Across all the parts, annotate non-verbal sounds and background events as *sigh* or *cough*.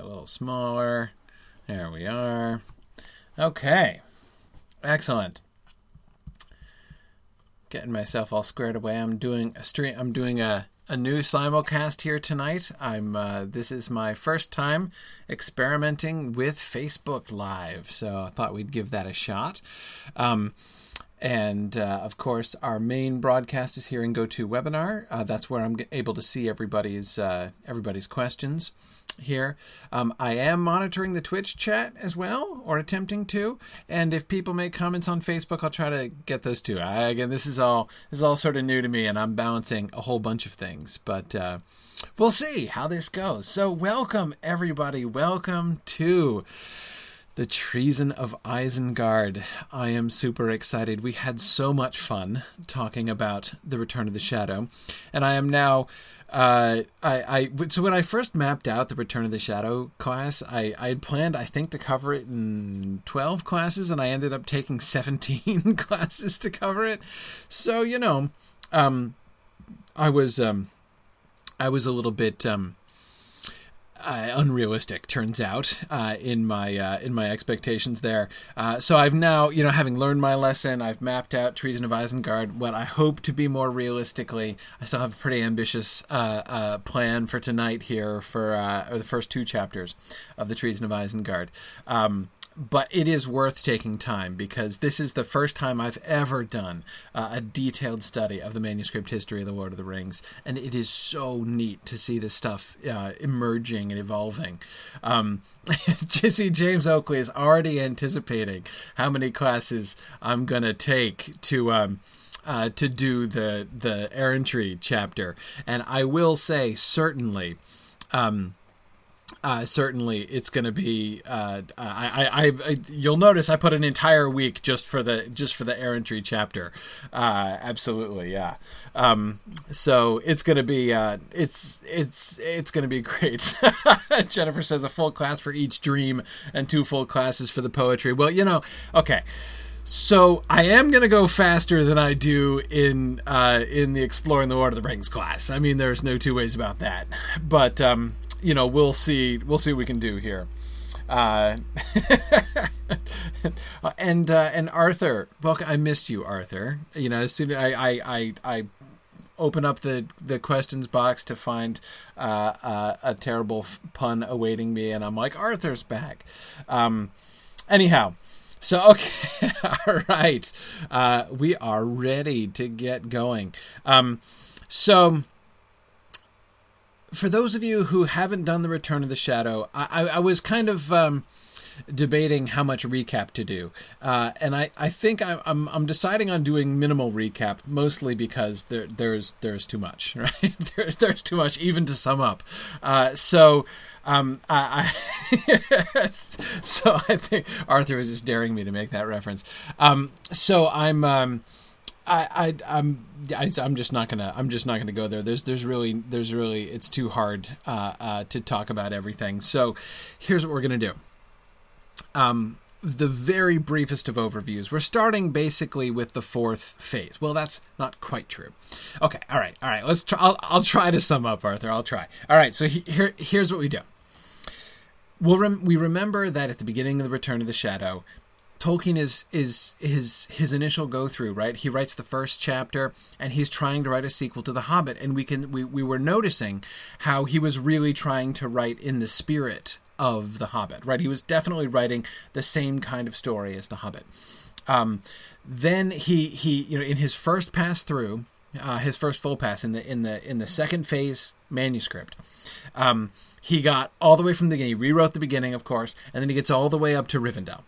a little smaller. There we are. Okay. Excellent. Getting myself all squared away. I'm doing a stream. I'm doing a a new simulcast here tonight. I'm uh, this is my first time experimenting with Facebook Live, so I thought we'd give that a shot. Um, and uh, of course, our main broadcast is here in GoToWebinar. Uh, that's where I'm able to see everybody's uh, everybody's questions here. Um, I am monitoring the Twitch chat as well, or attempting to. And if people make comments on Facebook, I'll try to get those too. I, again, this is all this is all sort of new to me, and I'm balancing a whole bunch of things. But uh, we'll see how this goes. So, welcome everybody. Welcome to. The Treason of Isengard. I am super excited. We had so much fun talking about The Return of the Shadow, and I am now uh, I, I so when I first mapped out the Return of the Shadow class, I, I had planned I think to cover it in twelve classes, and I ended up taking *laughs* seventeen *laughs* classes to cover it. So you know, um, I was um, I was a little bit um, uh, unrealistic turns out uh, in my uh, in my expectations there. Uh, so I've now you know having learned my lesson, I've mapped out Treason of Isengard. What I hope to be more realistically, I still have a pretty ambitious uh, uh, plan for tonight here for the first two chapters of the Treason of Isengard. Um, but it is worth taking time because this is the first time I've ever done uh, a detailed study of the manuscript history of the Lord of the Rings, and it is so neat to see this stuff uh, emerging and evolving. Um, *laughs* Jesse James Oakley is already anticipating how many classes I'm gonna take to. Um, uh, to do the the errantry chapter, and I will say certainly, um, uh, certainly it's going to be. Uh, I, I, I, you'll notice I put an entire week just for the just for the errantry chapter. Uh, absolutely, yeah. Um, so it's going to be uh, it's it's it's going to be *laughs* great. Jennifer says a full class for each dream and two full classes for the poetry. Well, you know, okay. So I am going to go faster than I do in uh, in the exploring the Lord of the Rings class. I mean, there's no two ways about that. But um, you know, we'll see. We'll see what we can do here. Uh, *laughs* and uh, and Arthur, well, I missed you, Arthur. You know, as soon as I I I, I open up the the questions box to find uh, uh, a terrible pun awaiting me, and I'm like, Arthur's back. Um, anyhow. So *laughs* okay, all right, uh, we are ready to get going. Um, so for those of you who haven't done the Return of the Shadow, I, I was kind of um, debating how much recap to do, uh, and I, I think I, am I'm, I'm deciding on doing minimal recap, mostly because there there's there's too much, *laughs* right? there, there's too much even to sum up. Uh, so. Um, I, I *laughs* so I think Arthur was just daring me to make that reference. Um, so I'm um, I, I I'm I, am just not gonna I'm just not gonna go there. There's there's really there's really it's too hard uh, uh, to talk about everything. So here's what we're gonna do. Um, the very briefest of overviews. We're starting basically with the fourth phase. Well, that's not quite true. Okay, all right, all right. Let's try. I'll, I'll try to sum up, Arthur. I'll try. All right. So he, here here's what we do. We'll rem- we remember that at the beginning of the Return of the Shadow, Tolkien is is his his initial go through, right? He writes the first chapter and he's trying to write a sequel to The Hobbit and we can we, we were noticing how he was really trying to write in the spirit of The Hobbit, right? He was definitely writing the same kind of story as The Hobbit. Um, then he he you know in his first pass through, uh, his first full pass in the in the in the second phase manuscript, um, he got all the way from the beginning. He rewrote the beginning, of course, and then he gets all the way up to Rivendell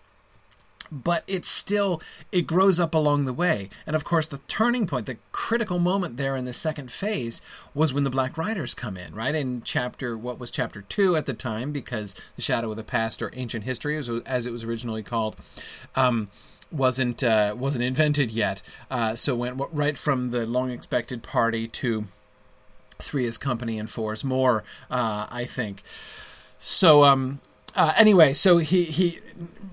but it's still it grows up along the way. And of course the turning point the critical moment there in the second phase was when the black riders come in right? In chapter what was chapter 2 at the time because the shadow of the past or ancient history as, it was originally called um, wasn't uh, wasn't invented yet. Uh, so went right from the long expected party to three is company and four is more uh, i think. So um uh, anyway, so he he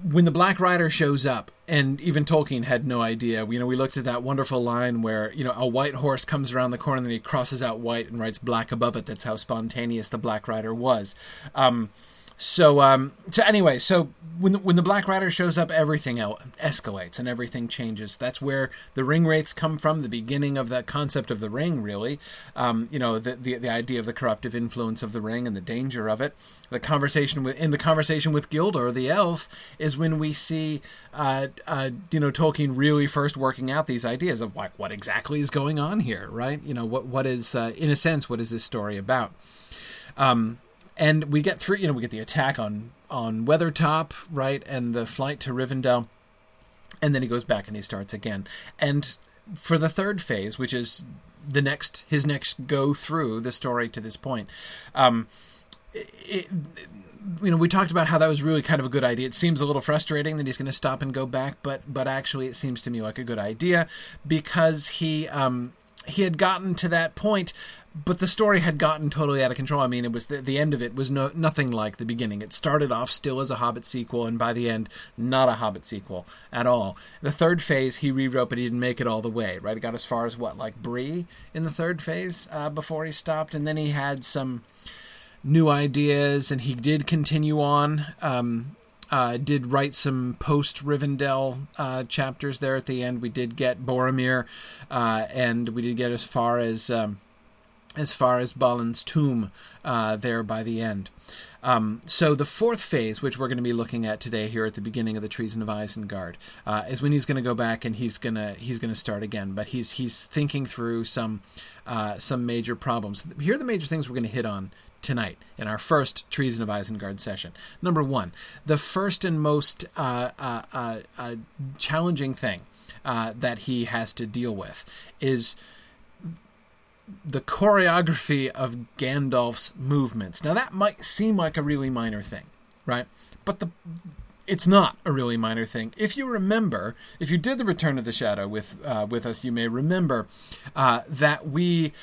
when the Black Rider shows up, and even Tolkien had no idea. You know, we looked at that wonderful line where you know a white horse comes around the corner, and then he crosses out white and writes black above it. That's how spontaneous the Black Rider was. Um, so um, so anyway, so when the, when the Black Rider shows up, everything escalates and everything changes. That's where the ring wraiths come from. The beginning of the concept of the ring, really. Um, you know, the, the the idea of the corruptive influence of the ring and the danger of it. The conversation with in the conversation with Gildor, the elf, is when we see uh, uh, you know Tolkien really first working out these ideas of like what exactly is going on here, right? You know, what what is uh, in a sense what is this story about? Um, and we get through. You know, we get the attack on on Weathertop, right, and the flight to Rivendell, and then he goes back and he starts again. And for the third phase, which is the next his next go through the story to this point, um, it, you know, we talked about how that was really kind of a good idea. It seems a little frustrating that he's going to stop and go back, but but actually, it seems to me like a good idea because he um, he had gotten to that point but the story had gotten totally out of control. I mean, it was the, the end of it was no, nothing like the beginning. It started off still as a Hobbit sequel, and by the end, not a Hobbit sequel at all. The third phase he rewrote, but he didn't make it all the way. Right, it got as far as what, like Bree in the third phase uh, before he stopped, and then he had some new ideas, and he did continue on. Um, uh, did write some post Rivendell uh, chapters there at the end. We did get Boromir, uh, and we did get as far as. Um, as far as Balin's tomb uh, there by the end. Um, so the fourth phase, which we're going to be looking at today here at the beginning of the Treason of Isengard, uh, is when he's going to go back and he's gonna he's going to start again. But he's he's thinking through some uh, some major problems. Here are the major things we're going to hit on tonight in our first Treason of Isengard session. Number one, the first and most uh, uh, uh, challenging thing that he has to deal with is the choreography of Gandalf's movements. Now that might seem like a really minor thing, right? But the it's not a really minor thing. If you remember, if you did the Return of the Shadow with uh, with us, you may remember uh, that we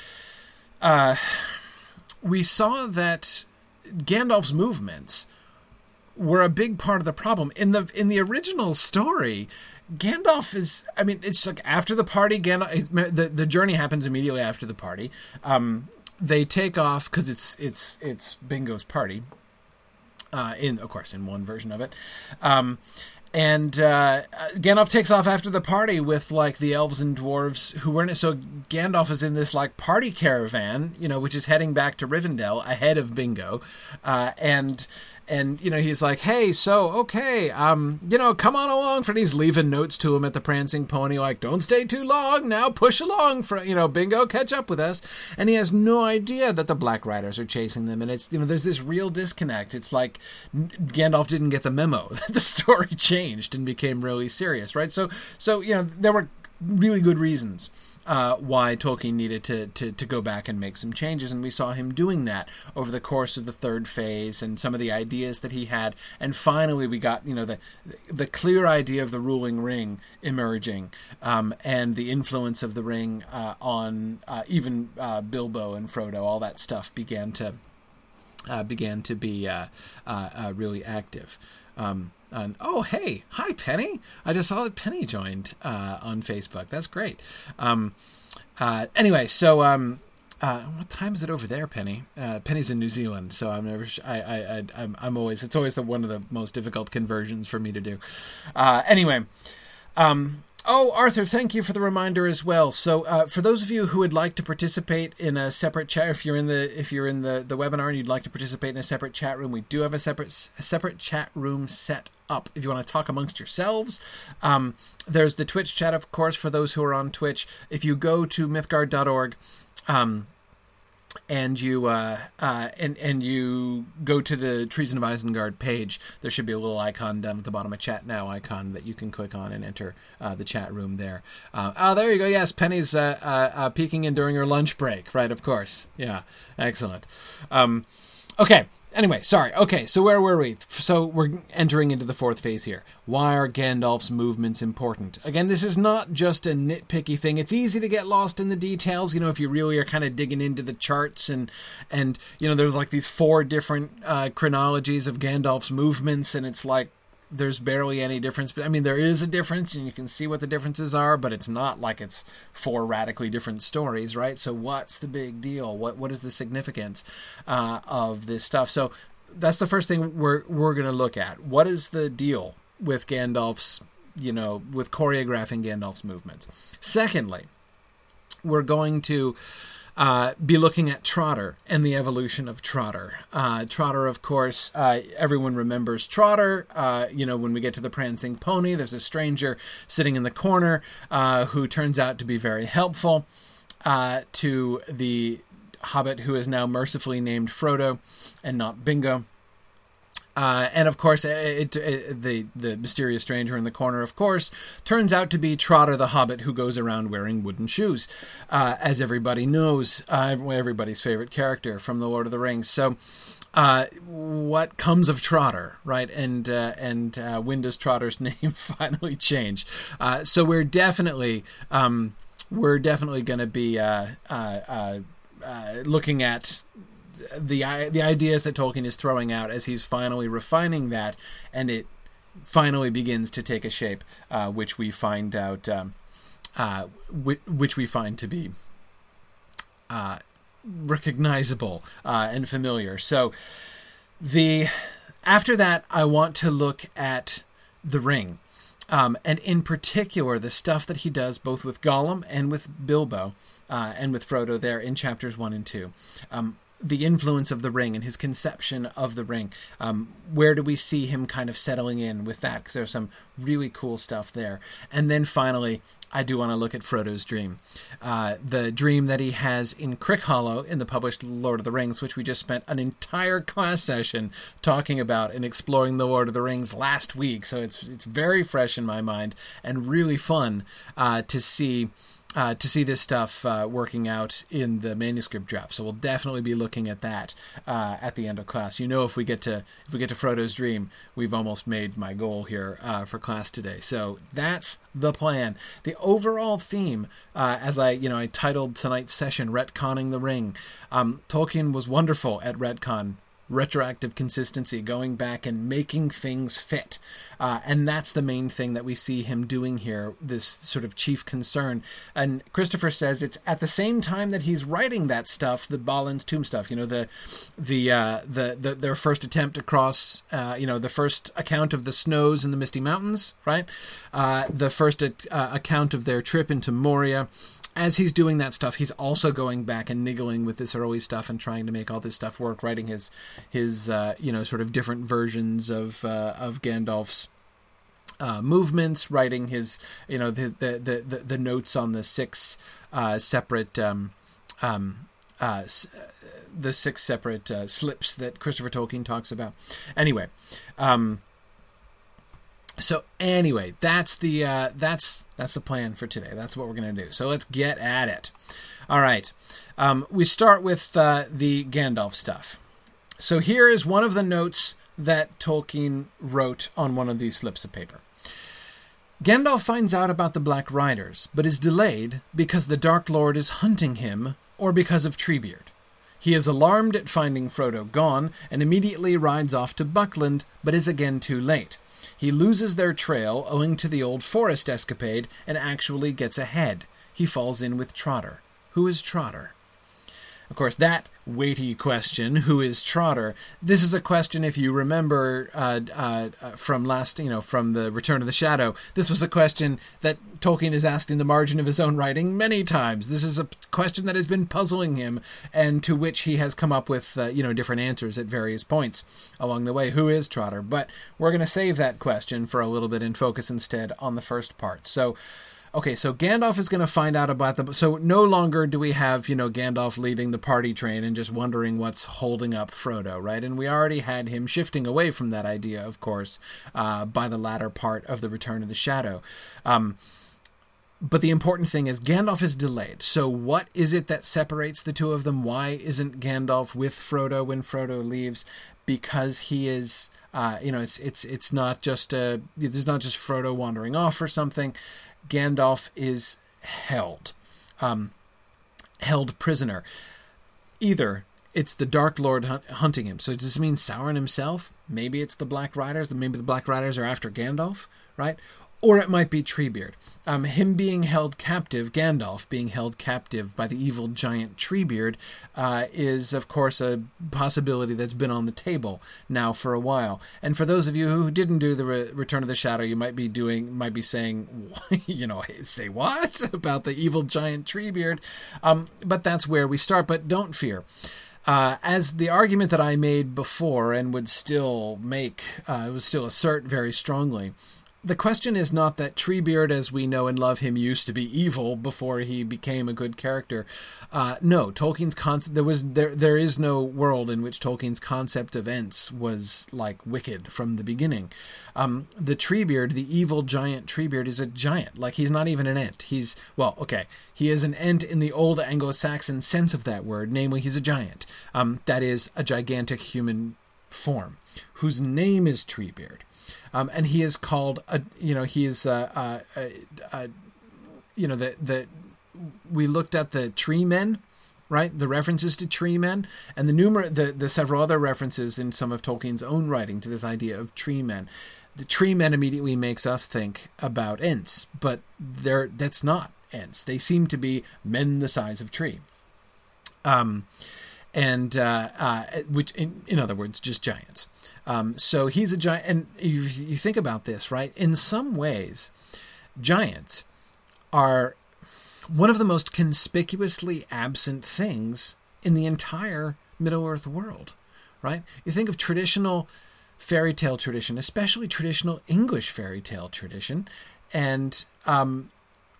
uh, we saw that Gandalf's movements were a big part of the problem in the in the original story. Gandalf is. I mean, it's like after the party. Gandalf. The the journey happens immediately after the party. Um, they take off because it's it's it's Bingo's party. Uh, in of course in one version of it. Um, and uh, Gandalf takes off after the party with like the elves and dwarves who were in it. So Gandalf is in this like party caravan, you know, which is heading back to Rivendell ahead of Bingo, uh, and and you know he's like hey so okay um you know come on along. He's leaving notes to him at the prancing pony like don't stay too long now push along for you know bingo catch up with us. And he has no idea that the black riders are chasing them and it's you know there's this real disconnect. It's like gandalf didn't get the memo *laughs* that the story changed and became really serious right? So so you know there were really good reasons uh, why Tolkien needed to, to, to go back and make some changes. And we saw him doing that over the course of the third phase and some of the ideas that he had. And finally, we got you know the the clear idea of the ruling ring emerging um, and the influence of the ring uh, on uh, even uh, Bilbo and Frodo. All that stuff began to uh, began to be really active. Um, oh, hey, hi, Penny. I just saw that Penny joined uh, on Facebook. That's great. Um, uh, anyway, so um, uh, what time is it over there, Penny? Uh, Penny's in New Zealand, so I'm never. I, I, I, I'm, I'm always. It's always the one of the most difficult conversions for me to do. Uh, anyway, um, Oh, Arthur, thank you for the reminder as well. So, uh, for those of you who would like to participate in a separate chat, if you're in the if you're in the, the webinar and you'd like to participate in a separate chat room, we do have a separate a separate chat room set up. If you want to talk amongst yourselves, um, there's the Twitch chat, of course, for those who are on Twitch. If you go to mythgard.org, um, and you uh, uh, and and you go to the Treason of Isengard page, there should be a little icon down at the bottom, a chat now icon that you can click on and enter uh, the chat room there. Uh, oh, there you go. Yes, Penny's uh, uh, peeking in during her lunch break. Right, of course. Yeah, excellent. Um, okay, Anyway, sorry. Okay, so where were we? So we're entering into the fourth phase here. Why are Gandalf's movements important? Again, this is not just a nitpicky thing. It's easy to get lost in the details, you know, if you really are kind of digging into the charts and and you know, there's like these four different uh, chronologies of Gandalf's movements, and it's like there's barely any difference. But I mean, there is a difference, and you can see what the differences are. But it's not like it's four radically different stories, right? So what's the big deal? What what is the significance uh, of this stuff? So that's the first thing we're we're going to look at. What is the deal with Gandalf's, you know, with choreographing Gandalf's movements? Secondly, we're going to uh, be looking at Trotter and the evolution of Trotter. Uh, Trotter, of course, uh, everyone remembers Trotter. Uh, you know, when we get to the Prancing Pony, there's a stranger sitting in the corner uh, who turns out to be very helpful uh, to the Hobbit who is now mercifully named Frodo and not Bingo. Uh, and of course, it, it, the the mysterious stranger in the corner, of course, turns out to be Trotter the Hobbit, who goes around wearing wooden shoes, uh, as everybody knows, uh, everybody's favorite character from the Lord of the Rings. So, uh, what comes of Trotter, right? And uh, and uh, when does Trotter's *laughs* name *laughs* finally change? so we're definitely um, we're definitely going to be looking at the the ideas that Tolkien is throwing out as he's finally refining that, and it finally begins to take a shape, uh, which we find out, um, uh, which, which, we find to be uh, recognizable uh, and familiar. So, the after that, I want to look at the ring. Um, and in particular, the stuff that he does both with Gollum and with Bilbo uh, and with Frodo there in chapters one and two. Um, the influence of the ring and his conception of the ring. Um, where do we see him kind of settling in with that? Because there's some really cool stuff there. And then finally, I do want to look at Frodo's dream. Uh, the dream that he has in Crickhollow in the published Lord of the Rings, which we just spent an entire class session talking about and exploring the Lord of the Rings last week. So it's, it's very fresh in my mind and really fun uh, to see uh, to see this stuff uh, working out in the manuscript draft. So we'll definitely be looking at that uh, at the end of class. You know, if we get to if we get to Frodo's dream, we've almost made my goal here uh, for class today. So that's the plan. The overall theme, uh, as I you know I titled tonight's session, retconning the ring. Um, Tolkien was wonderful at retcon retroactive consistency, going back and making things fit. Uh, and that's the main thing that we see him doing here, this sort of chief concern. And Christopher says it's at the same time that he's writing that stuff, the Balin's tomb stuff, you know, the, the, uh, the, the, their first attempt across, uh, you know, the first account of the snows in the Misty Mountains, right? Uh, the first uh, account of their trip into Moria as he's doing that stuff, he's also going back and niggling with this early stuff and trying to make all this stuff work, writing his his uh, you know sort of different versions of uh, of Gandalf's uh, movements, writing his you know the the the, the notes on the six uh, separate um, um, uh, the six separate uh, slips that Christopher Tolkien talks about. Anyway. Um, so anyway, that's the uh, that's that's the plan for today. That's what we're gonna do. So let's get at it. All right, um, we start with uh, the Gandalf stuff. So here is one of the notes that Tolkien wrote on one of these slips of paper. Gandalf finds out about the Black Riders, but is delayed because the Dark Lord is hunting him, or because of Treebeard. He is alarmed at finding Frodo gone and immediately rides off to Buckland, but is again too late. He loses their trail owing to the old forest escapade and actually gets ahead. He falls in with Trotter. Who is Trotter? Of course, that weighty question, who is Trotter? This is a question, if you remember uh, uh, uh, from last, you know, from the Return of the Shadow, this was a question that Tolkien has asked in the margin of his own writing many times. This is a question that has been puzzling him, and to which he has come up with, uh, you know, different answers at various points along the way. Who is Trotter? But we're going to save that question for a little bit and focus instead on the first part. So, okay, so Gandalf is going to find out about the. So no longer do we have, you know, Gandalf leading the party train and just wondering what's holding up Frodo, right? And we already had him shifting away from that idea, of course, uh, by the latter part of the Return of the Shadow. Um, but the important thing is Gandalf is delayed. So what is it that separates the two of them? Why isn't Gandalf with Frodo when Frodo leaves? Because he is, uh, you know, it's it's it's not just a. There's not just Frodo wandering off or something. Gandalf is held, um, held prisoner. Either it's the Dark Lord hunting him. So does this mean Sauron himself? Maybe it's the Black Riders. Maybe the Black Riders are after Gandalf, right? Or it might be Treebeard. Um, him being held captive, Gandalf being held captive by the evil giant Treebeard, uh, is of course a possibility that's been on the table now for a while. And for those of you who didn't do the Re- Return of the Shadow, you might be doing, might be saying, *laughs* you know, say what *laughs* about the evil giant Treebeard? Um, but that's where we start. But don't fear. Uh, as the argument that I made before and would still make, uh, would still assert very strongly, the question is not that Treebeard, as we know and love him, used to be evil before he became a good character. Uh, no, Tolkien's concept there was there there is no world in which Tolkien's concept of Ents was like wicked from the beginning. Um, the Treebeard, the evil giant Treebeard, is a giant. Like he's not even an Ent. He's well, okay, he is an Ent in the old Anglo-Saxon sense of that word, namely he's a giant. Um, that is a gigantic human form whose name is Treebeard. Um, and he is called a you know he is uh, uh, uh, you know the the we looked at the tree men right? The references to tree men and the numer the, the several other references in some of tolkien's own writing to this idea of tree men. The tree men immediately makes us think about ents but they're that's not ents. They seem to be men the size of tree. Um and uh, uh, which in, in other words just giants um, so he's a giant, and you, you think about this, right? In some ways, giants are one of the most conspicuously absent things in the entire Middle Earth world, right? You think of traditional fairy tale tradition, especially traditional English fairy tale tradition, and um,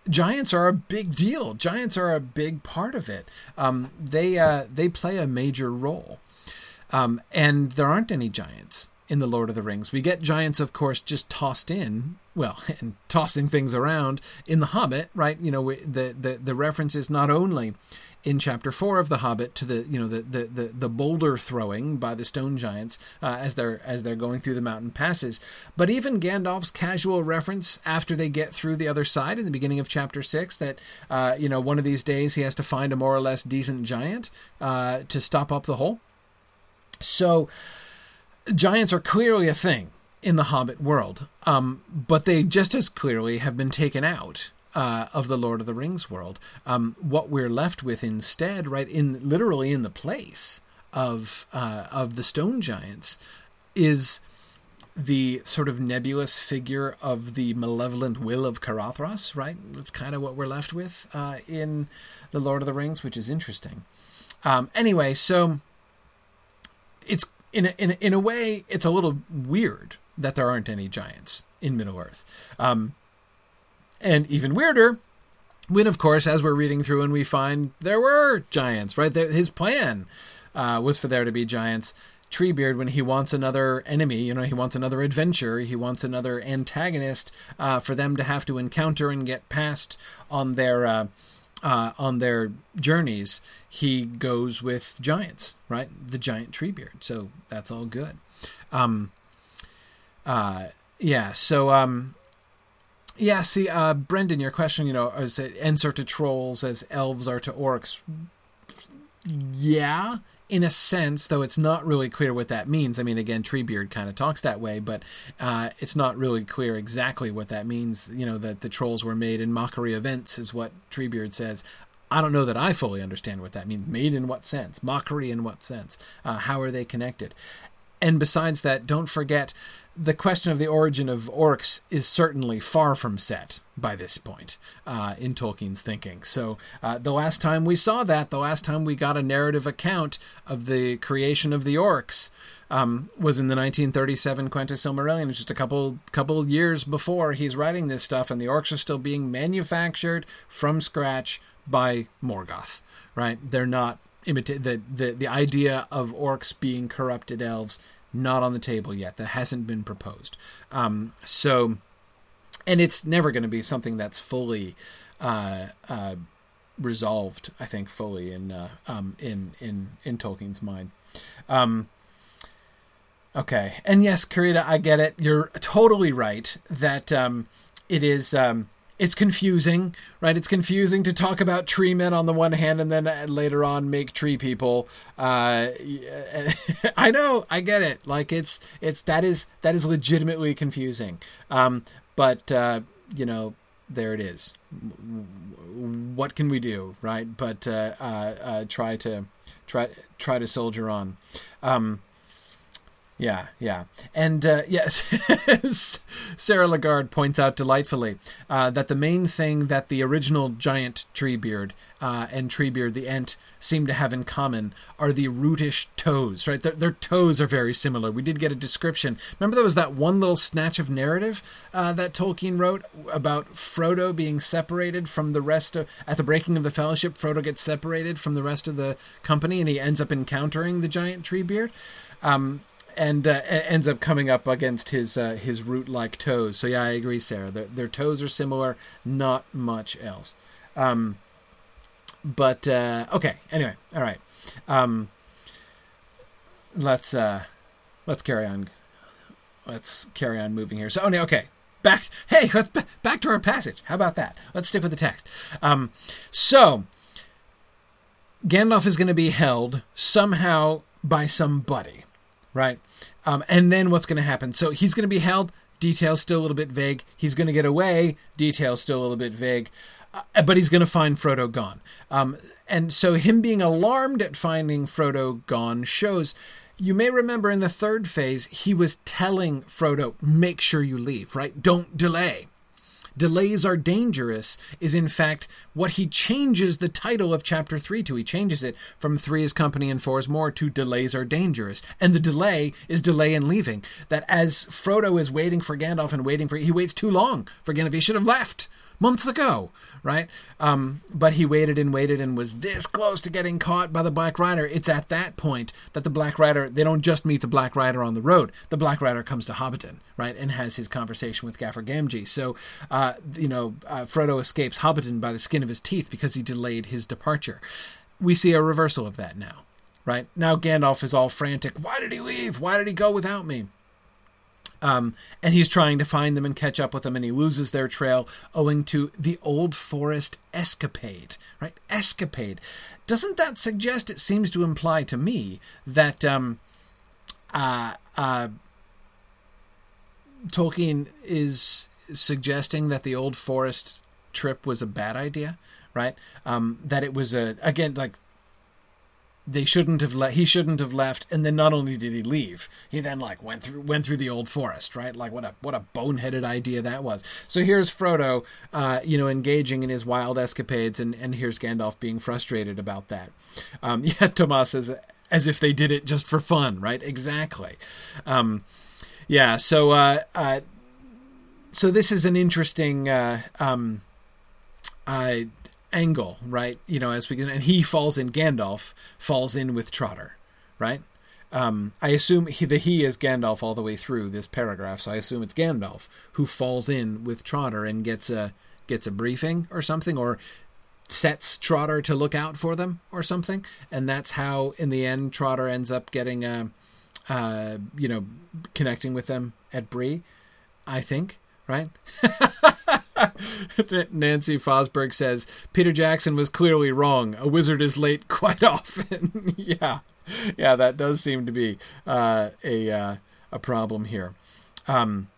giants are a big deal. Giants are a big part of it. Um, they uh, they play a major role. Um, and there aren't any giants in the Lord of the Rings. We get giants, of course, just tossed in, well, *laughs* and tossing things around in The Hobbit, right? You know, we, the, the, the reference is not only in chapter four of The Hobbit to the you know the the the, the boulder throwing by the stone giants uh, as they're as they're going through the mountain passes, but even Gandalf's casual reference after they get through the other side in the beginning of chapter six that uh, you know one of these days he has to find a more or less decent giant uh, to stop up the hole. So, giants are clearly a thing in the Hobbit world, um, but they just as clearly have been taken out uh, of the Lord of the Rings world. Um, what we're left with instead, right in literally in the place of uh, of the stone giants, is the sort of nebulous figure of the malevolent will of Caradhras, right? That's kind of what we're left with uh, in the Lord of the Rings, which is interesting. Um, anyway, so it's in a, in a, in a way it's a little weird that there aren't any giants in Middle Earth. Um, and even weirder when, of course, as we're reading through and we find there were giants, right? His plan uh, was for there to be giants. Treebeard, when he wants another enemy, you know, he wants another adventure, he wants another antagonist uh, for them to have to encounter and get past on their uh, uh, on their journeys, he goes with giants, right? The giant tree beard. So that's all good. Um, uh, yeah. So, um, yeah. See, uh, Brendan, your question, you know, is it are to trolls as elves are to orcs? Yeah, in a sense, though it's not really clear what that means. I mean, again, Treebeard kind of talks that way, but uh, it's not really clear exactly what that means. You know, that the trolls were made in mockery of Ents is what Treebeard says. I don't know that I fully understand what that means. Made in what sense? Mockery in what sense? Uh, how are they connected? And besides that, don't forget the question of the origin of orcs is certainly far from set by this point uh, in Tolkien's thinking. So, uh, the last time we saw that, the last time we got a narrative account of the creation of the orcs, um, was in the 1937 Quenta Silmarillion, just a couple couple years before he's writing this stuff, and the orcs are still being manufactured from scratch by Morgoth. Right? They're not imita- the, the the idea of orcs being corrupted elves not on the table yet. That hasn't been proposed. Um, so, and it's never going to be something that's fully uh, uh, resolved. I think fully in uh, um, in in in Tolkien's mind. Um, okay, and yes, Karita, I get it. You're totally right that um, it is. Um, it's confusing, right? It's confusing to talk about tree men on the one hand and then later on make tree people. Uh, *laughs* I know, I get it. Like it's it's that is that is legitimately confusing. Um, but uh, you know, there it is. What can we do, right? But uh, uh, uh, try to try try to soldier on. Um, yeah, yeah. And uh, *laughs* yes, Sarah Lagarde points out delightfully uh, that the main thing that the original giant Treebeard uh, and Treebeard the Ent seem to have in common are the rootish toes, right? Their, their, toes are very similar. We did get a description. Remember, there was that one little snatch of narrative uh, that Tolkien wrote about Frodo being separated from the rest of. At the breaking of the Fellowship, Frodo gets separated from the rest of the company and he ends up encountering the giant Treebeard. Um, and uh, ends up coming up against his uh, his root like toes. So yeah, I agree, Sarah. Their, their toes are similar, not much else. Um, but uh, okay, anyway, all right. Um, let's uh, let's carry on. Let's carry on moving here. So, oh, okay, back. Hey, let's back to our passage. How about that? Let's stick with the text. Um, so, Gandalf is going to be held somehow by somebody right? Um, and then what's going to happen? So he's going to be held. Details still a little bit vague. He's going to get away. Details still a little bit vague. Uh, but he's going to find Frodo gone. Um, and so him being alarmed at finding Frodo gone shows. You may remember in the third phase, he was telling Frodo, make sure you leave, right? Don't delay delays are dangerous is in fact what he changes the title of chapter 3 to. He changes it from 3 is company and 4 is more to delays are dangerous. And the delay is delay in leaving. That as Frodo is waiting for Gandalf and waiting for he waits too long for Gandalf. He should have left months ago, right? Um, but he waited and waited and was this close to getting caught by the Black Rider. It's at that point that the Black Rider, they don't just meet the Black Rider on the road. The Black Rider comes to Hobbiton, right, and has his conversation with Gaffer Gamgee. So, uh, you know, uh, Frodo escapes Hobbiton by the skin of his teeth because he delayed his departure. We see a reversal of that now, right? Now Gandalf is all frantic. Why did he leave? Why did he go without me? Um, and he's trying to find them and catch up with them, and he loses their trail owing to the Old Forest escapade. Right? Escapade. Doesn't that suggest? It seems to imply to me that um, uh, uh, Tolkien is suggesting that the Old Forest trip was a bad idea, right? Um, that it was a again like they shouldn't have let he shouldn't have left and then not only did he leave he then like went through went through the old forest right? Like what a what a boneheaded idea that was. So here's frodo uh, you know engaging in his wild escapades and and here's gandalf being frustrated about that. Um, *laughs* yeah tomas says as if they did it just for fun right? Exactly. Um, yeah so uh, uh, so this is an interesting uh, um, uh, angle, right? You know, as we can, and he falls in. Gandalf falls in with Trotter, right? Um, I assume he, the he is Gandalf all the way through this paragraph, so I assume it's Gandalf who falls in with Trotter and gets a gets a briefing or something, or sets Trotter to look out for them or something, and that's how in the end Trotter ends up getting a, uh, you know, connecting with them at Bree. I think, right? *laughs* *laughs* Nancy Fosberg says Peter Jackson was clearly wrong. A wizard is late *laughs* quite often. *laughs* yeah, yeah, that does seem to be uh, a uh, a problem here. Um,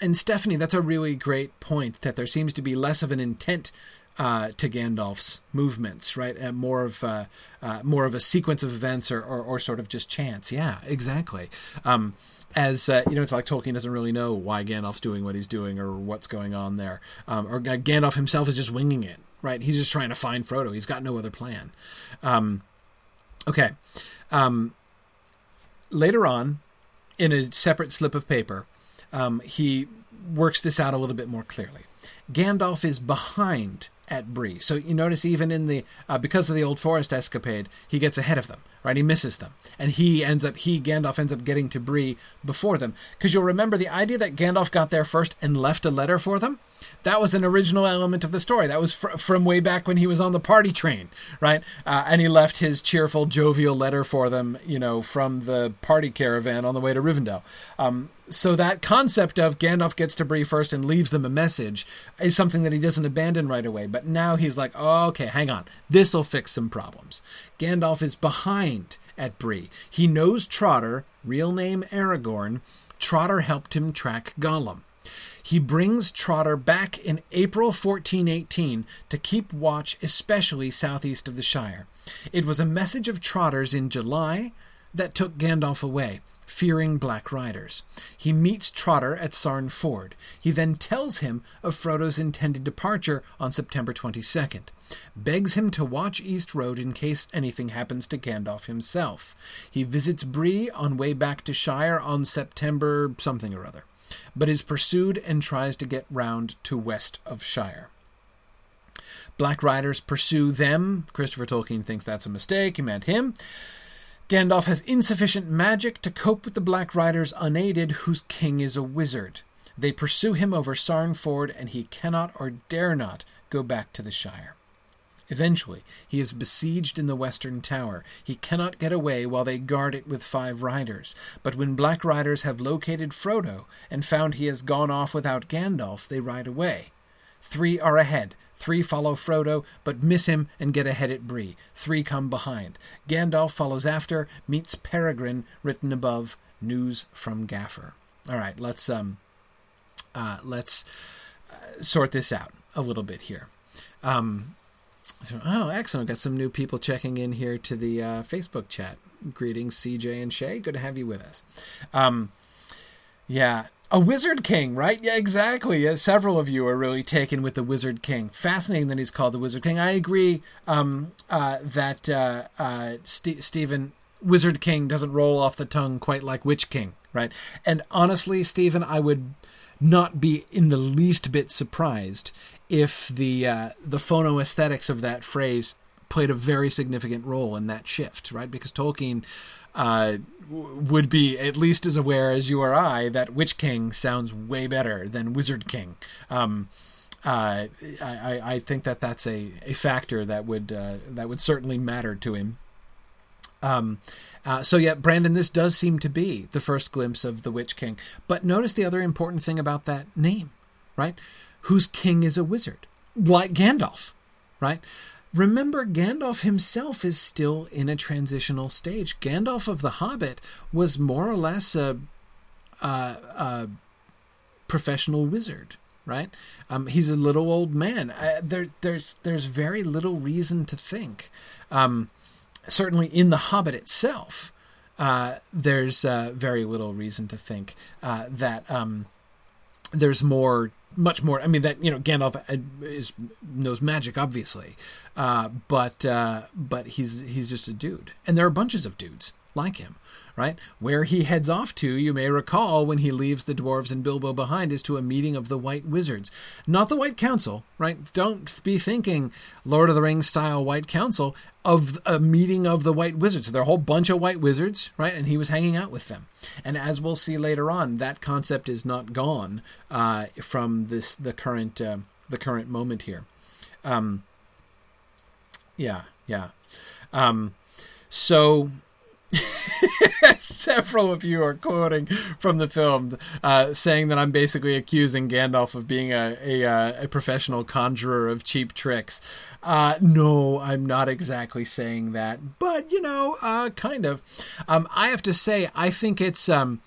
and Stephanie, that's a really great point. That there seems to be less of an intent uh, to Gandalf's movements, right? And more of uh, uh, more of a sequence of events, or, or, or sort of just chance. Yeah, exactly. Um, as uh, you know, it's like Tolkien doesn't really know why Gandalf's doing what he's doing or what's going on there, um, or Gandalf himself is just winging it, right? He's just trying to find Frodo. He's got no other plan. Um, okay. Um, later on, in a separate slip of paper, um, he works this out a little bit more clearly. Gandalf is behind at Bree. So you notice even in the uh, because of the old forest escapade, he gets ahead of them, right? He misses them, and he ends up he Gandalf ends up getting to Bree before them. Because you'll remember the idea that Gandalf got there first and left a letter for them. That was an original element of the story. That was fr- from way back when he was on the party train, right? Uh, and he left his cheerful, jovial letter for them, you know, from the party caravan on the way to Rivendell. Um, so that concept of Gandalf gets to Bree first and leaves them a message is something that he doesn't abandon right away. But now he's like, oh, okay, hang on, this will fix some problems. Gandalf is behind at Bree. He knows Trotter, real name Aragorn. Trotter helped him track Gollum. He brings Trotter back in April 1418 to keep watch, especially southeast of the Shire. It was a message of Trotter's in July that took Gandalf away, fearing Black Riders. He meets Trotter at Sarn Ford. He then tells him of Frodo's intended departure on September 22nd, begs him to watch East Road in case anything happens to Gandalf himself. He visits Bree on way back to Shire on September something or other but is pursued and tries to get round to west of Shire. Black Riders pursue them. Christopher Tolkien thinks that's a mistake. He meant him. Gandalf has insufficient magic to cope with the Black Riders unaided, whose king is a wizard. They pursue him over Sarn Ford, and he cannot or dare not go back to the Shire. Eventually, he is besieged in the western tower. He cannot get away while they guard it with five riders. But when black riders have located Frodo and found he has gone off without Gandalf, they ride away. Three are ahead. Three follow Frodo, but miss him and get ahead at Bree. Three come behind. Gandalf follows after, meets Peregrine, written above, news from Gaffer. All right, let's um, uh, let's uh, sort this out a little bit here. Um, so, oh, excellent. Got some new people checking in here to the uh, Facebook chat. Greetings, CJ and Shay. Good to have you with us. Um, yeah, a Wizard King, right? Yeah, exactly. Yeah, several of you are really taken with the Wizard King. Fascinating that he's called the Wizard King. I agree um, uh, that uh, uh, St- Stephen Wizard King doesn't roll off the tongue quite like Witch King, right? And honestly, Stephen, I would not be in the least bit surprised if the uh, the phono aesthetics of that phrase played a very significant role in that shift, right? Because Tolkien uh, would be at least as aware as you or I that Witch King sounds way better than Wizard King. Um, uh, I, I, think that that's a, a factor that would uh, that would certainly matter to him. Um, uh, so yeah, Brandon, this does seem to be the first glimpse of the Witch King. But notice the other important thing about that name, right? whose king is a wizard, like Gandalf, right? Remember, Gandalf himself is still in a transitional stage. Gandalf of the Hobbit was more or less a, a, a professional wizard, right? Um, he's a little old man. Uh, there, there's there's very little reason to think. Um, certainly, in the Hobbit itself, uh, there's uh, very little reason to think uh, that um, there's more much more. I mean that you know Gandalf uh, is knows magic, obviously, uh, but uh, but he's he's just a dude, and there are bunches of dudes like him, right? Where he heads off to, you may recall, when he leaves the dwarves and Bilbo behind, is to a meeting of the White Wizards, not the White Council, right? Don't be thinking Lord of the Rings style White Council of a meeting of the White Wizards. There are a whole bunch of White Wizards, right? And he was hanging out with them. And as we'll see later on, that concept is not gone uh, from this the current uh, the current moment here. Um, yeah, yeah. Um, so *laughs* Several of you are quoting from the film, uh, saying that I'm basically accusing Gandalf of being a a, uh, a professional conjurer of cheap tricks. Uh, no, I'm not exactly saying that, but you know, uh, kind of. Um, I have to say, I think it's. Um,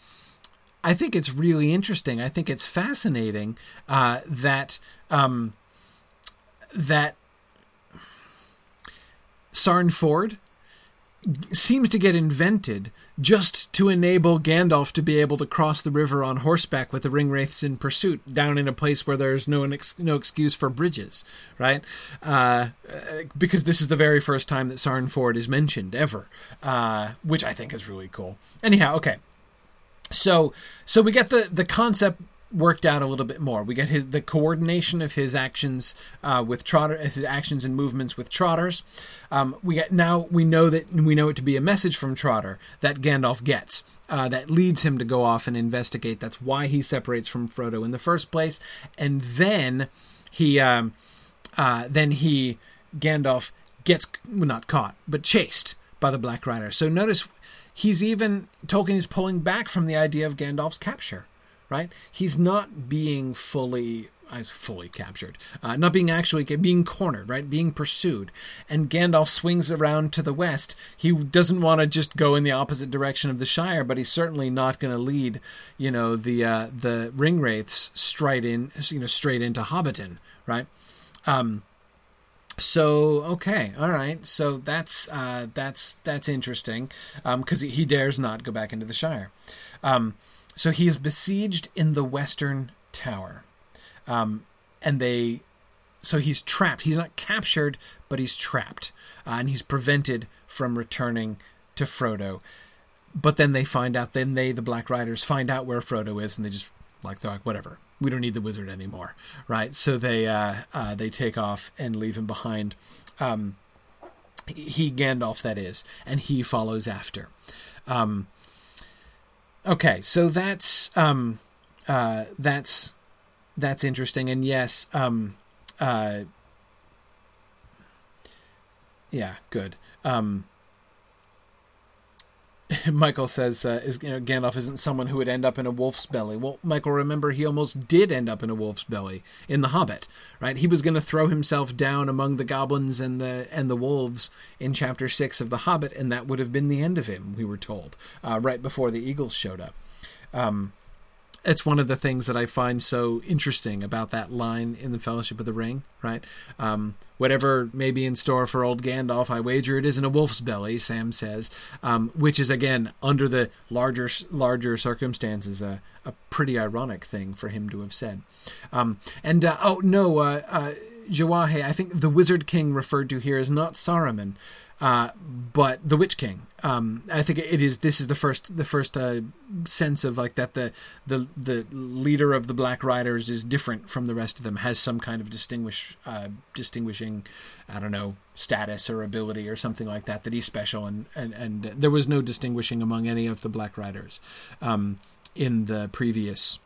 I think it's really interesting. I think it's fascinating uh, that um, that Sarn Ford seems to get invented just to enable Gandalf to be able to cross the river on horseback with the ringwraiths in pursuit down in a place where there's no no excuse for bridges, right? Uh, because this is the very first time that Sarn Ford is mentioned ever, uh, which I think is really cool. Anyhow, okay. So so we get the the concept worked out a little bit more. We get his the coordination of his actions uh, with Trotter, his actions and movements with Trotters. Um, we get now we know that we know it to be a message from Trotter that Gandalf gets. Uh, that leads him to go off and investigate. That's why he separates from Frodo in the first place, and then he, um, uh, then he, Gandalf gets well, not caught but chased by the Black Rider. So notice he's even Tolkien is pulling back from the idea of Gandalf's capture right? He's not being fully uh, fully captured, uh, not being actually being cornered, right, being pursued. And Gandalf swings around to the west. He doesn't want to just go in the opposite direction of the Shire, but he's certainly not going to lead, you know, the uh, the ring wraiths straight in, you know, straight into Hobbiton, right? Um, so okay, all right. So that's uh, that's that's interesting because um, he dares not go back into the Shire. Um, so he is besieged in the Western Tower, um, and they. So he's trapped. He's not captured, but he's trapped, uh, and he's prevented from returning to Frodo. But then they find out. Then they, the Black Riders, find out where Frodo is, and they just like they're like whatever we don't need the wizard anymore, right? So they uh, uh, they take off and leave him behind. Um, he Gandalf, that is, and he follows after. Um, okay, so that's um, uh, that's that's interesting, and yes, um, uh, yeah, good. Um, *laughs* Michael says uh, is, you know, Gandalf isn't someone who would end up in a wolf's belly. Well, Michael, remember he almost did end up in a wolf's belly in The Hobbit, right? He was going to throw himself down among the goblins and the and the wolves in chapter six of The Hobbit, and that would have been the end of him. We were told uh, right before the eagles showed up. Um, it's one of the things that I find so interesting about that line in the Fellowship of the Ring, right? Um, whatever may be in store for old Gandalf, I wager it isn't a wolf's belly, Sam says, um, which is again under the larger larger circumstances a, a pretty ironic thing for him to have said. Um, and uh, oh no, uh, uh, Jawahe, I think the Wizard King referred to here is not Saruman, uh, but the Witch King. Um, I think it is. This is the first the first uh, sense of like that the the the leader of the Black Riders is different from the rest of them. Has some kind of distinguish uh, distinguishing, I don't know, status or ability or something like that. That he's special and and and there was no distinguishing among any of the Black Riders um, in the previous.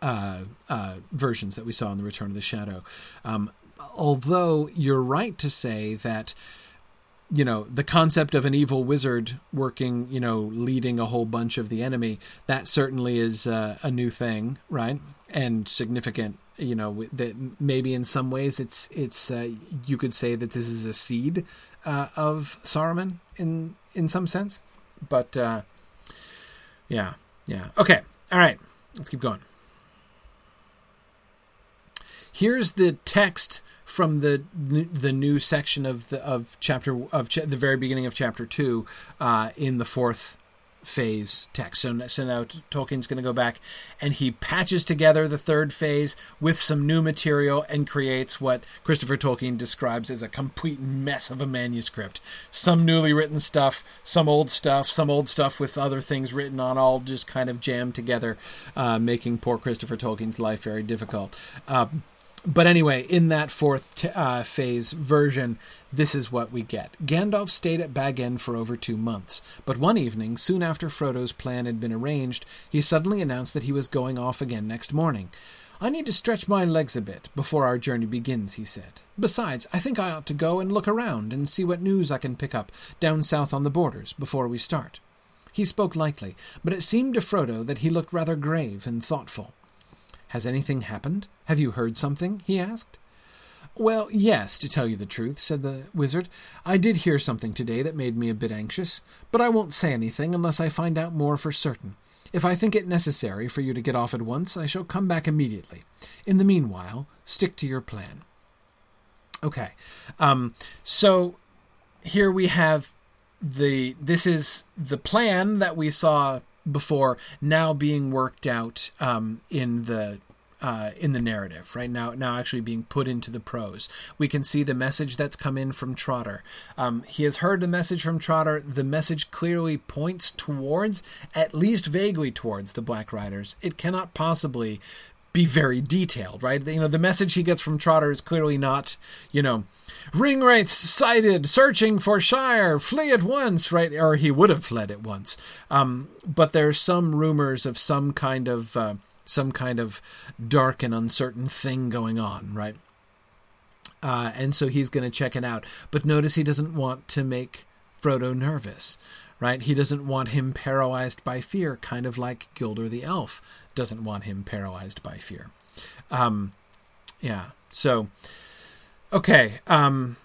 Uh, uh, versions that we saw in the Return of the Shadow. Um, although you're right to say that you know the concept of an evil wizard working you know leading a whole bunch of the enemy that certainly is uh, a new thing right? And significant you know that maybe in some ways it's it's uh, you could say that this is a seed uh, of Saruman in in some sense. But uh, yeah yeah. Okay all right. Let's keep going. Here's the text from the the new section of the of chapter of the very beginning of chapter two uh, in the fourth phase text. So, so now Tolkien's going to go back and he patches together the third phase with some new material and creates what Christopher Tolkien describes as a complete mess of a manuscript. Some newly written stuff, some old stuff, some old stuff with other things written on, all just kind of jammed together, uh, making poor Christopher Tolkien's life very difficult. Um, but anyway, in that fourth t- uh, phase version, this is what we get. Gandalf stayed at Bag End for over two months, but one evening, soon after Frodo's plan had been arranged, he suddenly announced that he was going off again next morning. I need to stretch my legs a bit before our journey begins, he said. Besides, I think I ought to go and look around and see what news I can pick up down south on the borders before we start. He spoke lightly, but it seemed to Frodo that he looked rather grave and thoughtful. Has anything happened? Have you heard something? he asked. Well, yes, to tell you the truth, said the wizard. I did hear something today that made me a bit anxious, but I won't say anything unless I find out more for certain. If I think it necessary for you to get off at once, I shall come back immediately. In the meanwhile, stick to your plan. Okay. Um, so here we have the this is the plan that we saw before now being worked out um, in the uh, in the narrative right now now actually being put into the prose we can see the message that's come in from trotter um, he has heard the message from trotter the message clearly points towards at least vaguely towards the black riders it cannot possibly be very detailed, right? You know, the message he gets from Trotter is clearly not, you know, ring wraiths sighted, searching for Shire, flee at once, right? Or he would have fled at once. Um, but there's some rumors of some kind of uh, some kind of dark and uncertain thing going on, right? Uh, and so he's going to check it out. But notice he doesn't want to make Frodo nervous, right? He doesn't want him paralyzed by fear, kind of like Gildor the elf doesn't want him paralyzed by fear. Um, yeah. So, okay. Um,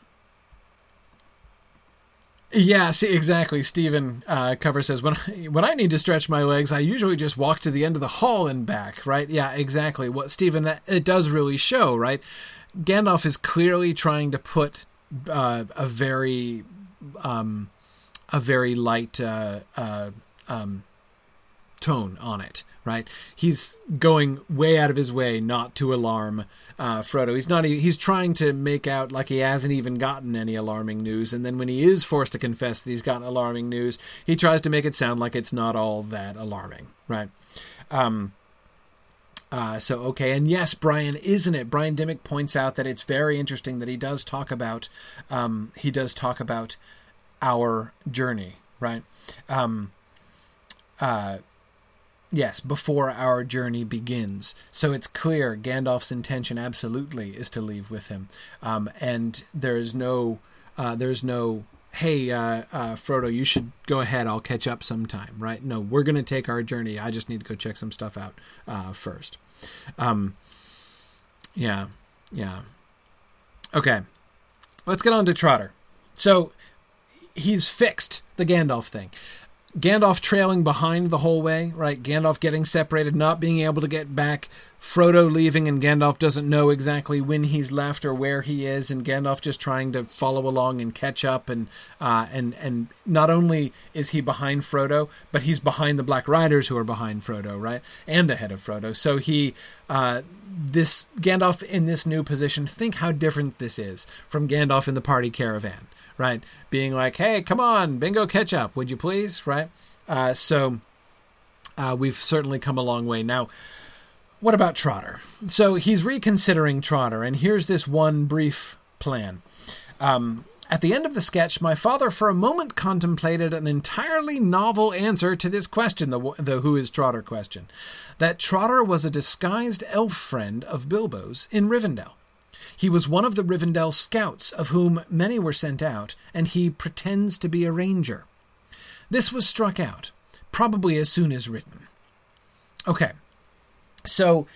yeah, see exactly. Stephen uh, Cover says when I, when I need to stretch my legs, I usually just walk to the end of the hall and back. Right? Yeah, exactly. What Stephen that it does really show. Right? Gandalf is clearly trying to put uh, a very um, a very light uh, uh um, tone on it right? He's going way out of his way not to alarm uh, Frodo. He's not. He's trying to make out like he hasn't even gotten any alarming news, and then when he is forced to confess that he's gotten alarming news, he tries to make it sound like it's not all that alarming, right? Um, uh, so okay, and yes, Brian, isn't it? Brian Dimmick points out that it's very interesting that he does talk about um, he does talk about our journey, right? Um, uh, Yes, before our journey begins. So it's clear Gandalf's intention absolutely is to leave with him. Um, and there is no, uh, there's no, hey, uh, uh, Frodo, you should go ahead. I'll catch up sometime, right? No, we're going to take our journey. I just need to go check some stuff out uh, first. Um, yeah, yeah. Okay, let's get on to Trotter. So he's fixed the Gandalf thing. Gandalf trailing behind the whole way, right? Gandalf getting separated, not being able to get back. Frodo leaving, and Gandalf doesn't know exactly when he's left or where he is, and Gandalf just trying to follow along and catch up. And uh, and and not only is he behind Frodo, but he's behind the Black Riders who are behind Frodo, right? And ahead of Frodo. So he, uh, this Gandalf in this new position. Think how different this is from Gandalf in the party caravan right? Being like, hey, come on, bingo ketchup, would you please, right? Uh, so uh, we've certainly come a long way. Now, what about Trotter? So he's reconsidering Trotter, and here's this one brief plan. Um, at the end of the sketch, my father for a moment contemplated an entirely novel answer to this question, the, the Who is Trotter question. That Trotter was a disguised elf friend of Bilbo's in Rivendell. He was one of the Rivendell scouts, of whom many were sent out, and he pretends to be a ranger. This was struck out, probably as soon as written. Okay, so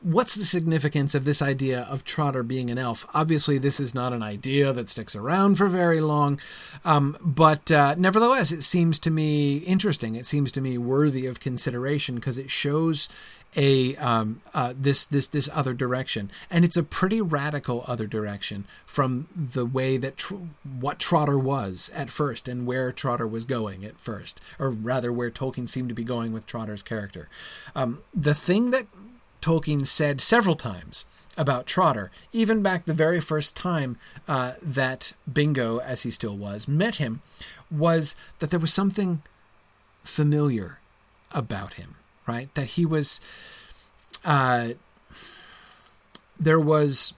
what's the significance of this idea of Trotter being an elf? Obviously, this is not an idea that sticks around for very long, um, but uh, nevertheless, it seems to me interesting. It seems to me worthy of consideration because it shows a um, uh, this this this other direction, and it's a pretty radical other direction from the way that tr- what Trotter was at first and where Trotter was going at first, or rather where Tolkien seemed to be going with Trotter's character. Um, the thing that Tolkien said several times about Trotter, even back the very first time uh, that Bingo, as he still was, met him, was that there was something familiar about him right? That he was, uh, there was,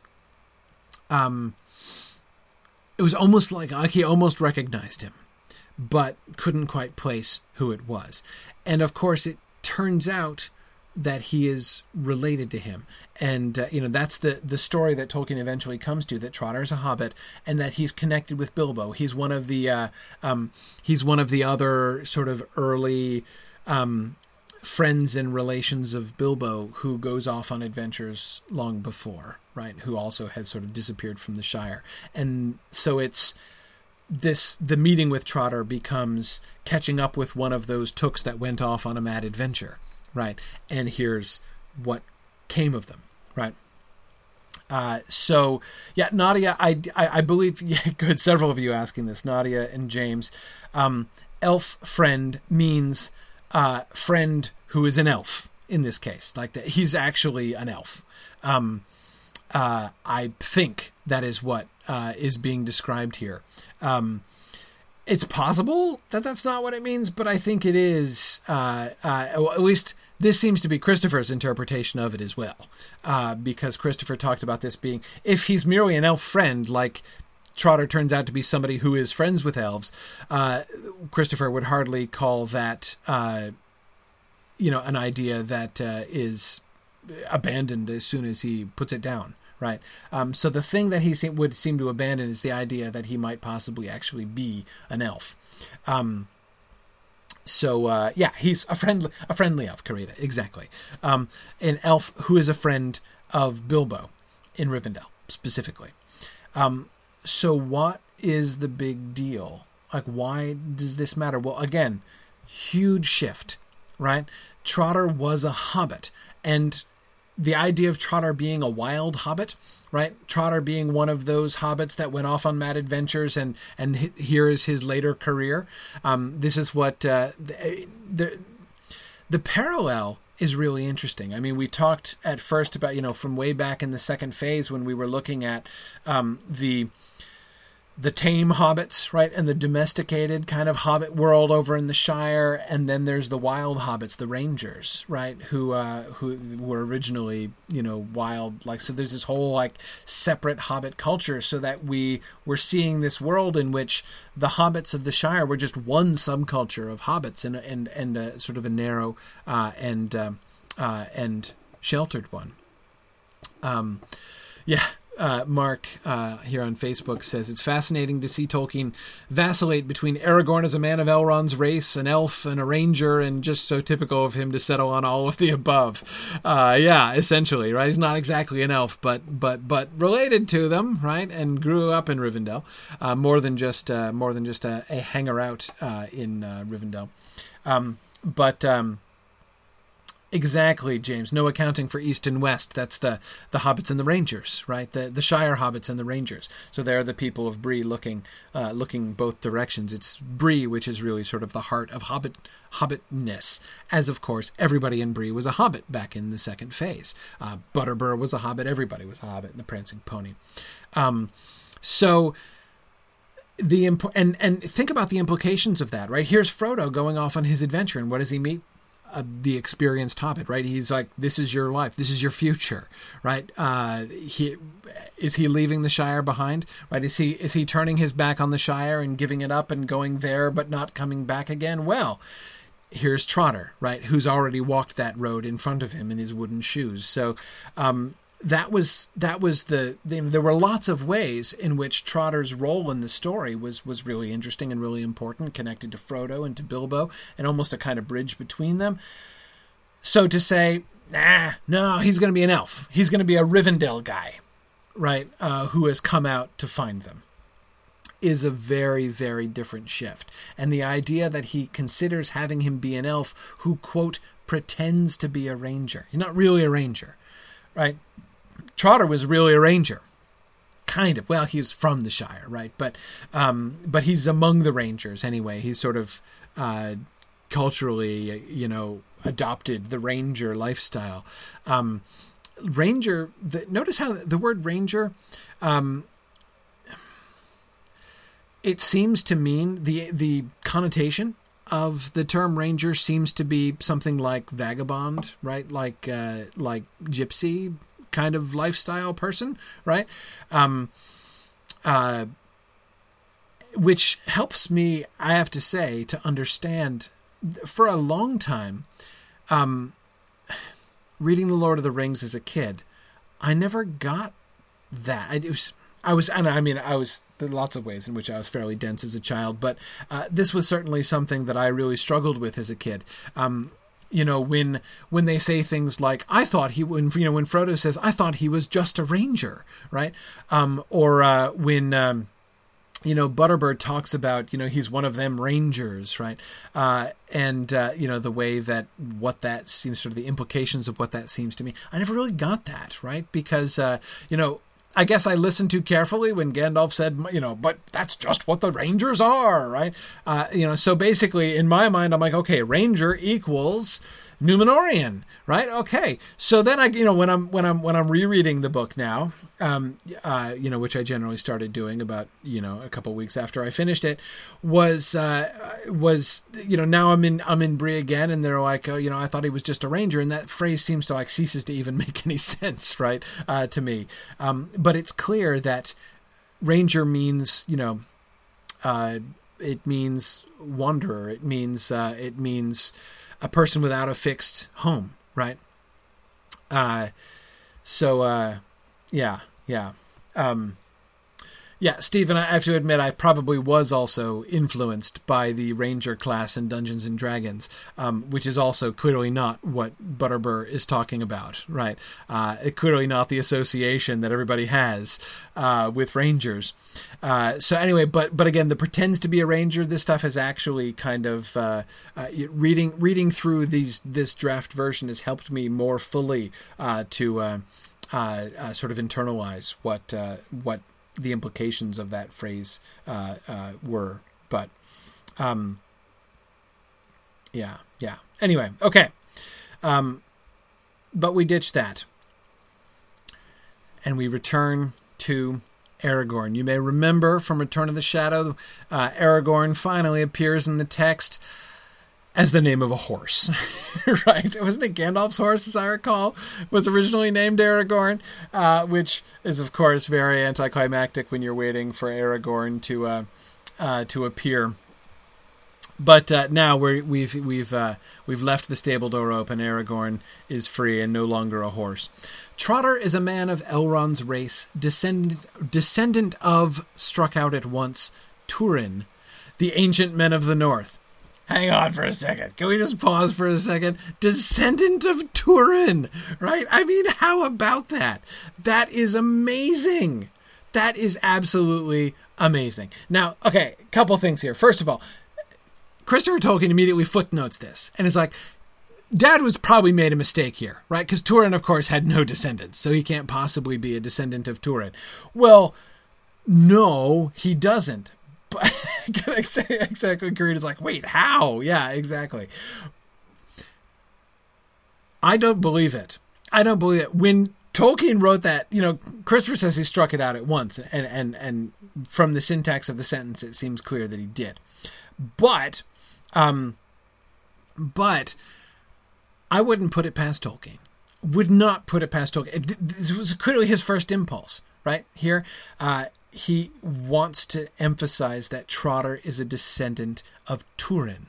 um, it was almost like, like he almost recognized him, but couldn't quite place who it was. And of course, it turns out that he is related to him and uh, you know that's the the story that Tolkien eventually comes to that Trotter is a hobbit and that he's connected with Bilbo he's one of the uh, um, he's one of the other sort of early um, friends and relations of Bilbo who goes off on adventures long before, right? Who also had sort of disappeared from the Shire. And so it's this the meeting with Trotter becomes catching up with one of those tooks that went off on a mad adventure, right? And here's what came of them, right? Uh, so yeah, Nadia, I, I, I believe *laughs* yeah, good. Several of you asking this, Nadia and James. Um, elf friend means uh, friend who is an elf in this case. Like that, he's actually an elf. Um, uh, I think that is what uh, is being described here. Um, it's possible that that's not what it means, but I think it is. Uh, uh at least this seems to be Christopher's interpretation of it as well, uh, because Christopher talked about this being if he's merely an elf friend, like Trotter turns out to be somebody who is friends with elves. Uh, Christopher would hardly call that you know, an idea that uh, is abandoned as soon as he puts it down, right? Um, so the thing that he seem, would seem to abandon is the idea that he might possibly actually be an elf. Um, so uh, yeah, he's a friend, a friendly elf, Karita, exactly. Um, an elf who is a friend of Bilbo, in Rivendell specifically. Um, so what is the big deal? Like, why does this matter? Well, again, huge shift, right? Trotter was a hobbit, and the idea of Trotter being a wild hobbit, right? Trotter being one of those hobbits that went off on mad adventures, and and here is his later career. Um, this is what uh, the, the the parallel is really interesting. I mean, we talked at first about you know from way back in the second phase when we were looking at um, the the tame hobbits, right, and the domesticated kind of hobbit world over in the Shire, and then there's the wild hobbits, the rangers, right, who uh, who were originally you know wild. Like so, there's this whole like separate hobbit culture, so that we were seeing this world in which the hobbits of the Shire were just one subculture of hobbits, and and and a, sort of a narrow uh, and um, uh, and sheltered one. Um, yeah, uh, Mark uh, here on Facebook says it's fascinating to see Tolkien vacillate between Aragorn as a man of Elrond's race, an elf, and a ranger, and just so typical of him to settle on all of the above. Uh, yeah, essentially, right? He's not exactly an elf, but but but related to them, right? And grew up in Rivendell, uh, more than just uh, more than just a, a hanger out uh, in Rivendell. Um, but um, Exactly, James. No accounting for east and west. That's the the hobbits and the rangers, right? The the Shire hobbits and the rangers. So they're the people of Bree looking uh, looking both directions. It's Bree, which is really sort of the heart of hobbit hobbitness. As of course, everybody in Bree was a hobbit back in the second phase. Uh, Butterbur was a hobbit. Everybody was a hobbit in the Prancing Pony. Um, so the imp- and and think about the implications of that, right? Here's Frodo going off on his adventure, and what does he meet? The experienced hobbit, right? He's like, this is your life, this is your future, right? Uh, he is he leaving the Shire behind, right? Is he is he turning his back on the Shire and giving it up and going there, but not coming back again? Well, here's Trotter, right? Who's already walked that road in front of him in his wooden shoes. So, um, that was that was the, the, there were lots of ways in which Trotter's role in the story was was really interesting and really important, connected to Frodo and to Bilbo, and almost a kind of bridge between them. So to say, nah, no, he's going to be an elf. He's going to be a Rivendell guy, right? Uh, who has come out to find them, is a very very different shift. And the idea that he considers having him be an elf who quote pretends to be a ranger. He's not really a ranger, right? Trotter was really a ranger. Kind of. Well, he's from the Shire, right? But um, but he's among the Rangers anyway. He's sort of uh, culturally, you know, adopted the Ranger lifestyle. Um, ranger. The, notice how the word Ranger. Um, it seems to mean the the connotation of the term ranger seems to be something like vagabond, right? Like uh, like gypsy, kind of lifestyle person, right? Um, uh, which helps me, I have to say, to understand. For a long time, um, reading the Lord of the Rings as a kid, I never got that. I was, I was, and I mean, I was there lots of ways in which I was fairly dense as a child, but uh, this was certainly something that I really struggled with as a kid. Um, you know when when they say things like i thought he when you know when frodo says i thought he was just a ranger right? Um, or uh, when um, you know butterbur talks about you know he's one of them rangers right? Uh, and uh, you know the way that what that seems sort of the implications of what that seems to me i never really got that right? Because uh, you know I guess I listened too carefully when Gandalf said, you know, but that's just what the Rangers are, right? Uh, you know, so basically in my mind, I'm like, okay, Ranger equals Numenorean, right? Okay. So then I, you know, when I'm when I'm when I'm rereading the book now, um, uh, you know, which I generally started doing about you know a couple weeks after I finished it, was uh, was you know now I'm in I'm in Bree again, and they're like, oh, you know, I thought he was just a ranger, and that phrase seems to like ceases to even *laughs* make any sense, right, uh, to me. Um, but it's clear that ranger means you know, uh, it means wanderer. It means uh, it means a person without a fixed home, right? Uh, so uh, yeah, yeah. Um, Yeah, Stephen, I have to admit, I probably was also influenced by the Ranger class in Dungeons and Dragons, um, which is also clearly not what Butterbur is talking about, right? Uh, clearly not the association that everybody has uh, with Rangers. Uh, so anyway, but but again, the pretends to be a Ranger. This stuff has actually kind of uh, uh, reading reading through these this draft version has helped me more fully uh, to sort of internalize what what the implications of that phrase uh, uh, were. But um, yeah, yeah. Anyway, okay. Um, but we ditch that. And we return to Aragorn. You may remember from Return of the Shadow, uh, Aragorn finally appears in the text as the name of a horse, *laughs* right? Wasn't it Gandalf's horse, as I recall, was originally named Aragorn, uh, which is of course very anticlimactic when you're waiting for Aragorn to uh, uh, to appear. But uh, now we have we've we've uh, we've left the stable door open. Aragorn is free and no longer a horse. Trotter is a man of Elrond's race, descendant descendant of struck out at once Turin, the ancient men of the north hang on for a second. Can we just pause for a second? Descendant of Turin, right? I mean, how about that? That is amazing. That is absolutely amazing. Now, okay, couple things here. First of all, Christopher Tolkien immediately footnotes this and is like, Dad was probably made a mistake here, right? Because Turin, of course, had no descendants, so he can't possibly be a descendant of Turin. Well, no, he doesn't *laughs* exactly. Creed is like, wait, how? Yeah, exactly. I don't believe it. I don't believe it. When Tolkien wrote that, you know, Christopher says he struck it out at once, and and and from the syntax of the sentence, it seems clear that he did. But, um, but I wouldn't put it past Tolkien. Would not put it past Tolkien. This was clearly his first impulse, right here. Uh, he wants to emphasize that Trotter is a descendant of Turin.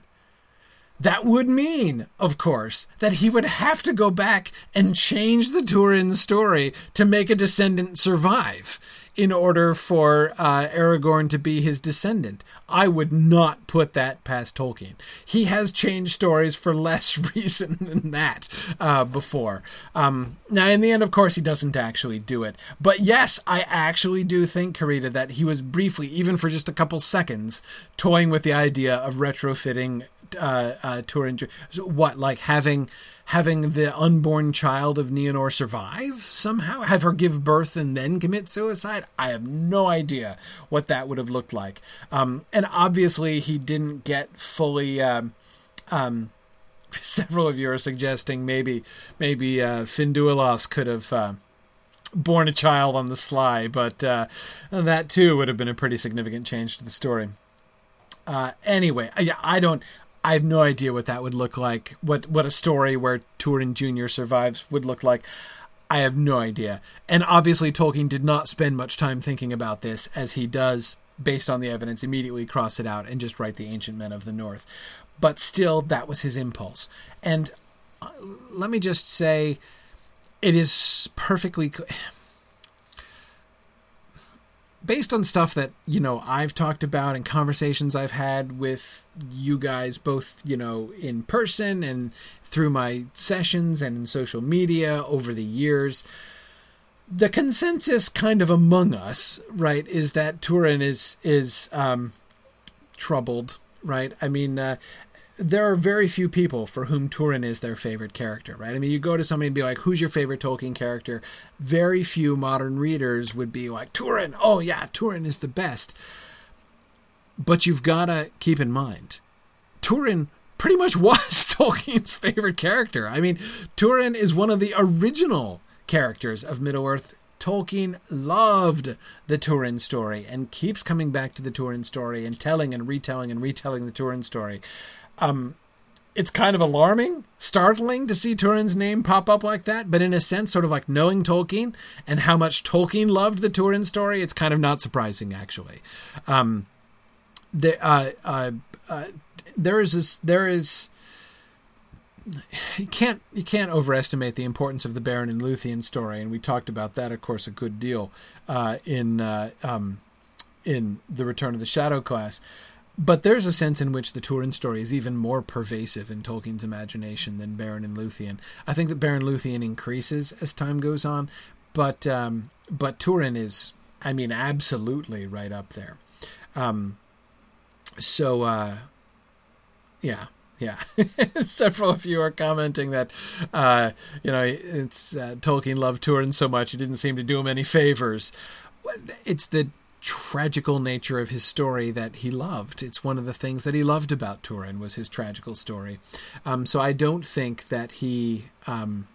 That would mean, of course, that he would have to go back and change the Turin story to make a descendant survive in order for uh, Aragorn to be his descendant. I would not put that past Tolkien. He has changed stories for less *laughs* reason than that uh, before. Um, now, in the end, of course, he doesn't actually do it. But yes, I actually do think, Karita, that he was briefly, even for just a couple seconds, toying with the idea of retrofitting uh, uh, Turin. What, like having having the unborn child of Nienor survive somehow, have her give birth and then commit suicide. I have no idea what that would have looked like. Um, and obviously, he didn't get fully. Um, um, *laughs* several of you are suggesting maybe maybe uh, Finduilas could have. Uh, born a child on the sly, but uh, that too would have been a pretty significant change to the story. Uh, anyway, yeah, I don't. I have no idea what that would look like. What what a story where Turin Jr. survives would look like. I have no idea. And obviously Tolkien did not spend much time thinking about this as he does based on the evidence immediately cross it out and just write the ancient men of the north. But still that was his impulse. And uh, let me just say it is perfectly based on stuff that you know I've talked about and conversations I've had with you guys both you know in person and through my sessions and in social media over the years the consensus kind of among us right is that Turin is is um troubled right? I mean uh, there are very few people for whom Turin is their favorite character, right? I mean, you go to somebody and be like, who's your favorite Tolkien character? Very few modern readers would be like, Turin, oh yeah, Turin is the best. But you've got to keep in mind, Turin pretty much *laughs* was Tolkien's favorite character. I mean, Turin is one of the original characters of Middle Earth. Tolkien loved the Turin story and keeps coming back to the Turin story and telling and retelling and retelling the Turin story. Um, it's kind of alarming, startling to see Turin's name pop up like that, but in a sense, sort of like knowing Tolkien and how much Tolkien loved the Turin story, it's kind of not surprising actually. Um, there, uh, uh, uh, there is this, there is you can't you can't overestimate the importance of the Beren and Luthien story, and we talked about that, of course, a good deal uh, in uh, um, in the Return of the Shadow class. But there's a sense in which the Turin story is even more pervasive in Tolkien's imagination than Beren and Luthien. I think that Beren and Luthien increases as time goes on, but um, but Turin is, I mean, absolutely right up there. Um, so, uh, yeah, yeah. *laughs* Several of you are commenting that, uh, you know, it's uh, Tolkien loved Turin so much he didn't seem to do him any favors. It's the tragical nature of his story that he loved. It's one of the things that he loved about Turin was his tragical story. Um, so I don't think that he um,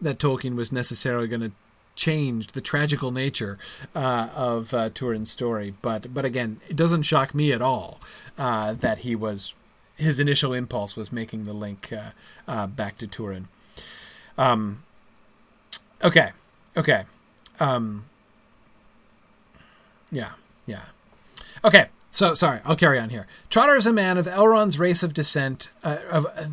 that Tolkien was necessarily going to change the tragical nature uh, of uh, Turin's story. But but again, it doesn't shock me at all uh, that he was his initial impulse was making the link uh, uh, back to Turin. Um, okay, okay. Um, yeah, yeah. Okay, so sorry, I'll carry on here. Trotter is a man of Elrond's race of descent, uh, of, uh,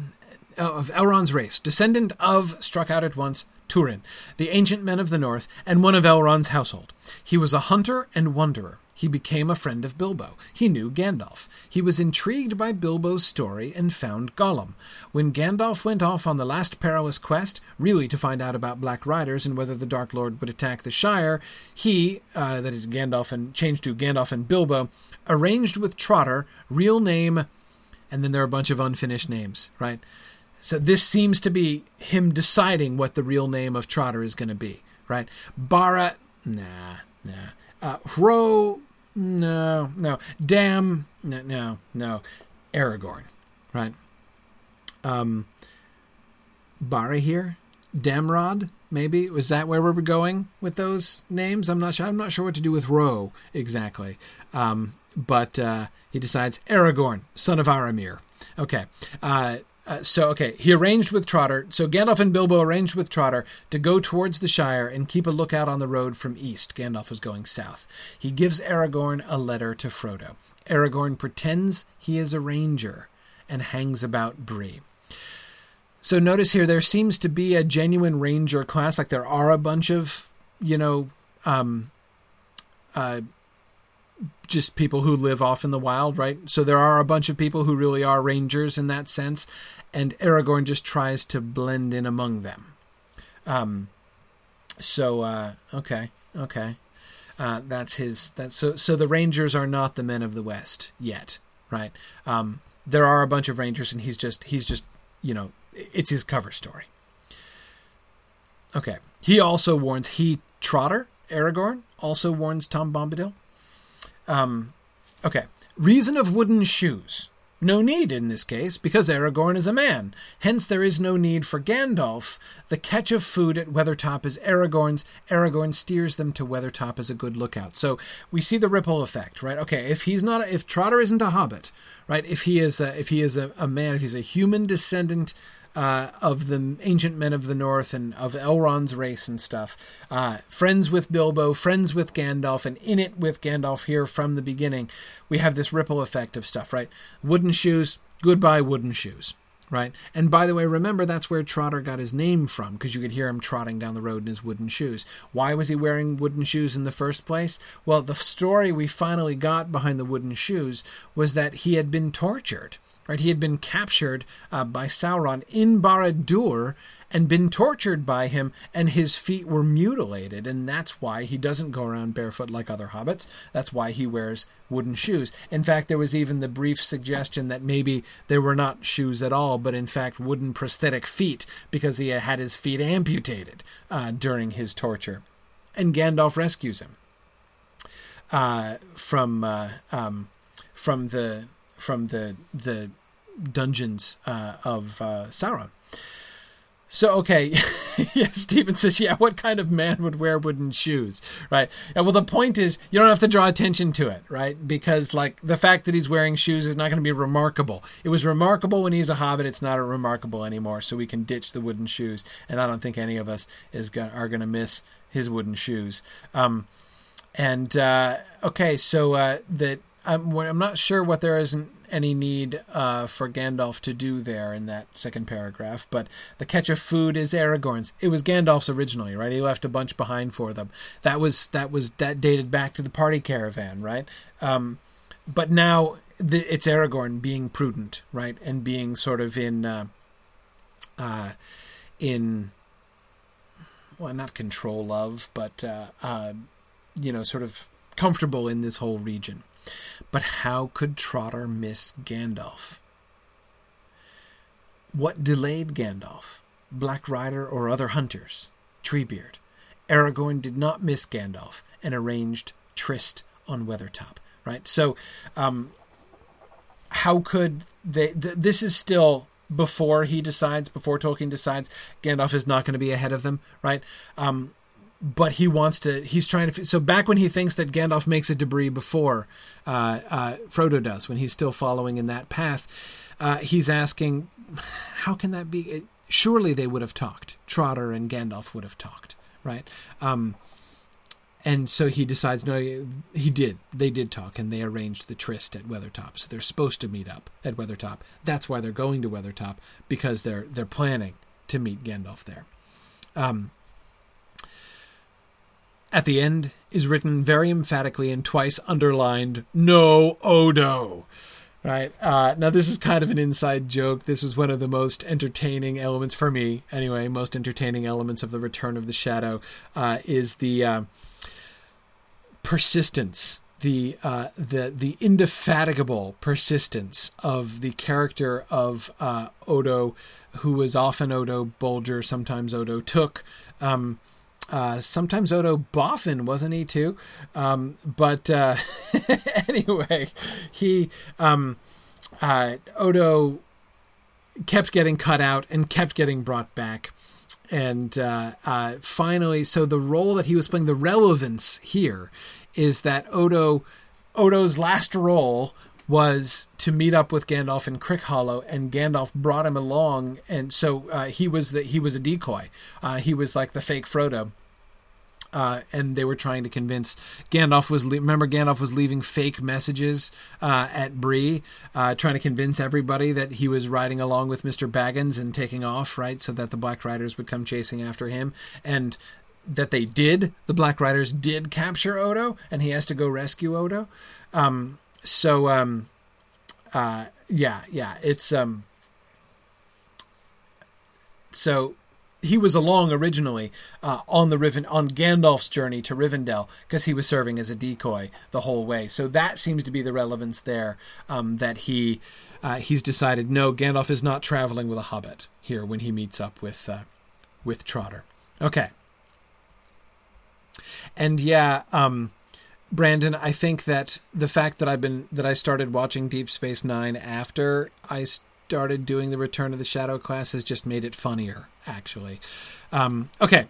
of Elrond's race, descendant of, struck out at once, Turin, the ancient men of the north, and one of Elrond's household. He was a hunter and wanderer. He became a friend of Bilbo. He knew Gandalf. He was intrigued by Bilbo's story and found Gollum. When Gandalf went off on the last perilous quest, really to find out about Black Riders and whether the Dark Lord would attack the Shire, he, uh, that is Gandalf and changed to Gandalf and Bilbo, arranged with Trotter, real name, and then there are a bunch of unfinished names, right? So this seems to be him deciding what the real name of Trotter is going to be, right? Bara, nah, nah. Uh, Hro, no, no. Dam, no, no, no. Aragorn, right? Um, Bara here, Damrod, maybe was that where we were going with those names? I'm not sure. I'm not sure what to do with Hro exactly. Um, but uh, he decides Aragorn, son of Aramir. Okay. Uh, uh, so okay, he arranged with Trotter. So Gandalf and Bilbo arranged with Trotter to go towards the Shire and keep a lookout on the road from east. Gandalf was going south. He gives Aragorn a letter to Frodo. Aragorn pretends he is a ranger and hangs about Bree. So notice here there seems to be a genuine ranger class. Like there are a bunch of you know um, uh, just people who live off in the wild, right? So there are a bunch of people who really are rangers in that sense, and Aragorn just tries to blend in among them. Um, so uh, okay, okay, uh, that's his. That's so. So the rangers are not the men of the West yet, right? Um, there are a bunch of rangers, and he's just he's just you know it's his cover story. Okay, he also warns he Trotter Aragorn also warns Tom Bombadil um, okay. Reason of wooden shoes. No need in this case, because Aragorn is a man. Hence, there is no need for Gandalf. The catch of food at Weathertop is Aragorn's. Aragorn steers them to Weathertop as a good lookout. So we see the ripple effect, right? Okay, if he's not, if Trotter isn't a hobbit, right? If he is, a, if he is a, a man, if he's a human descendant uh, of the ancient men of the north and of Elrond's race and stuff. Uh, friends with Bilbo, friends with Gandalf, and in it with Gandalf here from the beginning. We have this ripple effect of stuff, right? Wooden shoes, goodbye wooden shoes. Right. And by the way, remember that's where Trotter got his name from because you could hear him trotting down the road in his wooden shoes. Why was he wearing wooden shoes in the first place? Well, the story we finally got behind the wooden shoes was that he had been tortured Right, he had been captured uh, by Sauron in Barad-dûr and been tortured by him, and his feet were mutilated, and that's why he doesn't go around barefoot like other hobbits. That's why he wears wooden shoes. In fact, there was even the brief suggestion that maybe they were not shoes at all, but in fact wooden prosthetic feet because he had his feet amputated uh, during his torture. And Gandalf rescues him uh, from uh, um, from the from the the dungeons uh, of uh, Sauron. So okay, *laughs* yeah, Stephen says, yeah, what kind of man would wear wooden shoes, right? Yeah, well, the point is, you don't have to draw attention to it, right? Because like the fact that he's wearing shoes is not going to be remarkable. It was remarkable when he's a hobbit. It's not remarkable anymore. So we can ditch the wooden shoes, and I don't think any of us is gonna, are going to miss his wooden shoes. Um, and uh, okay, so uh, that I'm, I'm not sure what there isn't any need uh, for Gandalf to do there in that second paragraph. But the catch of food is Aragorn's. It was Gandalf's originally, right? He left a bunch behind for them. That was that was that dated back to the party caravan, right? Um, but now the, it's Aragorn being prudent, right, and being sort of in uh, uh, in well, not control of, but uh, uh, you know, sort of comfortable in this whole region. But how could Trotter miss Gandalf? What delayed Gandalf? Black Rider or other hunters? Treebeard. Aragorn did not miss Gandalf and arranged tryst on Weathertop. Right. So, um, how could they? Th- this is still before he decides, before Tolkien decides, Gandalf is not going to be ahead of them, right? Um, but he wants to. He's trying to. So back when he thinks that Gandalf makes a debris before uh, uh, Frodo does, when he's still following in that path, uh, he's asking, "How can that be? Surely they would have talked. Trotter and Gandalf would have talked, right?" Um, and so he decides no he did they did talk and they arranged the tryst at weathertop so they're supposed to meet up at weathertop that's why they're going to weathertop because they're they're planning to meet gandalf there um, at the end is written very emphatically and twice underlined no odo. Right? Uh, now this is kind of an inside joke. This was one of the most entertaining elements for me anyway most entertaining elements of the return of the shadow uh, is the uh, persistence, the uh, the the indefatigable persistence of the character of uh, Odo, who was often Odo Bolger, sometimes Odo Took. Um, uh, sometimes Odo Boffin, wasn't he too? Um, but uh, *laughs* anyway, he um, uh, Odo kept getting cut out and kept getting brought back and uh, uh, finally, so the role that he was playing, the relevance here is that Odo, Odo's last role was to meet up with Gandalf in Crickhollow, and Gandalf brought him along, and so uh, he was the he was a decoy. Uh, he was like the fake Frodo, uh, and they were trying to convince Gandalf was remember Gandalf was leaving fake messages uh, at Bree, uh, trying to convince everybody that he was riding along with Mister Baggins and taking off, right, so that the Black Riders would come chasing after him, and that they did. The Black Riders did capture Odo, and he has to go rescue Odo. Um, so um, uh, yeah, yeah, it's um, so he was along originally uh, on the Riven on Gandalf's journey to Rivendell because he was serving as a decoy the whole way. So that seems to be the relevance there um, that he uh, he's decided no Gandalf is not traveling with a hobbit here when he meets up with uh, with Trotter. Okay, and yeah, um, Brandon, I think that the fact that I've been that I started watching Deep Space Nine after I started doing the Return of the Shadow class has just made it funnier, actually. Um, okay.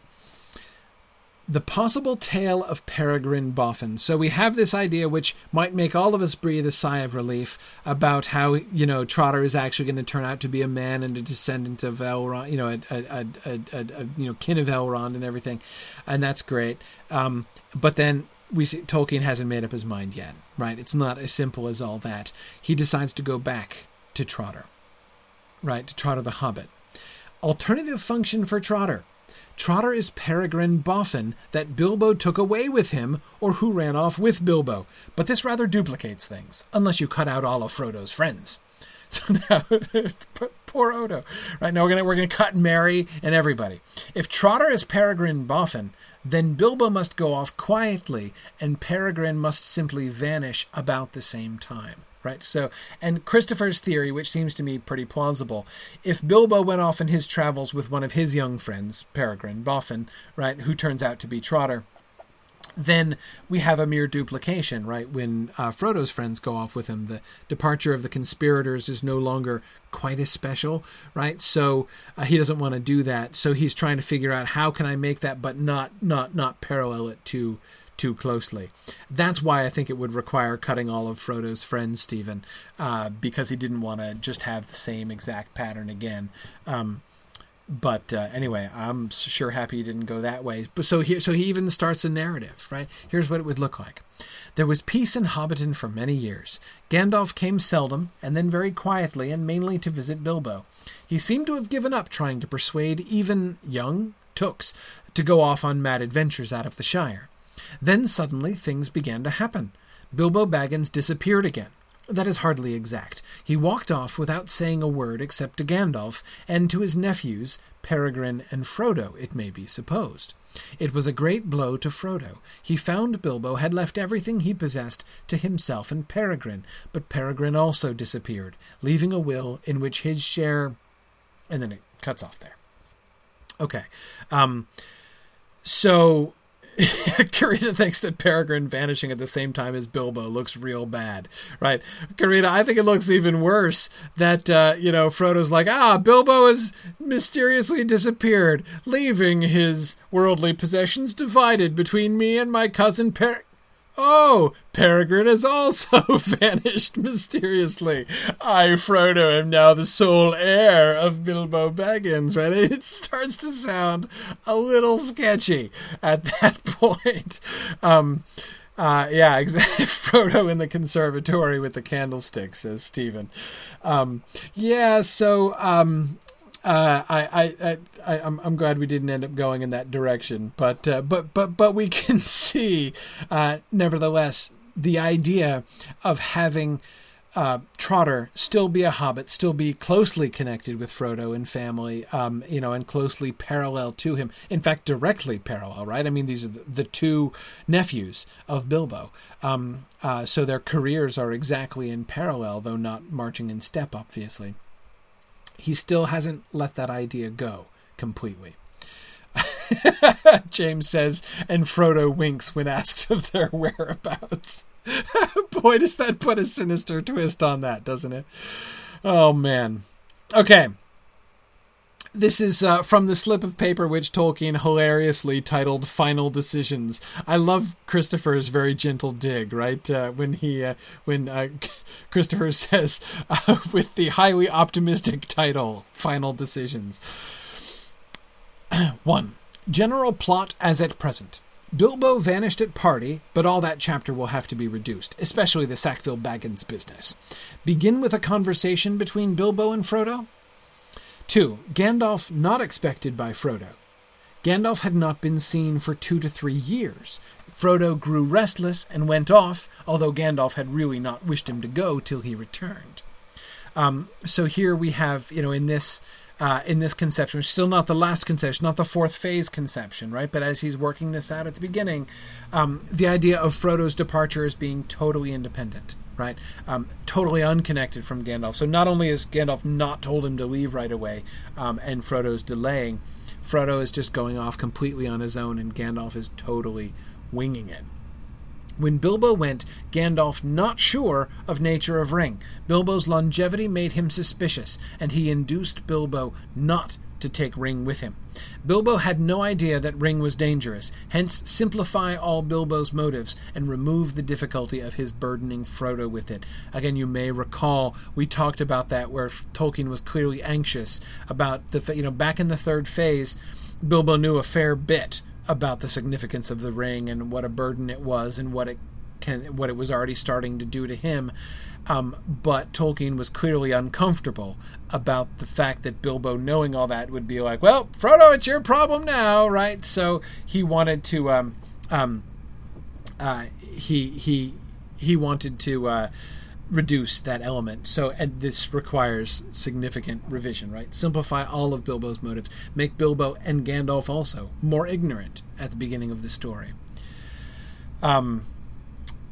The possible tale of Peregrine Boffin. So we have this idea which might make all of us breathe a sigh of relief about how, you know, Trotter is actually going to turn out to be a man and a descendant of Elrond, you know, a, a, a, a you know, kin of Elrond and everything. And that's great. Um, but then we see Tolkien hasn't made up his mind yet, right? It's not as simple as all that. He decides to go back to Trotter right? To Trotter the Hobbit. Alternative function for Trotter. Trotter is Peregrine Boffin that Bilbo took away with him or who ran off with Bilbo. But this rather duplicates things, unless you cut out all of Frodo's friends. *laughs* So now, *laughs* poor Odo. Right now, we're gonna we're gonna cut Merry and everybody. If Trotter is Peregrine Boffin, then Bilbo must go off quietly, and Peregrine must simply vanish about the same time right? So, and Christopher's theory, which seems to me pretty plausible, if Bilbo went off in his travels with one of his young friends, Peregrine Boffin, right, who turns out to be Trotter, then we have a mere duplication, right? When uh, Frodo's friends go off with him, the departure of the conspirators is no longer quite as special, right? So uh, he doesn't want to do that. So he's trying to figure out how can I make that, but not not not parallel it to too closely. That's why I think it would require cutting all of Frodo's friends, Stephen, uh, because he didn't want to just have the same exact pattern again. Um, but uh, anyway, I'm sure happy he didn't go that way. But so here, so he even starts a narrative, right? Here's what it would look like. There was peace in Hobbiton for many years. Gandalf came seldom, and then very quietly, and mainly to visit Bilbo. He seemed to have given up trying to persuade even young Tooks to go off on mad adventures out of the Shire. Then suddenly things began to happen. Bilbo Baggins disappeared again. That is hardly exact. He walked off without saying a word except to Gandalf and to his nephews, Peregrine and Frodo, it may be supposed. It was a great blow to Frodo. He found Bilbo had left everything he possessed to himself and Peregrine, but Peregrine also disappeared, leaving a will in which his share. And then it cuts off there. Okay. Um, so *laughs* Karina thinks that Peregrine vanishing at the same time as Bilbo looks real bad, right? Karina, I think it looks even worse that, uh, you know, Frodo's like, ah, Bilbo has mysteriously disappeared, leaving his worldly possessions divided between me and my cousin Per. Oh, Peregrine has also *laughs* vanished mysteriously. I, Frodo, am now the sole heir of Bilbo Baggins, right? It starts to sound a little sketchy at that *laughs* point. Um, uh, yeah. *laughs* Frodo in the conservatory with the candlestick, says Stephen. Um, yeah, so um, uh, I, I, I, I'm, I'm glad we didn't end up going in that direction, but, uh, but, but, but we *laughs* can see, uh, nevertheless, the idea of having uh, Trotter still be a hobbit, still be closely connected with Frodo and family, um, you know, and closely parallel to him. In fact, directly parallel, right? I mean, these are the, the two nephews of Bilbo. Um, uh, so their careers are exactly in parallel, though not marching in step, obviously he still hasn't let that idea go completely. *laughs* James says, and Frodo winks when asked of their whereabouts. *laughs* Boy, does that put a sinister twist on that, doesn't it? Oh, man. Okay this is uh, from the slip of paper which Tolkien hilariously titled "Final Decisions." I love Christopher's very gentle dig, right? Uh, when he, uh, when uh, *laughs* Christopher says, *laughs* uh, with the highly optimistic title "Final Decisions." *clears throat* One general plot as at present. Bilbo vanished at party, but all that chapter will have to be reduced, especially the Sackville Baggins business. Begin with a conversation between Bilbo and Frodo. 2. Gandalf not expected by Frodo. Gandalf had not been seen for two to three years. Frodo grew restless and went off, although Gandalf had really not wished him to go till he returned. Um, so here we have, you know, in this uh, in this conception, still not the last conception, not the fourth phase conception, right? But as he's working this out at the beginning, um, the idea of Frodo's departure as being totally independent right? Um, totally unconnected from Gandalf. So not only is Gandalf not told him to leave right away, um, and Frodo's delaying, Frodo is just going off completely on his own, and Gandalf is totally winging it. When Bilbo went, Gandalf not sure of nature of ring. Bilbo's longevity made him suspicious, and he induced Bilbo not to take Ring with him. Bilbo had no idea that Ring was dangerous, hence simplify all Bilbo's motives and remove the difficulty of his burdening Frodo with it. Again, you may recall we talked about that where Tolkien was clearly anxious about the you know back in the third phase, Bilbo knew a fair bit about the significance of the ring and what a burden it was and what it can what it was already starting to do to him. Um, but Tolkien was clearly uncomfortable about the fact that Bilbo, knowing all that, would be like, "Well, Frodo, it's your problem now, right?" So he wanted to, um, um, uh, he he he wanted to uh, reduce that element. So, and this requires significant revision, right? Simplify all of Bilbo's motives, make Bilbo and Gandalf also more ignorant at the beginning of the story. Um,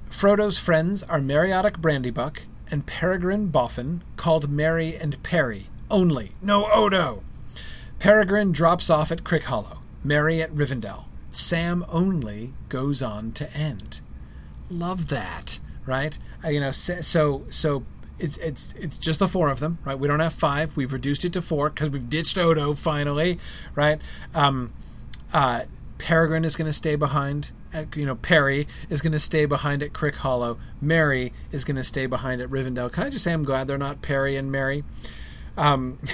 Frodo's friends are Meriadoc Brandybuck and Peregrine Boffin, called Merry and Perry, only, no Odo. Peregrine drops off at Crickhollow, Merry at Rivendell. Sam only goes on to end. Love that, right? Uh, you know, so so it's it's it's just the four of them, right? We don't have five. We've reduced it to four because we've ditched Odo finally, right? Um, uh, Peregrine is going to stay behind you know, Perry is going to stay behind at Crickhollow. Merry is going to stay behind at Rivendell. Can I just say I'm glad they're not Perry and Merry? Um, *laughs*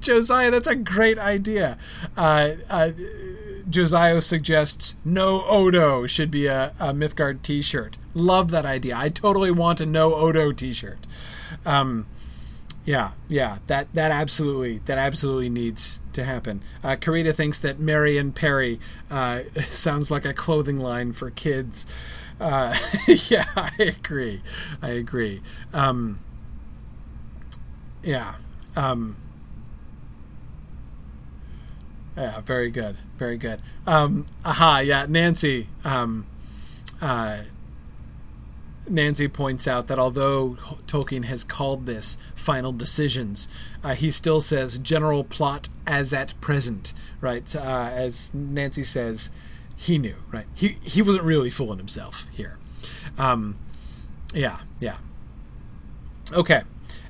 Josiah, that's a great idea. Uh, uh, Josiah suggests no Odo should be a, a Mythgard T-shirt. Love that idea. I totally want a no Odo T-shirt. Um, yeah, yeah, that that absolutely that absolutely needs to happen. Uh, Karita thinks that Merry and Perry uh, *laughs* sounds like a clothing line for kids. Uh, *laughs* yeah, *laughs* I agree. I agree. Um, yeah. Um, yeah, very good. Very good. Um, aha, yeah, Nancy. Um, uh, Nancy points out that although Tolkien has called this final decisions, uh, he still says general plot as at present, right? Uh, as Nancy says, he knew, right? He he wasn't really fooling himself here. Um, yeah, yeah. Okay.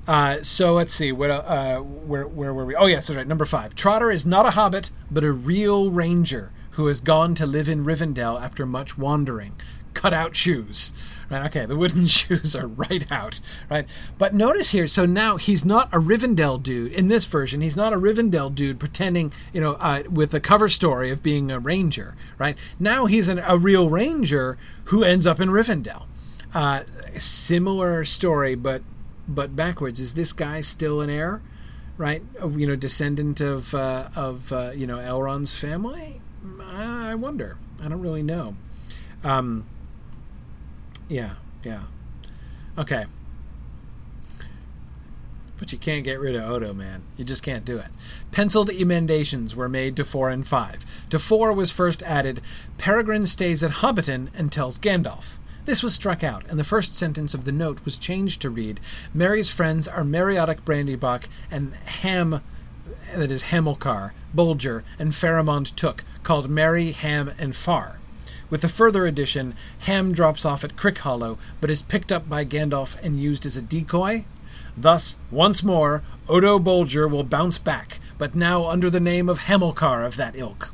Uh, so let's see. What? Uh, where? Where were we? Oh yes, that's right. Number five. Trotter is not a hobbit, but a real ranger who has gone to live in Rivendell after much wandering. Cut out shoes. Right. Okay. The wooden *laughs* shoes are right out. Right. But notice here. So now he's not a Rivendell dude in this version. He's not a Rivendell dude pretending, you know, uh, with a cover story of being a ranger. Right. Now he's an, a real ranger who ends up in Rivendell. Uh, similar story, but but backwards. Is this guy still an heir? Right, uh, you know, descendant of uh, of uh, you know Elrond's family. I wonder. I don't really know. Um, yeah, yeah. Okay. But you can't get rid of Odo, man. You just can't do it. Penciled emendations were made to 4 and 5. To 4 was first added Peregrine stays at Hobbiton and tells Gandalf. This was struck out, and the first sentence of the note was changed to read Merry's friends are Meriadoc Brandybuck and Ham, that is Hamilcar, Bolger, and Faramond Took, called Mary, Ham, and Far. With the further addition, Ham drops off at Crickhollow, but is picked up by Gandalf and used as a decoy. Thus, once more, Odo Bolger will bounce back, but now under the name of Hamilcar of that ilk.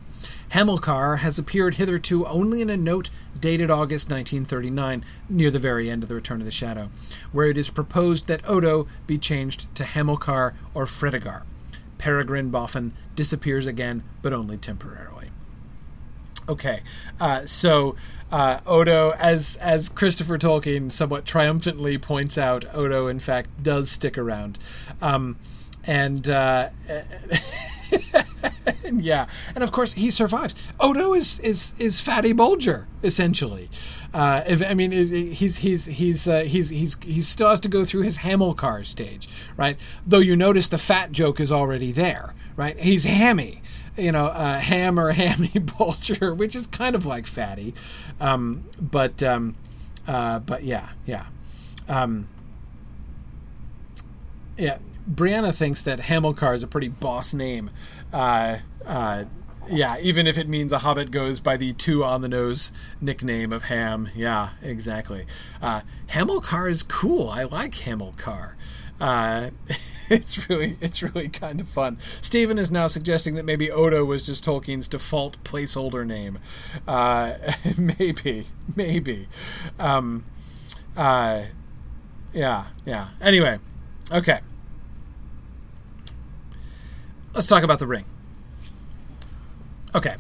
Hamilcar has appeared hitherto only in a note dated August 1939, near the very end of The Return of the Shadow, where it is proposed that Odo be changed to Hamilcar or Fredegar. Peregrine Boffin disappears again, but only temporarily. Okay, uh, so uh, Odo, as as Christopher Tolkien somewhat triumphantly points out, Odo in fact does stick around, um, and. Uh, *laughs* yeah, and of course he survives. Odo is is is Fatty Bolger essentially. Uh, if, I mean, he's he's he's uh, he's he's he still has to go through his Hamilcar stage, right? Though you notice the fat joke is already there, right? He's hammy, you know, uh, ham or *laughs* hammy Bolger, which is kind of like fatty, um, but um, uh, but yeah, yeah, um, yeah. Brianna thinks that Hamilcar is a pretty boss name. Uh, uh, yeah, even if it means a hobbit goes by the two on the nose nickname of Ham. Yeah, exactly. Uh, Hamilcar is cool. I like Hamilcar. Uh, *laughs* *laughs* it's really it's really kind of fun. Stephen is now suggesting that maybe Odo was just Tolkien's default placeholder name. Uh, *laughs* maybe, maybe. Um, uh, yeah, yeah. Anyway, okay. Let's talk about the ring. Okay.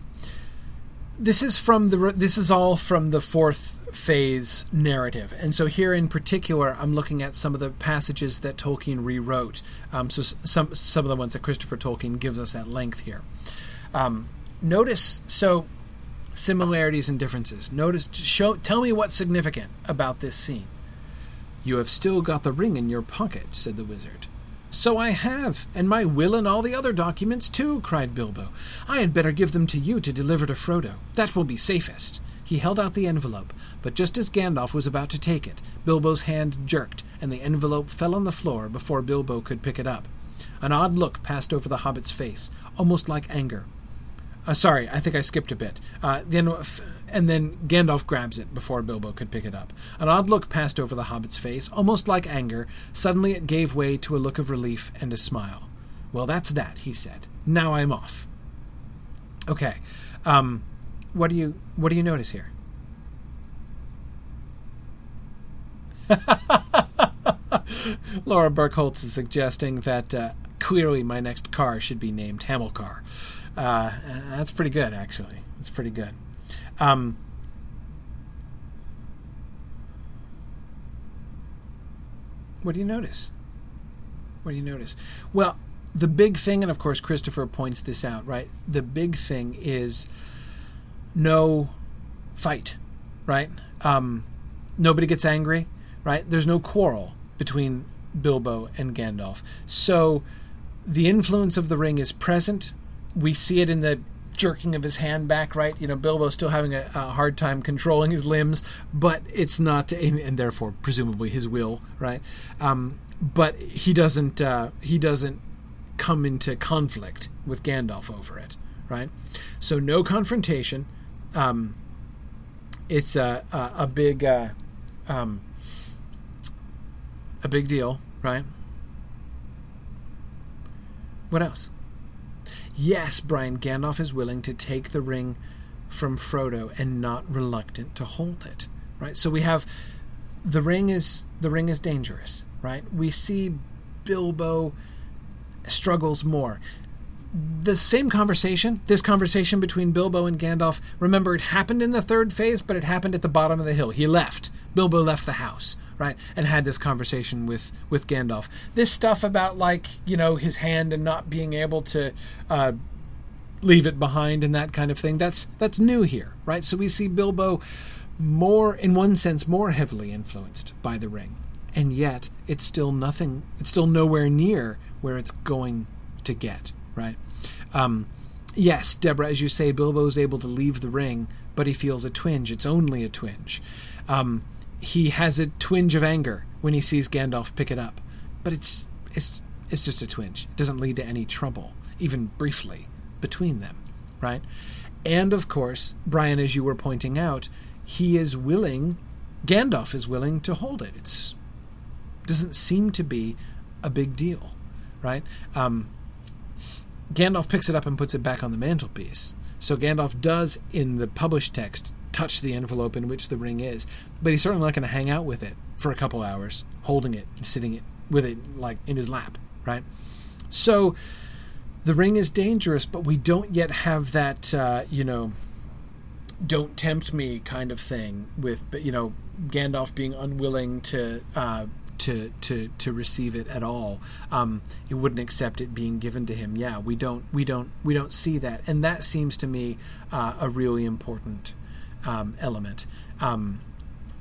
This is from the this is all from the fourth phase narrative, and so here in particular, I'm looking at some of the passages that Tolkien rewrote. Um, so some some of the ones that Christopher Tolkien gives us at length here. Um, notice so similarities and differences. Notice show tell me what's significant about this scene. You have still got the ring in your pocket," said the wizard. So I have, and my will and all the other documents too, cried Bilbo. I had better give them to you to deliver to Frodo. That will be safest. He held out the envelope, but just as Gandalf was about to take it, Bilbo's hand jerked, and the envelope fell on the floor before Bilbo could pick it up. An odd look passed over the hobbit's face, almost like anger. Uh, sorry, I think I skipped a bit. Uh, then, and then Gandalf grabs it before Bilbo could pick it up. An odd look passed over the hobbit's face, almost like anger. Suddenly it gave way to a look of relief and a smile. Well, that's that, he said. Now I'm off. Okay. Um, what do you what do you notice here? *laughs* Laura Burkholtz is suggesting that uh, clearly my next car should be named Hamilcar. Uh, that's pretty good, actually. That's pretty good. Um, what do you notice? What do you notice? Well, the big thing, and of course Christopher points this out, right? The big thing is no fight, right? Um, nobody gets angry, right? There's no quarrel between Bilbo and Gandalf. So the influence of the ring is present. We see it in the jerking of his hand back, right? You know, Bilbo's still having a, a hard time controlling his limbs, but it's not, and, and therefore presumably his will, right? Um, but he doesn't. Uh, he doesn't come into conflict with Gandalf over it, right? So no confrontation. Um, it's a a, a big uh, um, a big deal, right? What else? Yes, Brian Gandalf is willing to take the ring from Frodo and not reluctant to hold it, right? So we have the ring is the ring is dangerous, right? We see Bilbo struggles more. The same conversation, this conversation between Bilbo and Gandalf, remember it happened in the third phase, but it happened at the bottom of the hill. He left. Bilbo left the house, right? And had this conversation with with Gandalf. This stuff about like, you know, his hand and not being able to uh, leave it behind and that kind of thing. That's that's new here, right? So we see Bilbo more in one sense more heavily influenced by the ring. And yet it's still nothing it's still nowhere near where it's going to get, right? Um, yes, Deborah, as you say, Bilbo is able to leave the ring, but he feels a twinge. It's only a twinge. Um, he has a twinge of anger when he sees Gandalf pick it up, but it's it's it's just a twinge. It doesn't lead to any trouble, even briefly, between them, right? And of course, Brian, as you were pointing out, he is willing. Gandalf is willing to hold it. It's doesn't seem to be a big deal right? Um, Gandalf picks it up and puts it back on the mantelpiece. So Gandalf does, in the published text, touch the envelope in which the ring is, but he's certainly not going to hang out with it for a couple hours, holding it and sitting it with it like in his lap, right? So the ring is dangerous, but we don't yet have that, uh, you know, don't tempt me kind of thing with, you know, Gandalf being unwilling to uh, to to to receive it at all. Um, he wouldn't accept it being given to him. Yeah, we don't we don't we don't see that, and that seems to me uh, a really important um, element. Um,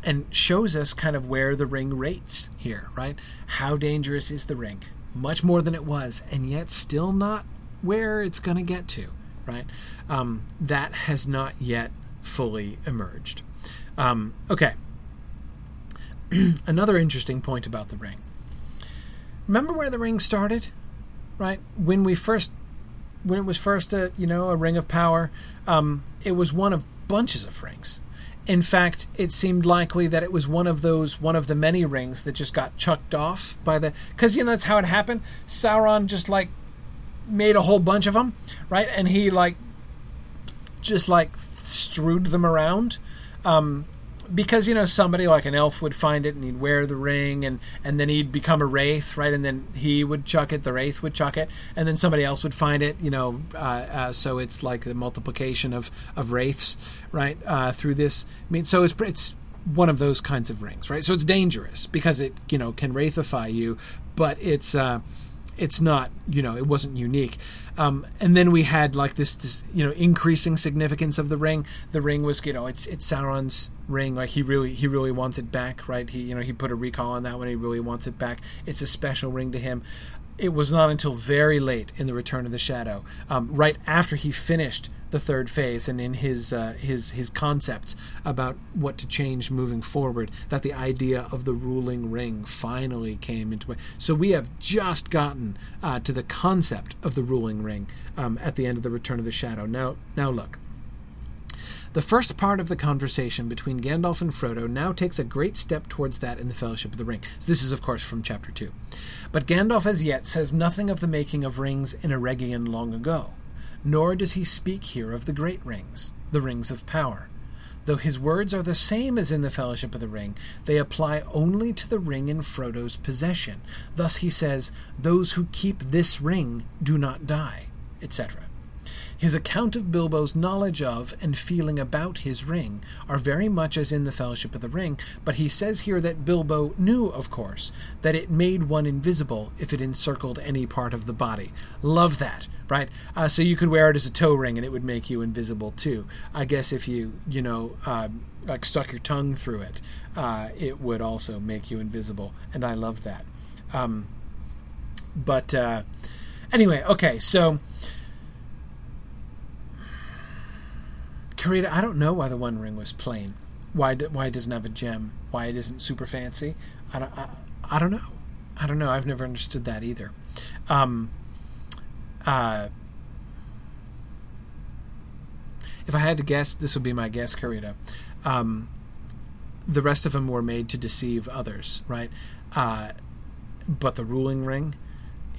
and shows us kind of where the ring rates here, right? How dangerous is the ring? Much more than it was, and yet still not where it's going to get to, right? Um, that has not yet fully emerged. Um, okay, *clears throat* another interesting point about the ring. Remember where the ring started, right? When we first, when it was first a you know a ring of power, um, it was one of bunches of rings. In fact, it seemed likely that it was one of those, one of the many rings that just got chucked off by the, because you know that's how it happened. Sauron just like made a whole bunch of them, right? And he like just like strewed them around. Um, because you know somebody like an elf would find it and he'd wear the ring and and then he'd become a wraith right? And then he would chuck it the wraith would chuck it and then somebody else would find it you know uh, uh, so it's like the multiplication of of wraiths right uh, through this. I mean so it's it's one of those kinds of rings right? So it's dangerous because it you know can wraithify you but it's uh it's not you know it wasn't unique um, and then we had like this, this you know increasing significance of the ring. The ring was you know it's it's sauron's ring. Like he really he really wants it back right? He you know he put a recall on that one. He really wants it back. It's a special ring to him. It was not until very late in the Return of the Shadow, um, right after he finished the third phase and in his uh, his his concepts about what to change moving forward, that the idea of the ruling ring finally came into play. So we have just gotten uh, to the concept of the ruling ring um, at the end of the Return of the Shadow. Now, now look. The first part of the conversation between Gandalf and Frodo now takes a great step towards that in the Fellowship of the Ring. So this is, of course, from chapter 2. But Gandalf as yet says nothing of the making of rings in Eregion long ago, nor does he speak here of the great rings, the rings of power. though his words are the same as in the Fellowship of the Ring, they apply only to the ring in Frodo's possession. Thus he says, Those who keep this ring do not die, etc. His account of Bilbo's knowledge of and feeling about his ring are very much as in the Fellowship of the Ring, but he says here that Bilbo knew, of course, that it made one invisible if it encircled any part of the body. Love that, right? Uh, so you could wear it as a toe ring and it would make you invisible too. I guess if you, you know, uh, like stuck your tongue through it, uh, it would also make you invisible, and I love that. Um, but uh, anyway, okay, so Karita, I don't know why the One Ring was plain. Why why it doesn't have a gem? Why it isn't super fancy? I don't I, I don't know. I don't know. I've never understood that either. Um, uh, if I had to guess, this would be my guess, Karita. Um, the rest of them were made to deceive others, right? Uh, but the ruling ring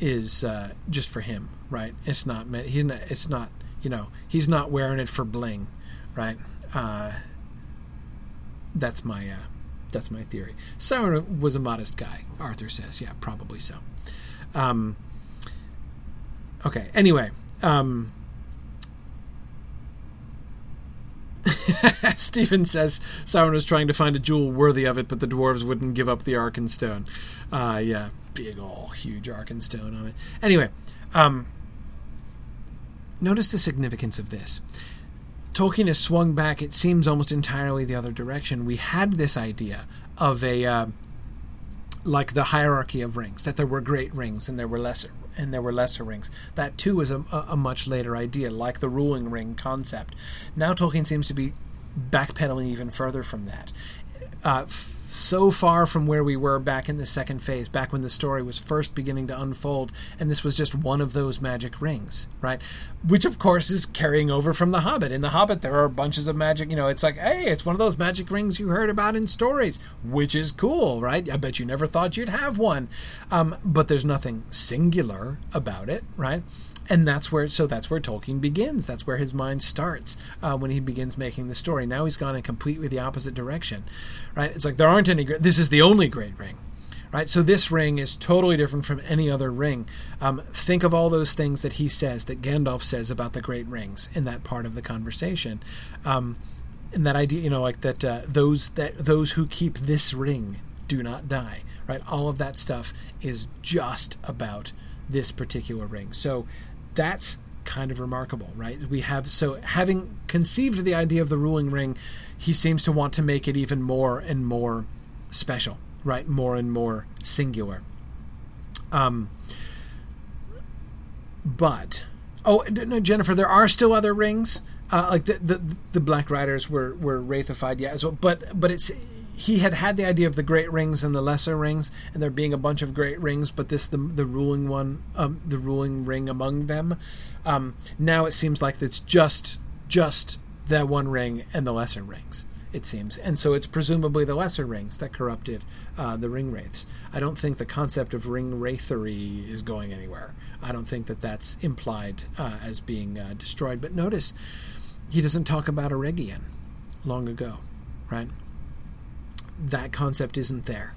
is uh, just for him, right? It's not meant. He's not. It's not. You know, he's not wearing it for bling right? Uh, that's my uh, that's my theory. Sauron was a modest guy. Arthur says, yeah, probably so. Um, okay. Anyway, um, *laughs* Stephen says Sauron was trying to find a jewel worthy of it, but the dwarves wouldn't give up the Arkenstone. Uh, yeah, big old huge Arkenstone on it. Anyway, um, notice the significance of this. Tolkien has swung back, it seems almost entirely the other direction. We had this idea of a uh, like the hierarchy of rings, that there were great rings and there were lesser and there were lesser rings. That too was a, a much later idea, like the ruling ring concept. Now Tolkien seems to be backpedaling even further from that. Uh, so far from where we were back in the second phase, back when the story was first beginning to unfold, and this was just one of those magic rings, right? Which, of course, is carrying over from The Hobbit. In The Hobbit, there are bunches of magic, you know, it's like, hey, it's one of those magic rings you heard about in stories, which is cool, right? I bet you never thought you'd have one. Um, but there's nothing singular about it, right? And that's where so that's where Tolkien begins. That's where his mind starts uh, when he begins making the story. Now he's gone in completely the opposite direction, right? It's like there aren't any. This is the only great ring, right? So this ring is totally different from any other ring. Um, think of all those things that he says, that Gandalf says about the great rings in that part of the conversation, um, and that idea, you know, like that uh, those that those who keep this ring do not die, right? All of that stuff is just about this particular ring. So that's kind of remarkable, right? We have so having conceived the idea of the ruling ring, he seems to want to make it even more and more special, right? More and more singular. Um, but oh no, Jennifer, there are still other rings. Uh, like the, the the Black Riders were were wraithified, yeah, as well. But but it's he had had the idea of the great rings and the lesser rings, and there being a bunch of great rings, but this the the ruling one, um, the ruling ring among them. Um, now it seems like it's just just that one ring and the lesser rings. It seems, and so it's presumably the lesser rings that corrupted uh, the ring wraiths. I don't think the concept of ring wraithry is going anywhere. I don't think that that's implied uh, as being uh, destroyed. But notice, he doesn't talk about Eregion long ago, right? That concept isn't there.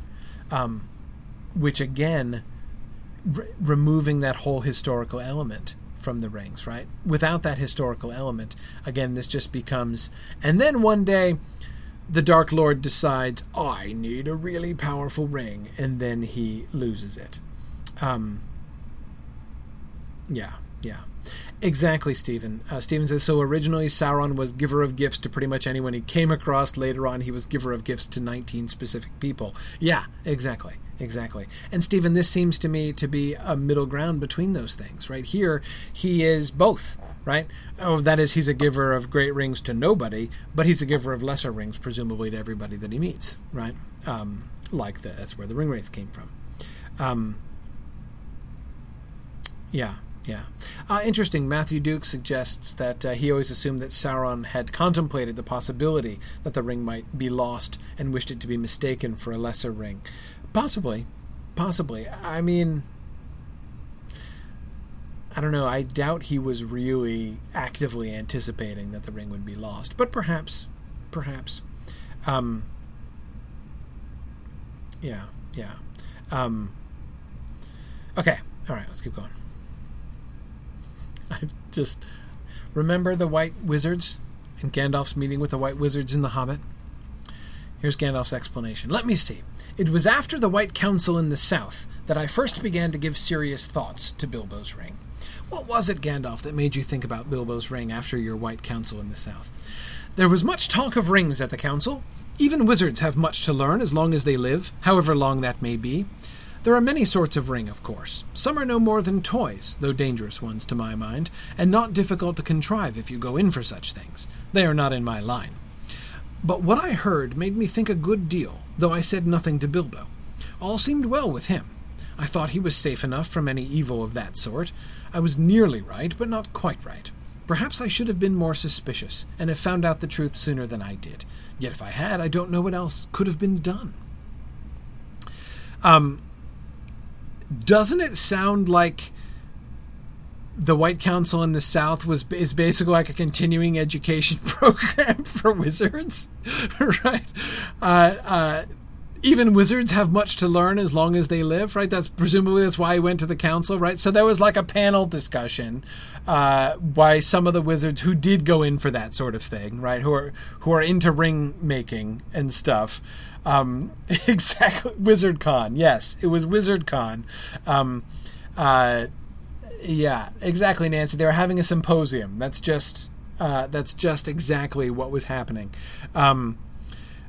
Um, which again, re- removing that whole historical element from the rings, right? Without that historical element, again, this just becomes. And then one day, the Dark Lord decides, I need a really powerful ring, and then he loses it. Um, yeah, yeah. Exactly, Stephen. Uh, Stephen says so. Originally, Sauron was giver of gifts to pretty much anyone he came across. Later on, he was giver of gifts to 19 specific people. Yeah, exactly, exactly. And Stephen, this seems to me to be a middle ground between those things. Right here, he is both. Right? Oh, that is, he's a giver of great rings to nobody, but he's a giver of lesser rings, presumably to everybody that he meets. Right? Um, like the, that's where the ring wraiths came from. Um, yeah. Yeah. Uh, interesting. Matthew Duke suggests that uh, he always assumed that Sauron had contemplated the possibility that the ring might be lost and wished it to be mistaken for a lesser ring. Possibly. Possibly. I mean, I don't know. I doubt he was really actively anticipating that the ring would be lost. But perhaps. perhaps. Um, yeah, yeah. Um, okay, all right, let's keep going. *laughs* I just remember the white wizards and Gandalf's meeting with the white wizards in The Hobbit. Here's Gandalf's explanation. Let me see. It was after the White Council in the South that I first began to give serious thoughts to Bilbo's ring. What was it, Gandalf, that made you think about Bilbo's ring after your White Council in the South? There was much talk of rings at the council. Even wizards have much to learn as long as they live, however long that may be. There are many sorts of ring, of course. Some are no more than toys, though dangerous ones to my mind, and not difficult to contrive if you go in for such things. They are not in my line. But what I heard made me think a good deal, though I said nothing to Bilbo. All seemed well with him. I thought he was safe enough from any evil of that sort. I was nearly right, but not quite right. Perhaps I should have been more suspicious, and have found out the truth sooner than I did. Yet if I had, I don't know what else could have been done. Um, doesn't it sound like the White Council in the South was is basically like a continuing education *laughs* program for wizards, *laughs* right? Uh, uh, even wizards have much to learn as long as they live, right? That's presumably that's why he went to the council, right? So there was like a panel discussion uh, by some of the wizards who did go in for that sort of thing, right? Who are who are into ring making and stuff. Um, *laughs* exactly, Wizard Con. Yes, it was Wizard Con. Um, uh, yeah, exactly, Nancy. They were having a symposium. That's just uh, that's just exactly what was happening. Um,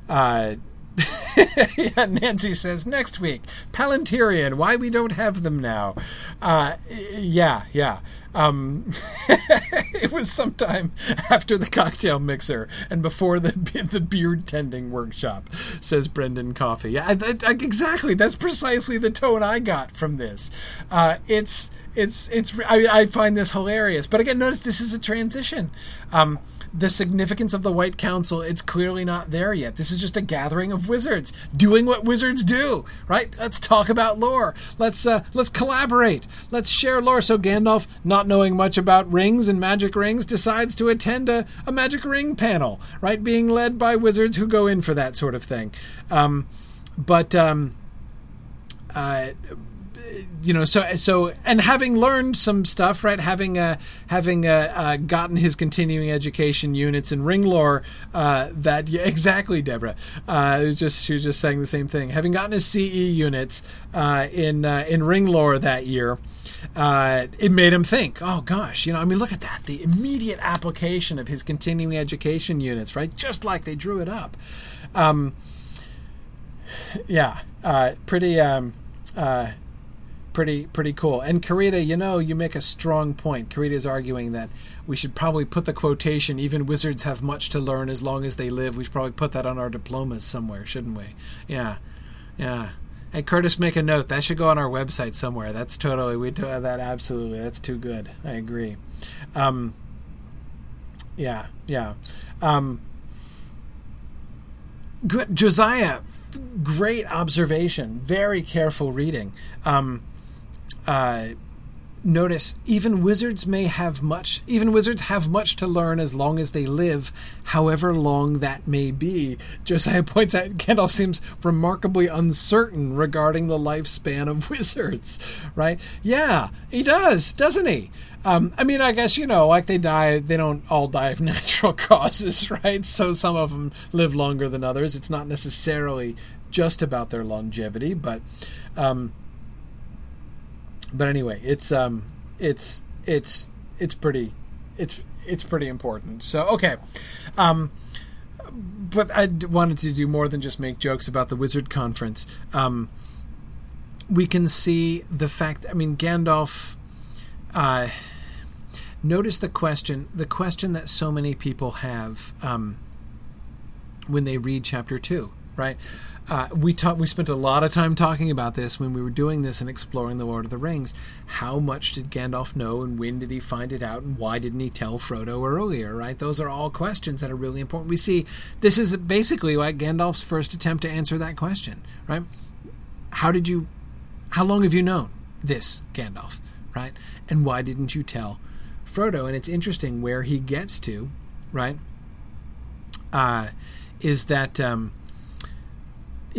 uh, *laughs* yeah, Nancy says next week Palantirian. Why we don't have them now? Uh, yeah, yeah. Um, *laughs* it was sometime after the cocktail mixer and before the *laughs* the beard tending workshop, says Brendan Coffee. Yeah, exactly. That's precisely the tone I got from this. Uh, it's it's it's. I, I, find this hilarious. But again, notice this is a transition. Um, the significance of the White Council, it's clearly not there yet. This is just a gathering of wizards doing what wizards do, right? Let's talk about lore. Let's uh, let's collaborate. Let's share lore. So Gandalf, not knowing much about rings and magic rings, decides to attend a, a magic ring panel, right? Being led by wizards who go in for that sort of thing. Um, but um, uh, you know, so so, and having learned some stuff, right? Having uh, having uh, uh, gotten his continuing education units in ring lore, uh, that *laughs* yeah, exactly, Deborah. Uh, it was just she was just saying the same thing. Having gotten his CE units uh, in uh, in ring lore that year. Uh, it made him think, oh gosh, you know, I mean, look at that. The immediate application of his continuing education units, right? Just like they drew it up. Um, yeah, uh, pretty, um, uh, pretty pretty cool. And Karita, you know, you make a strong point. Karita is arguing that we should probably put the quotation "Even wizards have much to learn as long as they live." We should probably put that on our diplomas somewhere, shouldn't we? Yeah, yeah. Hey, Curtis, make a note. That should go on our website somewhere. That's totally we do that. Absolutely, that's too good. I agree. Um, yeah, yeah. Um, good, Josiah. Great observation. Very careful reading. Um, uh, notice even wizards may have much even wizards have much to learn as long as they live however long that may be josiah points out gandalf seems remarkably uncertain regarding the lifespan of *laughs* wizards right yeah he does doesn't he um, I mean, I guess you know, like they die, they don't all die of *laughs* natural causes, right? So some of them live longer than others. It's not necessarily just about their longevity, but um, but anyway, it's um, it's it's it's pretty, it's it's pretty important. So okay, um, but I wanted to do more than just make jokes about the Wizard Conference. Um, we can see the fact. I mean, Gandalf. Uh, notice the question. The question that so many people have um, when they read chapter two, right? Uh, we talked. We spent a lot of time talking about this when we were doing this and exploring the Lord of the Rings. How much did Gandalf know, and when did he find it out, and why didn't he tell Frodo earlier? Right? Those are all questions that are really important. We see this is basically like Gandalf's first attempt to answer that question. Right? How did you? How long have you known this, Gandalf? Right? And why didn't you tell Frodo? And it's interesting where he gets to. Right? uh, is that um,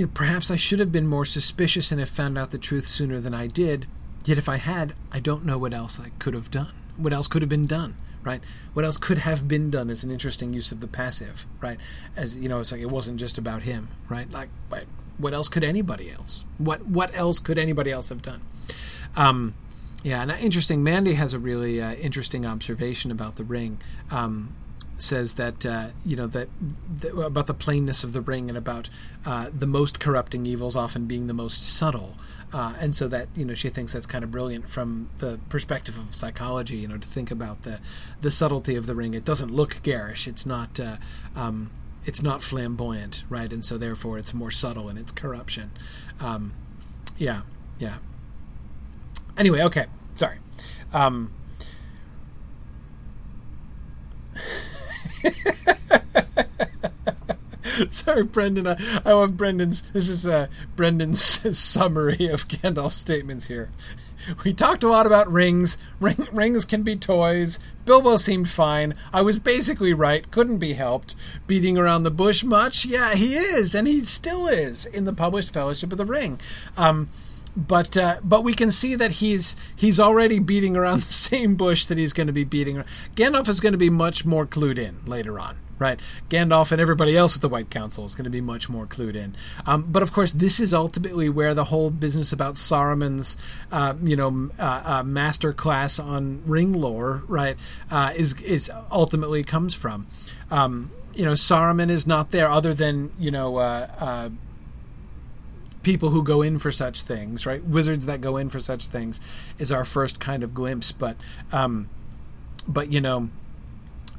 perhaps I should have been more suspicious and have found out the truth sooner than I did. Yet if I had, I don't know what else I could have done. What else could have been done, right? What else could have been done is an interesting use of the passive, right? As you know, it's like it wasn't just about him, right? Like, what else could anybody else? What what else could anybody else have done? Um, yeah, and interesting. Mandy has a really uh, interesting observation about the ring. Um, says that uh, you know that, that, about the plainness of the ring and about uh, the most corrupting evils often being the most subtle, uh, and so that you know she thinks that's kind of brilliant from the perspective of psychology. You know, to think about the the subtlety of the ring. It doesn't look garish. It's not. Uh, um, it's not flamboyant, right? And so therefore, it's more subtle in its corruption. Um, yeah, yeah. Anyway, okay. Sorry. Um, *laughs* Sorry, Brendan. I, I love Brendan's. This is uh, Brendan's *laughs* summary of Gandalf's statements here. We talked a lot about rings. Ring, rings can be toys. Bilbo seemed fine. I was basically right. Couldn't be helped. Beating around the bush much? Yeah, he is, and he still is in the published Fellowship of the Ring. Um, but uh, but we can see that he's he's already beating around *laughs* the same bush that he's going to be beating. Gandalf is going to be much more clued in later on right? Gandalf and everybody else at the White Council is going to be much more clued in. Um, but of course, this is ultimately where the whole business about Saruman's, uh, you know, uh, uh, master class on ring lore, right, uh, is is ultimately comes from. Um, you know, Saruman is not there other than you know. Uh, uh, people who go in for such things, right? Wizards that go in for such things is our first kind of glimpse. But, um, but you know,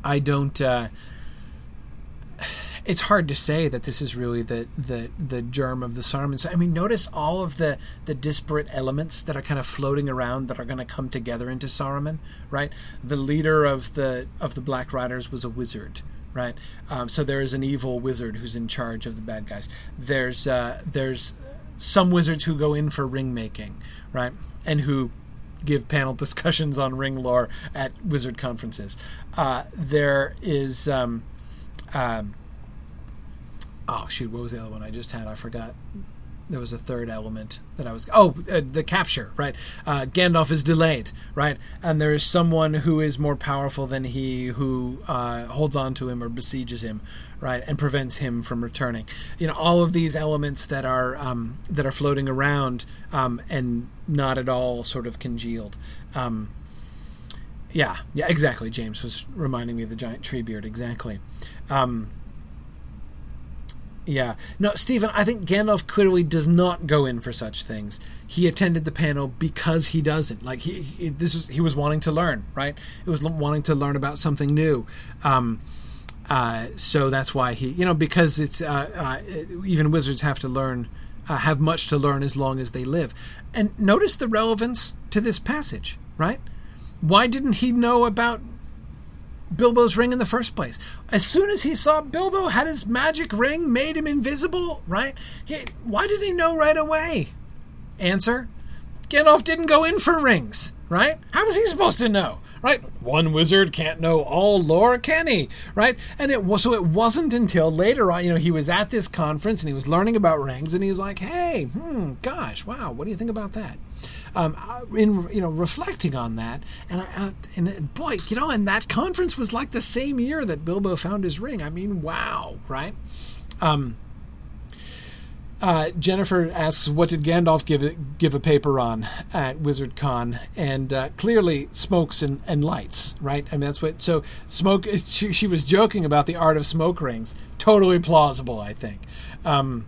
I don't it's hard to say that this is really the the the germ of the Saruman. So, I mean, notice all of the the disparate elements that are kind of floating around that are going to come together into Saruman, right? The leader of the of the Black Riders was a wizard, right? Um, so there is an evil wizard who's in charge of the bad guys. There's uh, there's some wizards who go in for ring making, right, and who give panel *laughs* discussions on ring lore at wizard conferences. Uh, there is. Um, um, oh shoot, what was the other one I just had? I forgot. There was a third element that I was. Oh, uh, the capture, right? Uh, Gandalf is delayed, right? And there is someone who is more powerful than he who uh, holds on to him or besieges him, right, and prevents him from returning. You know, all of these elements that are um, that are floating around um, and not at all sort of congealed. Um, yeah, yeah, exactly. James was reminding me of the giant Treebeard. Exactly. Um, yeah. No, Stephen, I think Gandalf clearly does not go in for such things. He attended the panel because he doesn't. Like he, he this was he was wanting to learn, right? It was wanting to learn about something new. Um, uh, so that's why he, you know, because it's uh, uh, even wizards have to learn, uh, have much to learn as long as they live. And notice the relevance to this passage, right? Why didn't he know about Bilbo's ring in the first place. As soon as he saw Bilbo had his magic ring made him invisible, right? He, why did he know right away? Answer Gandalf didn't go in for rings, right? How was he supposed to know? Right? One wizard can't know all lore, can he? Right? And it was so it wasn't until later on, you know, he was at this conference and he was learning about rings and he was like, hey, hmm, gosh, wow, what do you think about that? Um, uh, in you know reflecting on that, and I, uh, and boy, you know, and that conference was like the same year that Bilbo found his ring. I mean, wow, right? Um, uh, Jennifer asks, "What did Gandalf give give a paper on at Wizard Con?" And uh, clearly, smokes and, and lights, right? I mean, that's what. So, smoke. She, she was joking about the art of smoke rings. Totally plausible, I think. Um,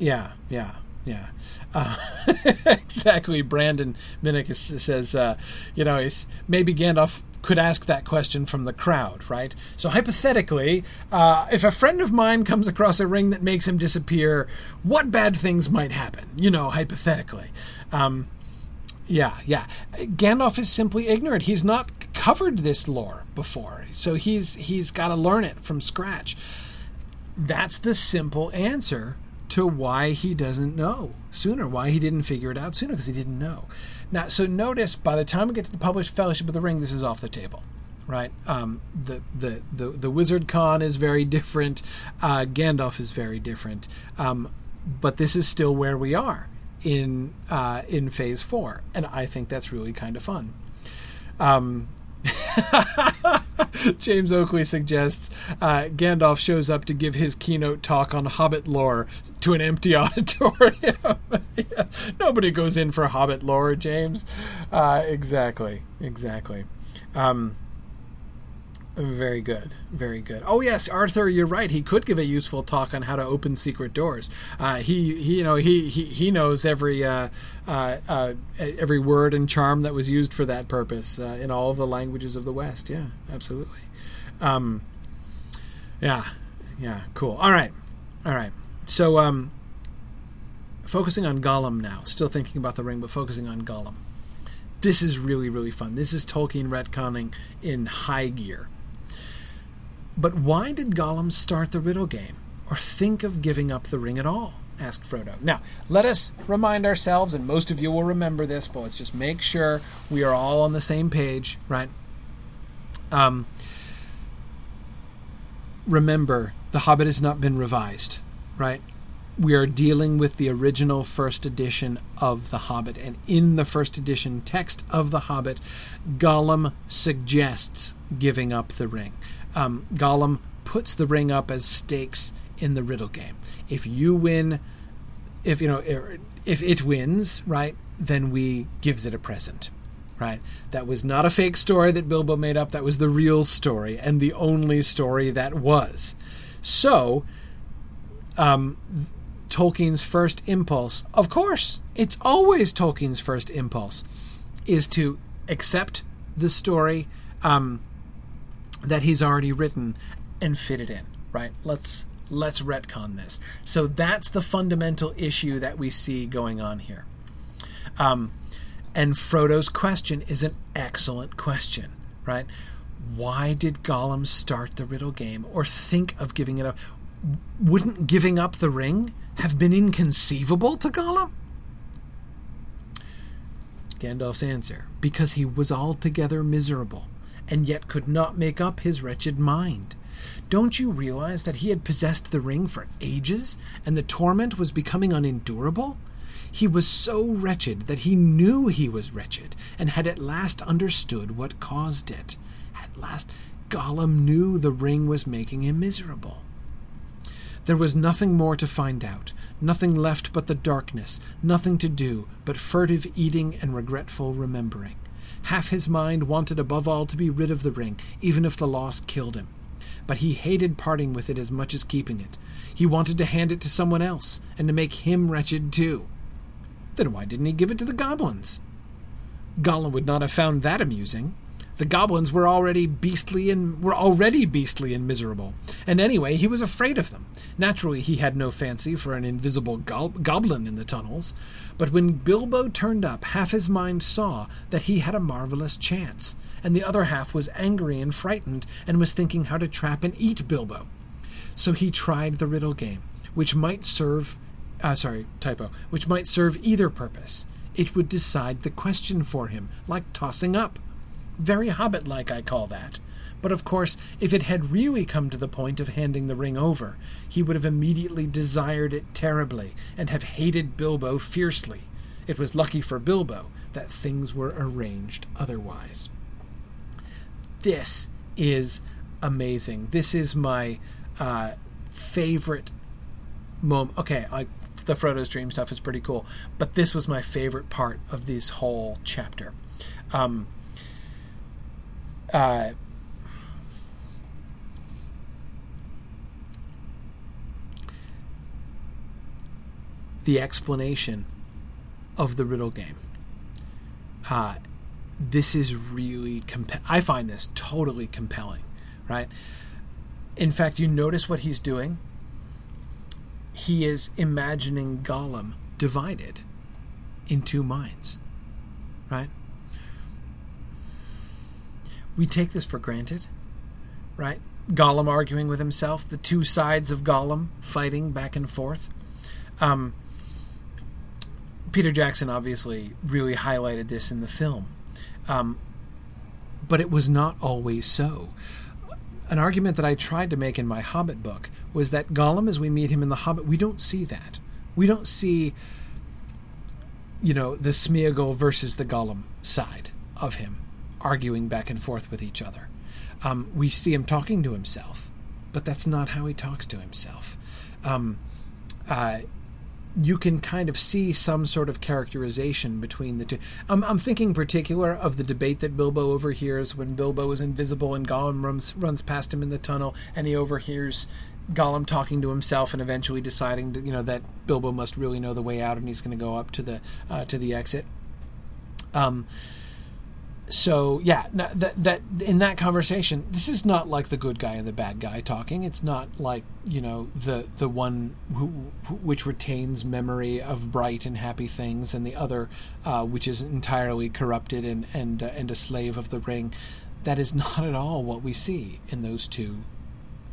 yeah, yeah, yeah. Uh, *laughs* exactly. Brandon Minnick says, uh, you know, it's maybe Gandalf could ask that question from the crowd, right? So hypothetically, uh, if a friend of mine comes across a ring that makes him disappear, what bad things might happen? You know, hypothetically. Um, yeah, yeah. Gandalf is simply ignorant. He's not covered this lore before, so he's he's got to learn it from scratch. That's the simple answer to why he doesn't know sooner, why he didn't figure it out sooner, because he didn't know. Now, so notice by the time we get to the published Fellowship of the Ring, this is off the table, right? Um, the, the the the Wizard Con is very different. Uh, Gandalf is very different. Um, but this is still where we are in uh, in Phase Four, and I think that's really kind of fun. Um, *laughs* James Oakley suggests uh, Gandalf shows up to give his keynote talk on Hobbit lore to an empty *laughs* auditorium. yeah. *laughs* Nobody goes in for Hobbit lore, James. Uh, exactly, exactly. Um, very good, very good. Oh yes, Arthur, you're right. He could give a useful talk on how to open secret doors. Uh, he, he, you know, he he, he knows every uh, uh, uh every word and charm that was used for that purpose uh, in all of the languages of the West. Yeah, absolutely. Um, yeah, yeah, cool. All right, all right. So, um, focusing on Gollum now. Still thinking about the ring, but focusing on Gollum. This is really, really fun. This is Tolkien retconning in high gear. But why did Gollum start the riddle game, or think of giving up the ring at all? asked Frodo. Now, let us remind ourselves, and most of you will remember this, but let's just make sure we are all on the same page, right? Um, remember, The Hobbit has not been revised, right? We are dealing with the original first edition of The Hobbit, and in the first edition text of The Hobbit, Gollum suggests giving up the ring um, Gollum puts the ring up as stakes in the riddle game. If you win, if you know, if it wins, right, then we gives it a present, right? That was not a fake story that Bilbo made up. That was the real story and the only story that was. So, um, Tolkien's first impulse, of course, it's always Tolkien's first impulse, is to accept the story. Um, that he's already written and fit it in, right? Let's let's retcon this. So that's the fundamental issue that we see going on here. Um, and Frodo's question is an excellent question, right? Why did Gollum start the riddle game or think of giving it up? Wouldn't giving up the ring have been inconceivable to Gollum? Gandalf's answer because he was altogether miserable and yet could not make up his wretched mind. Don't you realize that he had possessed the ring for ages, and the torment was becoming unendurable? He was so wretched that he knew he was wretched, and had at last understood what caused it. At last, Gollum knew the ring was making him miserable. There was nothing more to find out, nothing left but the darkness, nothing to do but furtive eating and regretful remembering. Half his mind wanted above all to be rid of the ring, even if the loss killed him. But he hated parting with it as much as keeping it. He wanted to hand it to someone else, and to make him wretched too. Then why didn't he give it to the goblins? Gollum would not have found that amusing. The goblins were already beastly and were already beastly and miserable. And anyway, he was afraid of them. Naturally, he had no fancy for an invisible go- goblin in the tunnels. But when Bilbo turned up, half his mind saw that he had a marvelous chance, and the other half was angry and frightened and was thinking how to trap and eat Bilbo. So he tried the riddle game, which might serve uh, sorry, typo, which might serve either purpose. It would decide the question for him, like tossing up. Very hobbit like, I call that. But of course, if it had really come to the point of handing the ring over, he would have immediately desired it terribly and have hated Bilbo fiercely. It was lucky for Bilbo that things were arranged otherwise. This is amazing. This is my uh, favorite moment. Okay, I, the Frodo's dream stuff is pretty cool, but this was my favorite part of this whole chapter. Um, uh, the explanation of the riddle game. Uh, this is really comp- I find this totally compelling, right? In fact, you notice what he's doing. He is imagining Gollum divided in two minds, right? We take this for granted, right? Gollum arguing with himself, the two sides of Gollum fighting back and forth. Um, Peter Jackson obviously really highlighted this in the film. Um, but it was not always so. An argument that I tried to make in my Hobbit book was that Gollum, as we meet him in The Hobbit, we don't see that. We don't see, you know, the Smeagol versus the Gollum side of him arguing back and forth with each other. Um, we see him talking to himself, but that's not how he talks to himself. Um, uh, you can kind of see some sort of characterization between the two. I'm, I'm thinking particular of the debate that Bilbo overhears when Bilbo is invisible and Gollum runs runs past him in the tunnel, and he overhears Gollum talking to himself and eventually deciding to, you know that Bilbo must really know the way out and he's going to go up to the uh, to the exit. Um, so yeah, that that in that conversation, this is not like the good guy and the bad guy talking. It's not like you know the the one who, which retains memory of bright and happy things, and the other uh, which is entirely corrupted and and uh, and a slave of the ring. That is *laughs* not at all what we see in those two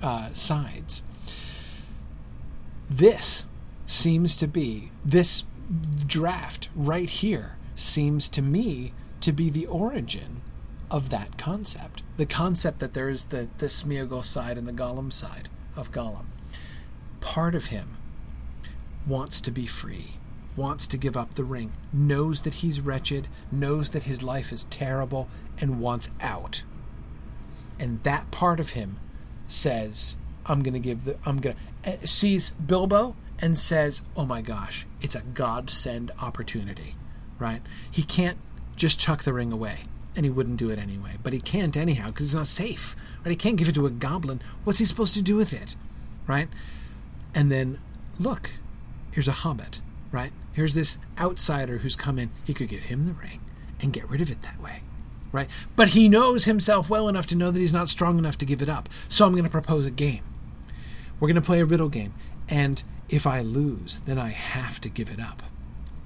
uh, sides. This seems to be this draft right here seems to me to be the origin of that concept. The concept that there is the, the Smeagol side and the Gollum side of Gollum. Part of him wants to be free, wants to give up the ring, knows that he's wretched, knows that his life is terrible, and wants out. And that part of him says, I'm going to give the, I'm going to, eh, sees Bilbo and says, oh my gosh, it's a godsend opportunity, right? He can't just chuck the ring away. And he wouldn't do it anyway. But he can't anyhow because it's not safe. Right? He can't give it to a goblin. What's he supposed to do with it? Right? And then, look, here's a hobbit. Right? Here's this outsider who's come in. He could give him the ring and get rid of it that way. Right? But he knows himself well enough to know that he's not strong enough to give it up. So I'm going to propose a game. We're going to play a riddle game. And if I lose, then I have to give it up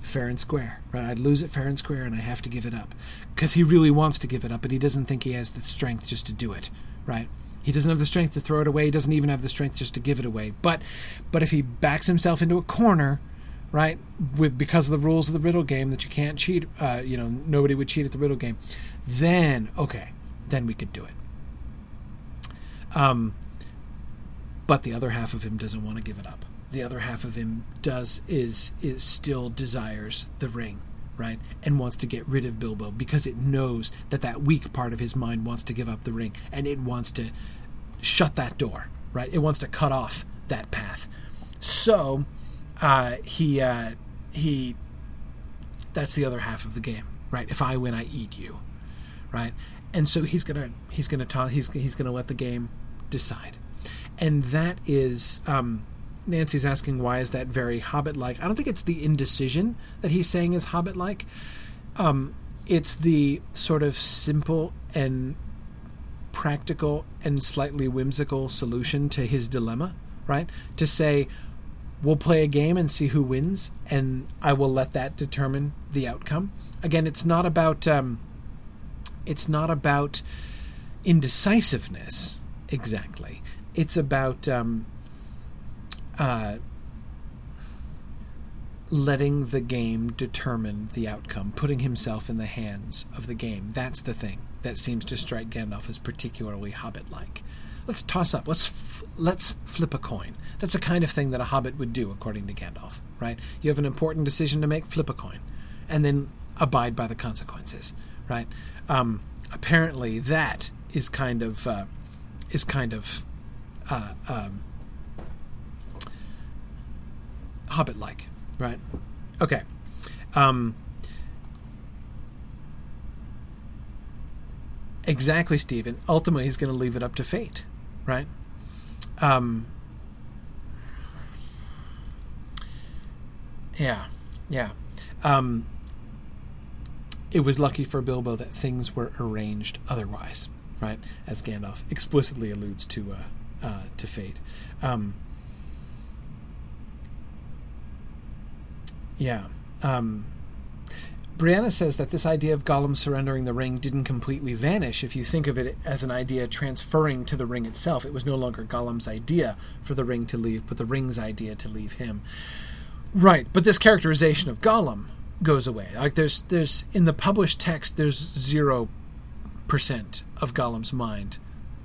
fair and square, right? I'd lose it fair and square and I have to give it up. Because he really wants to give it up, but he doesn't think he has the strength just to do it, right? He doesn't have the strength to throw it away. He doesn't even have the strength just to give it away. But but if he backs himself into a corner, right, with because of the rules of the riddle game that you can't cheat, uh, you know, nobody would cheat at the riddle game, then okay, then we could do it. Um, but the other half of him doesn't want to give it up the other half of him does is is still desires the ring right? And wants to get rid of bilbo because it knows that that weak part of his mind wants to give up the ring and it wants to shut that door right? It wants to cut off that path. So uh, he uh, he that's the other half of the game right? If i win i eat you right? And so he's gonna he's gonna talk he's, he's gonna let the game decide. And that is um, Nancy's asking why is that very Hobbit-like. I don't think it's the indecision that he's saying is Hobbit-like. Um, it's the sort of simple and practical and slightly whimsical solution to his dilemma, right? To say, we'll play a game and see who wins, and I will let that determine the outcome. Again, it's not about um, it's not about indecisiveness exactly. It's about um, uh, letting the game determine the outcome, putting himself in the hands of the game. That's the thing that seems to strike Gandalf as particularly hobbit-like. Let's toss up. Let's f- let's flip a coin. That's the kind of thing that a hobbit would do, according to Gandalf. Right? You have an important decision to make. Flip a coin, and then abide by the consequences. Right? Um, apparently, that is kind of uh, is kind of uh, um, Hobbit like, right? Okay. Um, exactly, Stephen. Ultimately, he's going to leave it up to fate, right? Um, yeah, yeah. Um, it was lucky for Bilbo that things were arranged otherwise, right? As Gandalf explicitly alludes to uh, uh, to fate. Um, Yeah. Um, Brianna says that this idea of Gollum surrendering the ring didn't completely vanish if you think of it as an idea transferring to the ring itself. It was no longer Gollum's idea for the ring to leave, but the ring's idea to leave him. Right, but this characterization of Gollum goes away. Like there's there's in the published text there's 0% of Gollum's mind.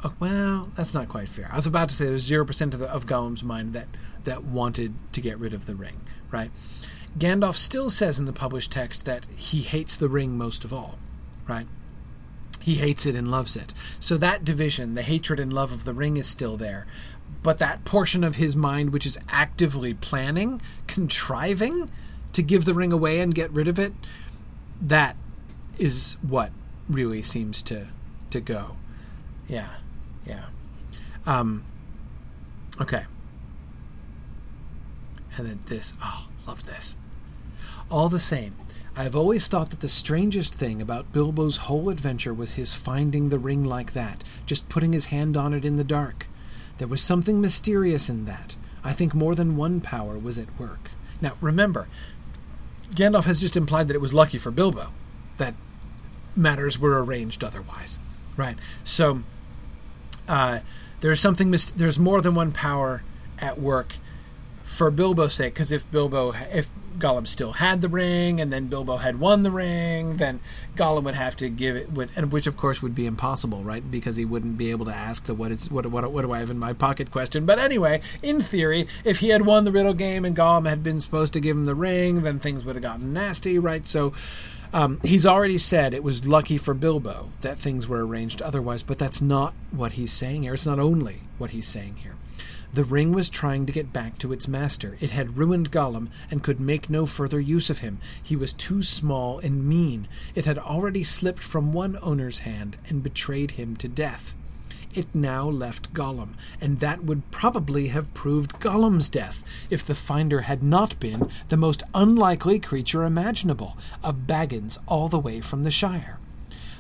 Oh, well, that's not quite fair. I was about to say there's 0% of, the, of Gollum's mind that, that wanted to get rid of the ring, right? Gandalf still says in the published text that he hates the ring most of all, right? He hates it and loves it. So that division, the hatred and love of the ring, is still there. But that portion of his mind which is actively planning, contriving to give the ring away and get rid of it, that is what really seems to to go. Yeah, yeah. Um, okay. And then this. Oh, love this. All the same, I have always thought that the strangest thing about Bilbo's whole adventure was his finding the ring like that, just putting his hand on it in the dark. There was something mysterious in that. I think more than one power was at work. Now, remember, Gandalf has just implied that it was lucky for Bilbo that matters were arranged otherwise, right? So uh, there's something mis- there's more than one power at work for Bilbo's sake. Because if Bilbo, if Gollum still had the ring, and then Bilbo had won the ring, then Gollum would have to give it, would, and which of course would be impossible, right? Because he wouldn't be able to ask the what is what what what do I have in my pocket question. But anyway, in theory, if he had won the riddle game and Gollum had been supposed to give him the ring, then things would have gotten nasty, right? So. Um, he's already said it was lucky for Bilbo that things were arranged otherwise, but that's not what he's saying here. It's not only what he's saying here. The ring was trying to get back to its master. It had ruined Gollum and could make no further use of him. He was too small and mean. It had already slipped from one owner's hand and betrayed him to death. It now left Gollum, and that would probably have proved Gollum's death if the finder had not been the most unlikely creature imaginable, a Baggins all the way from the Shire.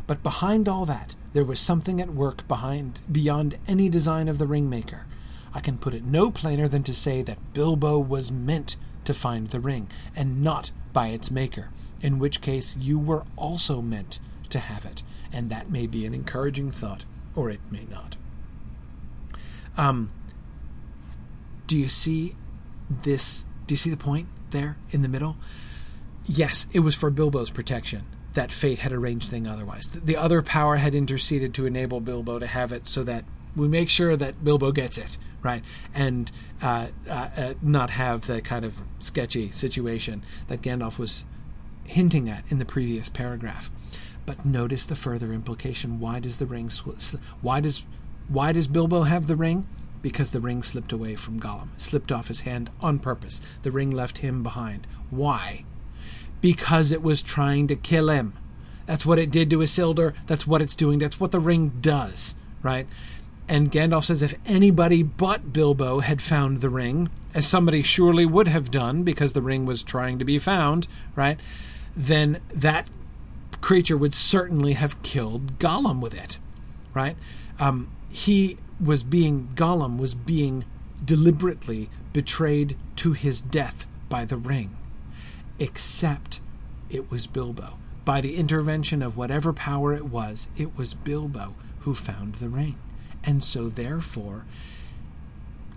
But behind all that, there was something at work behind beyond any design of the ringmaker. I can put it no plainer than to say that Bilbo was meant to find the ring, and not by its maker, in which case you were also meant to have it, and that may be an encouraging thought, or it may not. Um, do you see this? Do you see the point there in the middle? Yes, it was for Bilbo's protection that fate had arranged thing otherwise. The other power had interceded to enable Bilbo to have it so that we make sure that Bilbo gets it, right? And uh, uh, uh, not have the kind of sketchy situation that Gandalf was hinting at in the previous paragraph. But notice the further implication. Why does the ring? Sw- why does why does Bilbo have the ring? Because the ring slipped away from Gollum, slipped off his hand on purpose. The ring left him behind. Why? Because it was trying to kill him. That's what it did to Isildur. That's what it's doing. That's what the ring does, right? And Gandalf says if anybody but Bilbo had found the ring, as somebody surely would have done because the ring was trying to be found, right? Then that creature would certainly have killed Gollum with it, right? Um, he was being, Gollum was being deliberately betrayed to his death by the ring, except it was Bilbo. By the intervention of whatever power it was, it was Bilbo who found the ring. And so, therefore,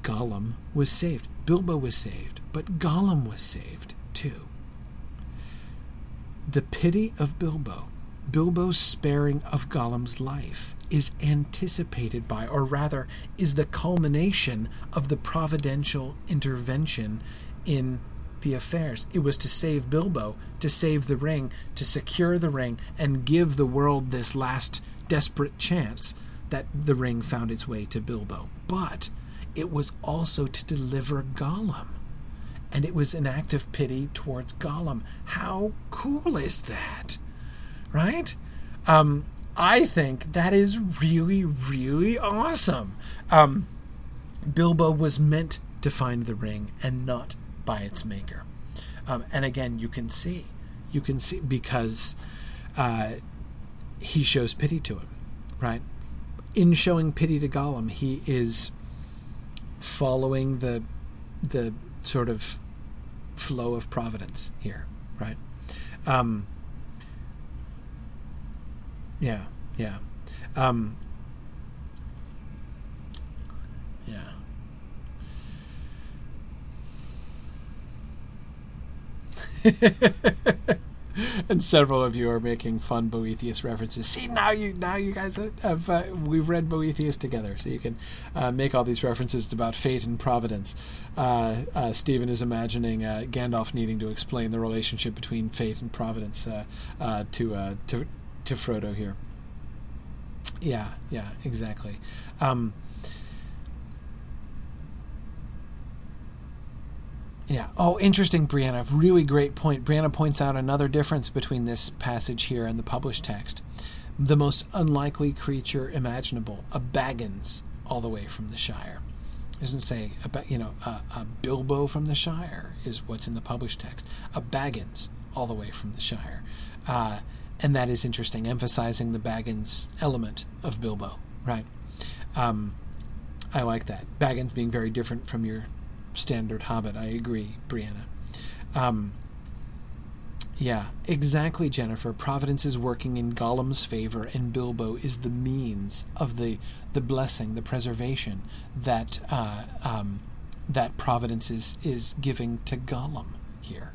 Gollum was saved. Bilbo was saved, but Gollum was saved too. The pity of Bilbo, Bilbo's sparing of Gollum's life, is anticipated by, or rather, is the culmination of the providential intervention in the affairs. It was to save Bilbo, to save the ring, to secure the ring, and give the world this last desperate chance that the ring found its way to Bilbo, but it was also to deliver Gollum. And it was an act of pity towards Gollum. How cool is that? Right? Um, I think that is really, really awesome. Um, Bilbo was meant to find the ring and not by its maker. Um, and again, you can see, you can see because uh, he shows pity to him, right? In showing pity to Gollum, he is following the the sort of flow of providence here, right? Um, yeah, yeah, um, yeah. *laughs* *laughs* and several of you are making fun Boethius references. See, now you now you guys have uh, we've read Boethius together, so you can uh, make all these references about fate and providence. Uh, uh Stephen is imagining uh, Gandalf needing to explain the relationship between fate and providence uh, to to to Frodo here. Yeah, yeah, exactly. Um, Yeah. Oh, interesting, Brianna. Really great point. Brianna points out another difference between this passage here and the published text. The most unlikely creature imaginable, a Baggins, all the way from the Shire. It doesn't say about you know a, a Bilbo from the Shire is what's in the published text. A Baggins, all the way from the Shire, uh, and that is interesting, emphasizing the Baggins element of Bilbo. Right. Um, I like that. Baggins being very different from your standard Hobbit. I agree, Brianna. Um, yeah, exactly, Jennifer. Providence is working in Gollum's favor, and Bilbo is the means of the the blessing, the preservation that uh, um, that Providence is is giving to Gollum here.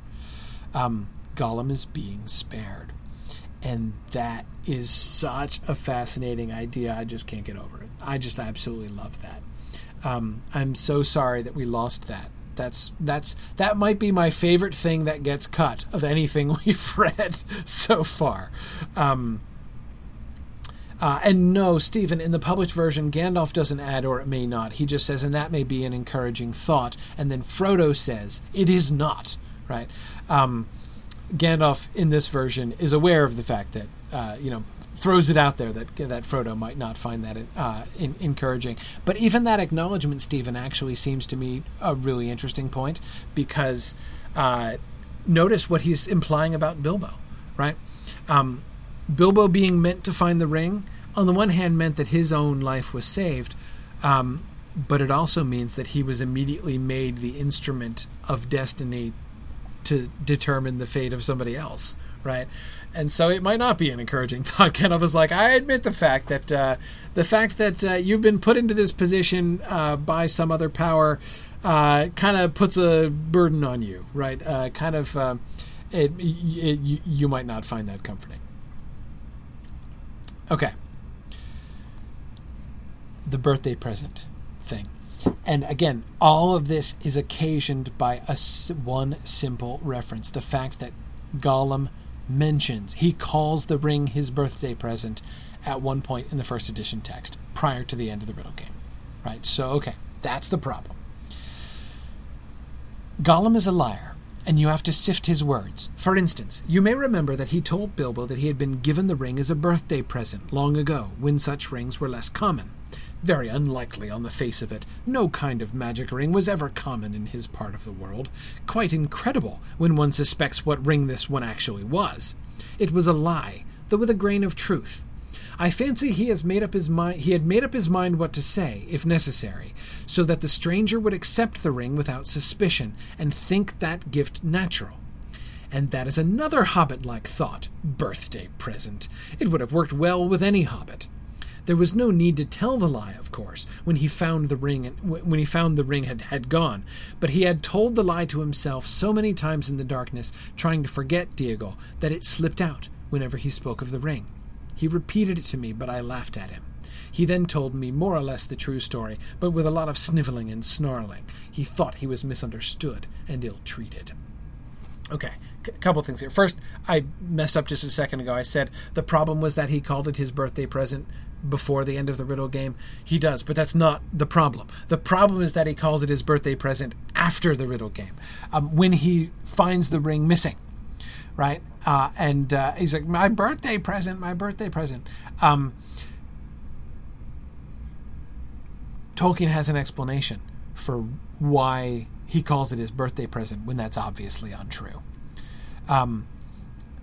Um, Gollum is being spared, and that is such a fascinating idea. I just can't get over it. I just absolutely love that. Um, I'm so sorry that we lost that. That's that's that might be my favorite thing that gets cut of anything *laughs* we've read so far. Um, uh, and no, Stephen, in the published version, Gandalf doesn't add, or it may not. He just says, and that may be an encouraging thought. And then Frodo says, it is not, right? Um, Gandalf in this version is aware of the fact that, uh, you know, throws it out there that that Frodo might not find that uh, in, encouraging. But even that acknowledgement, Stephen, actually seems to me a really interesting point because uh, notice what he's implying about Bilbo, right? Um, Bilbo being meant to find the ring, on the one hand, meant that his own life was saved. Um, but it also means that he was immediately made the instrument of destiny to determine the fate of somebody else, right? and so it might not be an encouraging *laughs* thought. Of is like I admit the fact that uh, the fact that uh, you've been put into this position uh, by some other power uh, kind of puts a burden on you, right? Uh, kind of it, it, you might not find that comforting. Okay, the birthday present thing. And again, all of this is occasioned by a one simple reference: the fact that Gollum mentions, he calls the ring his birthday present at one point in the first edition text, prior to the end of the riddle game. Right? So, okay, that's the problem. Gollum is a liar, and you have to sift his words. For instance, you may remember that he told Bilbo that he had been given the ring as a birthday present long ago, when such rings were less common. Very unlikely on the face of it. No kind of magic ring was ever common in his part of the world. Quite incredible when one suspects what ring this one actually was. It was a lie, though with a grain of truth. I fancy he has made up his mind he had made up his mind what to say, if necessary, so that the stranger would accept the ring without suspicion, and think that gift natural. And that is another hobbit like thought. Birthday present. It would have worked well with any hobbit. There was no need to tell the lie, of course, when he found the ring and when he found the ring had, had gone, but he had told the lie to himself so many times in the darkness, trying to forget Deagol, that it slipped out whenever he spoke of the ring. He repeated it to me, but I laughed at him. He then told me more or less the true story, but with a lot of sniveling and snarling. He thought he was misunderstood and ill treated. Okay, a couple things here. First, I messed up just a second ago. I said the problem was that he called it his birthday present before the end of the riddle game. He does, but that's not the problem. The problem is that he calls it his birthday present after the riddle game, um, when he finds the ring missing, right? Uh, and uh, he's like, "My birthday present, my birthday present." Um, Tolkien has an explanation for why he calls it his birthday present when that's obviously untrue. Um,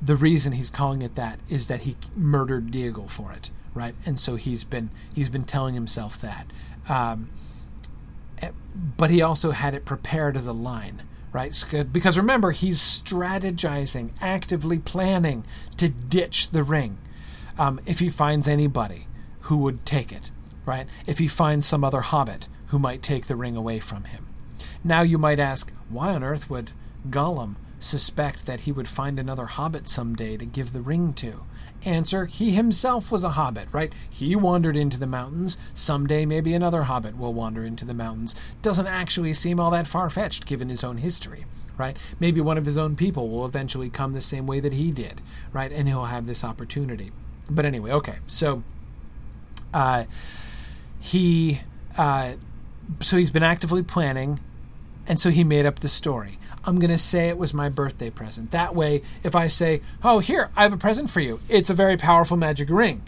the reason he's calling it that is that he murdered Deagol for it right? And so he's been he's been telling himself that. Um, eh, but he also had it prepared as a line, right? Because remember, he's strategizing, actively planning to ditch the ring um, if he finds anybody who would take it, right? If he finds some other hobbit who might take the ring away from him. Now you might ask, why on earth would Gollum suspect that he would find another hobbit someday to give the ring to? Answer, he himself was a hobbit, right? He wandered into the mountains. Someday maybe another hobbit will wander into the mountains. Doesn't actually seem all that far fetched given his own history, right? Maybe one of his own people will eventually come the same way that he did, right? And he'll have this opportunity. But anyway, okay. So uh, he uh, so he's been actively planning and so he made up the story. I'm going to say it was my birthday present. That way, if I say, Oh, here, I have a present for you, it's a very powerful magic ring.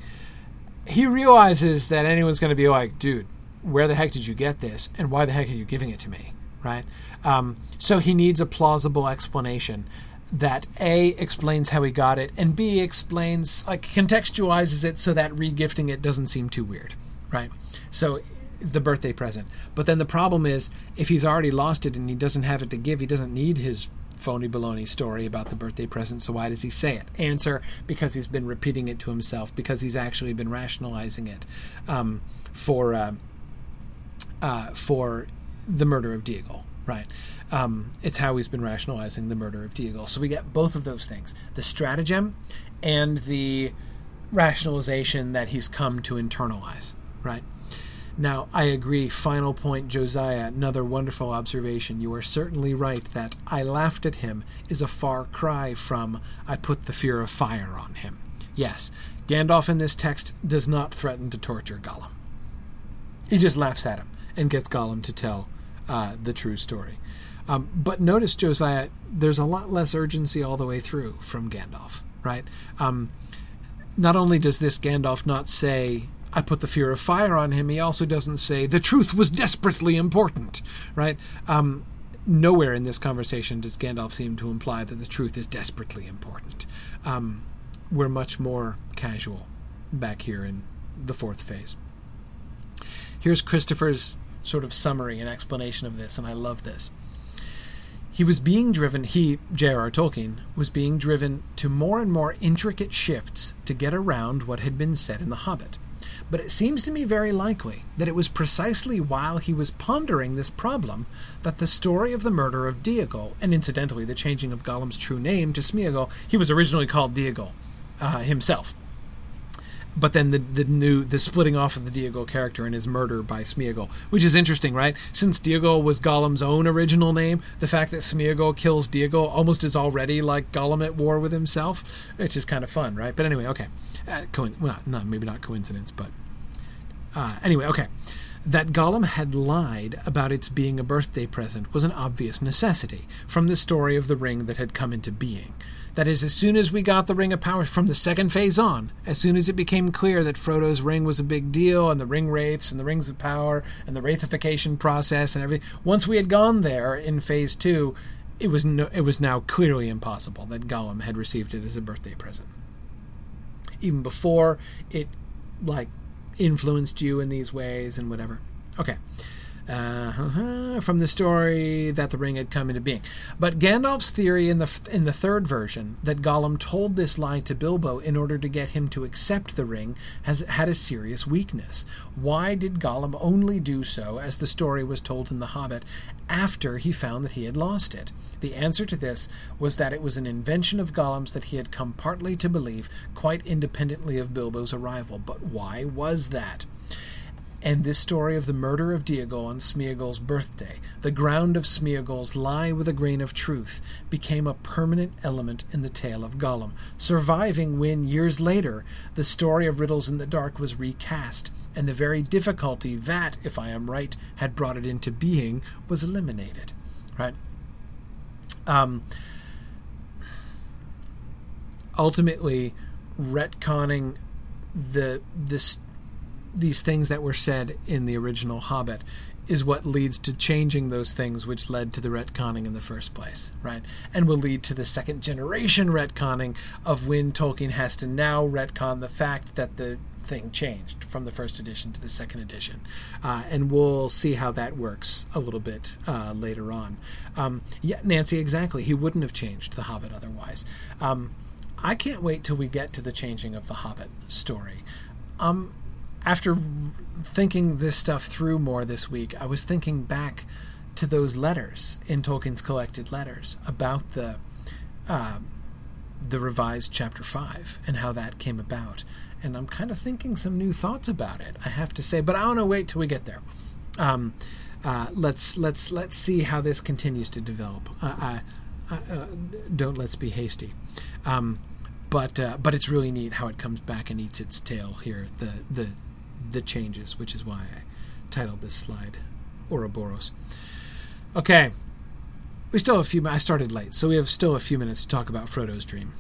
He realizes that anyone's going to be like, Dude, where the heck did you get this? And why the heck are you giving it to me? Right? Um, so he needs a plausible explanation that A explains how he got it, and B explains, like, contextualizes it so that regifting it doesn't seem too weird. Right? So the birthday present. But then the problem is, if he's already lost it and he doesn't have it to give, he doesn't need his phony baloney story about the birthday present. So why does he say it? Answer: because he's been repeating it to himself. Because he's actually been rationalizing it um, for uh, uh, for the murder of Deagol, Right. Um, it's how he's been rationalizing the murder of Deagol. So we get both of those things: the stratagem and the rationalization that he's come to internalize. Right. Now, I agree. Final point, Josiah, another wonderful observation. You are certainly right that I laughed at him is a far cry from I put the fear of fire on him. Yes, Gandalf in this text does not threaten to torture Gollum. He just laughs at him and gets Gollum to tell uh, the true story. Um, but notice, Josiah, there's a lot less urgency all the way through from Gandalf, right? Um, not only does this Gandalf not say, I put the fear of fire on him. He also doesn't say the truth was desperately important, right? Um, nowhere in this conversation does Gandalf seem to imply that the truth is desperately important. Um, we're much more casual back here in the fourth phase. Here's Christopher's sort of summary and explanation of this, and I love this. He was being driven, he, J.R.R. Tolkien, was being driven to more and more intricate shifts to get around what had been said in The Hobbit but it seems to me very likely that it was precisely while he was pondering this problem that the story of the murder of Deagol, and incidentally the changing of Gollum's true name to Smeagol, he was originally called Deagol uh, himself. But then the, the new the splitting off of the Deagol character and his murder by Smeagol, which is interesting, right? Since Deagol was Gollum's own original name, the fact that Smeagol kills Deagol almost is already like Gollum at war with himself, which is kind of fun, right? But anyway, okay, uh, co- well, not, maybe not coincidence, but uh, anyway, okay. That Gollum had lied about its being a birthday present was an obvious necessity from the story of the ring that had come into being. That is, as soon as we got the Ring of Power from the second phase on, as soon as it became clear that Frodo's ring was a big deal, and the ring wraiths and the rings of power and the wraithification process and everything, once we had gone there in phase two, it was no, it was now clearly impossible that Gollum had received it as a birthday present. Even before it, like influenced you in these ways and whatever. Okay. Uh, from the story that the ring had come into being. But Gandalf's theory in the in the third version that Gollum told this lie to Bilbo in order to get him to accept the ring has had a serious weakness. Why did Gollum only do so, as the story was told in The Hobbit, after he found that he had lost it? The answer to this was that it was an invention of Gollum's that he had come partly to believe, quite independently of Bilbo's arrival. But why was that? And this story of the murder of Deagol on Smeagol's birthday, the ground of Smeagol's lie with a grain of truth, became a permanent element in the tale of Gollum, surviving when, years later, the story of Riddles in the Dark was recast, and the very difficulty that, if I am right, had brought it into being was eliminated. Right? Um, ultimately, retconning the this these things that were said in the original Hobbit is what leads to changing those things which led to the retconning in the first place, right? And will lead to the second generation retconning of when Tolkien has to now retcon the fact that the thing changed from the first edition to the second edition. Uh, and we'll see how that works a little bit uh, later on. Um, yeah, Nancy, exactly. He wouldn't have changed The Hobbit otherwise. Um, I can't wait till we get to the changing of The Hobbit story. Um, after thinking this stuff through more this week, I was thinking back to those letters in Tolkien's collected letters about the um, the revised chapter 5 and how that came about. And I'm kind of thinking some new thoughts about it, I have to say, but I want to wait till we get there. Um, uh, let's let's let's see how this continues to develop. Uh, uh, don't let's be hasty. Um, but uh, but it's really neat how it comes back and eats its tail here. The the the changes, which is why I titled this slide Ouroboros. Okay, we still have a few. I started late, so we have still a few minutes to talk about Frodo's dream.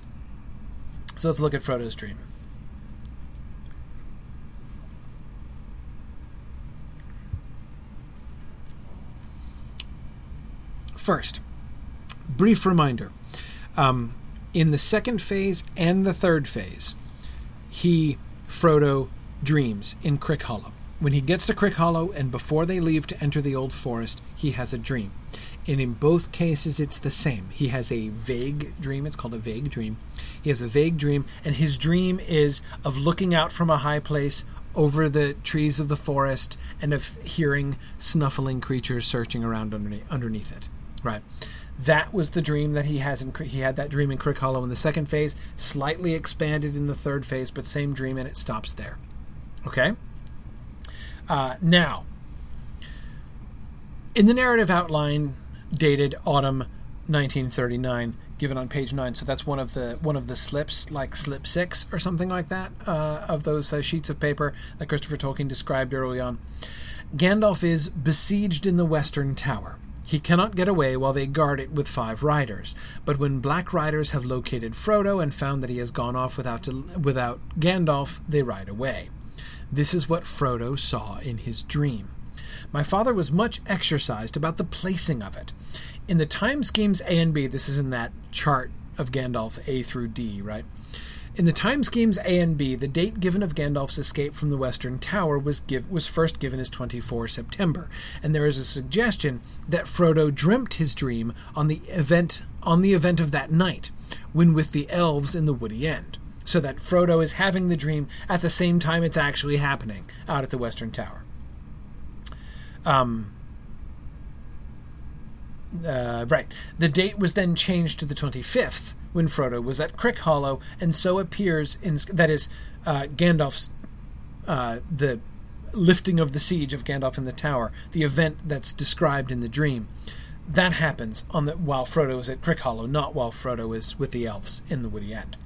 So let's look at Frodo's dream. First, brief reminder. Um, in the second phase and the third phase, he, Frodo, dreams in Crickhollow. When he gets to Crickhollow and before they leave to enter the Old Forest, he has a dream. And in both cases, it's the same. He has a vague dream. It's called a vague dream. He has a vague dream, and his dream is of looking out from a high place over the trees of the forest and of hearing snuffling creatures searching around underneath, underneath it. Right. That was the dream that he has in he had that dream in Crickhollow in the second phase, slightly expanded in the third phase, but same dream and it stops there. Okay. Uh, now, in the narrative outline dated autumn 1939, given on page nine, so that's one of the one of the slips, like slip six or something like that, uh, of those uh, sheets of paper that Christopher Tolkien described early on. Gandalf is besieged in the Western Tower. He cannot get away while they guard it with five riders. But when black riders have located Frodo and found that he has gone off without, without Gandalf, they ride away. This is what Frodo saw in his dream. My father was much exercised about the placing of it. In the time schemes A and B, this is in that chart of Gandalf A through D, right? In the time schemes A and B, the date given of Gandalf's escape from the Western Tower was, give, was first given as 24 September, and there is a suggestion that Frodo dreamt his dream on the event on the event of that night, when with the elves in the Woody End, so that Frodo is having the dream at the same time it's actually happening out at the Western Tower. Um, uh, right. The date was then changed to the 25th when Frodo was at Crickhollow, and so appears in that is uh, Gandalf's uh, the lifting of the siege of Gandalf in the tower, the event that's described in the dream. That happens on the while Frodo is at Crickhollow, not while Frodo is with the elves in the Woody End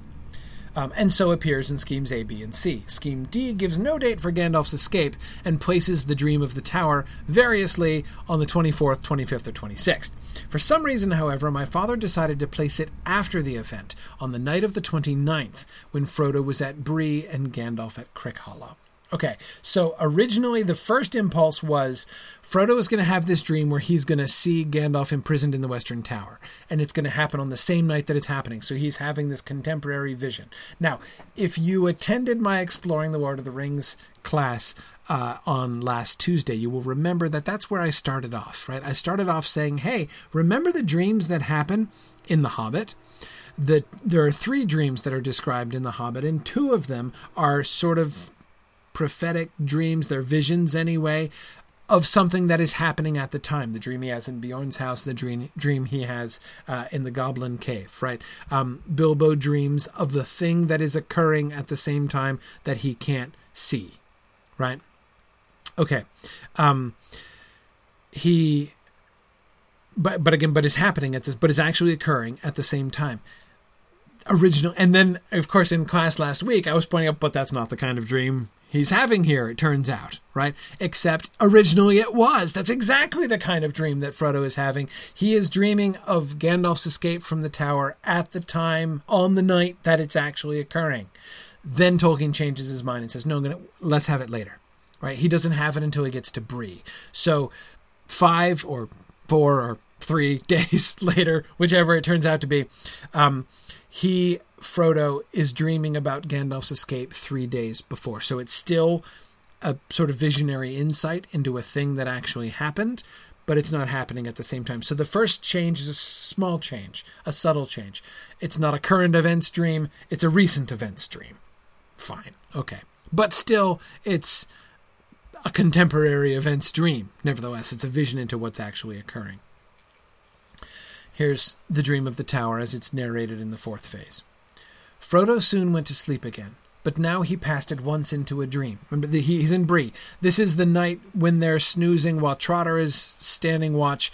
um, and so appears in schemes A, B, and C. Scheme D gives no date for Gandalf's escape and places the Dream of the Tower variously on the 24th, 25th, or 26th. For some reason, however, my father decided to place it after the event, on the night of the 29th, when Frodo was at Bree and Gandalf at Crickhollow. Okay, so originally the first impulse was Frodo is going to have this dream where he's going to see Gandalf imprisoned in the Western Tower, and it's going to happen on the same night that it's happening. So he's having this contemporary vision. Now, if you attended my Exploring the Lord of the Rings class uh, on last Tuesday, you will remember that that's where I started off, right? I started off saying, hey, remember the dreams that happen in The Hobbit? The, there are three dreams that are described in The Hobbit, and two of them are sort of prophetic dreams, they're visions anyway, of something that is happening at the time. The dream he has in Beorn's house, the dream dream he has uh, in the Goblin Cave, right? Um, Bilbo dreams of the thing that is occurring at the same time that he can't see, right? Okay, um, he, but but again, but is happening at this, but is actually occurring at the same time original and then of course in class last week i was pointing out but that's not the kind of dream he's having here, it turns out, right? Except originally it was. That's exactly the kind of dream that Frodo is having. He is dreaming of Gandalf's escape from the tower at the time, on the night that it's actually occurring. Then Tolkien changes his mind and says, no, gonna, let's have it later, right? He doesn't have it until he gets to Bree. So five or four or three *laughs* days later, whichever it turns out to be, um, he Frodo is dreaming about Gandalf's escape three days before. So it's still a sort of visionary insight into a thing that actually happened, but it's not happening at the same time. So the first change is a small change, a subtle change. It's not a current events dream, it's a recent events dream. Fine. Okay. But still, it's a contemporary events dream. Nevertheless, it's a vision into what's actually occurring. Here's the dream of the tower as it's narrated in the fourth phase. Frodo soon went to sleep again, but now he passed at once into a dream. Remember, he's in Bree. This is the night when they're snoozing while Trotter is standing watch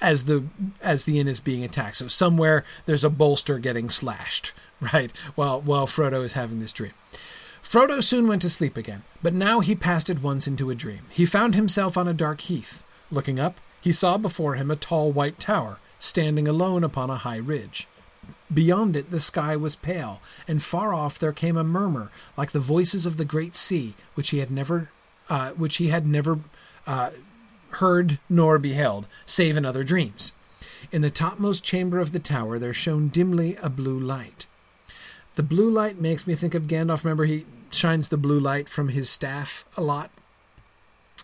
as the as the inn is being attacked. So somewhere there's a bolster getting slashed, *laughs* right? While while Frodo is having this dream. Frodo soon went to sleep again, but now he passed at once into a dream. He found himself on a dark heath. Looking up, he saw before him a tall white tower, standing alone upon a high ridge. Beyond it the sky was pale, and far off there came a murmur like the voices of the great sea, which he had never, uh, which he had never uh, heard nor beheld, save in other dreams. In the topmost chamber of the tower there shone dimly a blue light. The blue light makes me think of Gandalf. Remember, he shines the blue light from his staff a lot.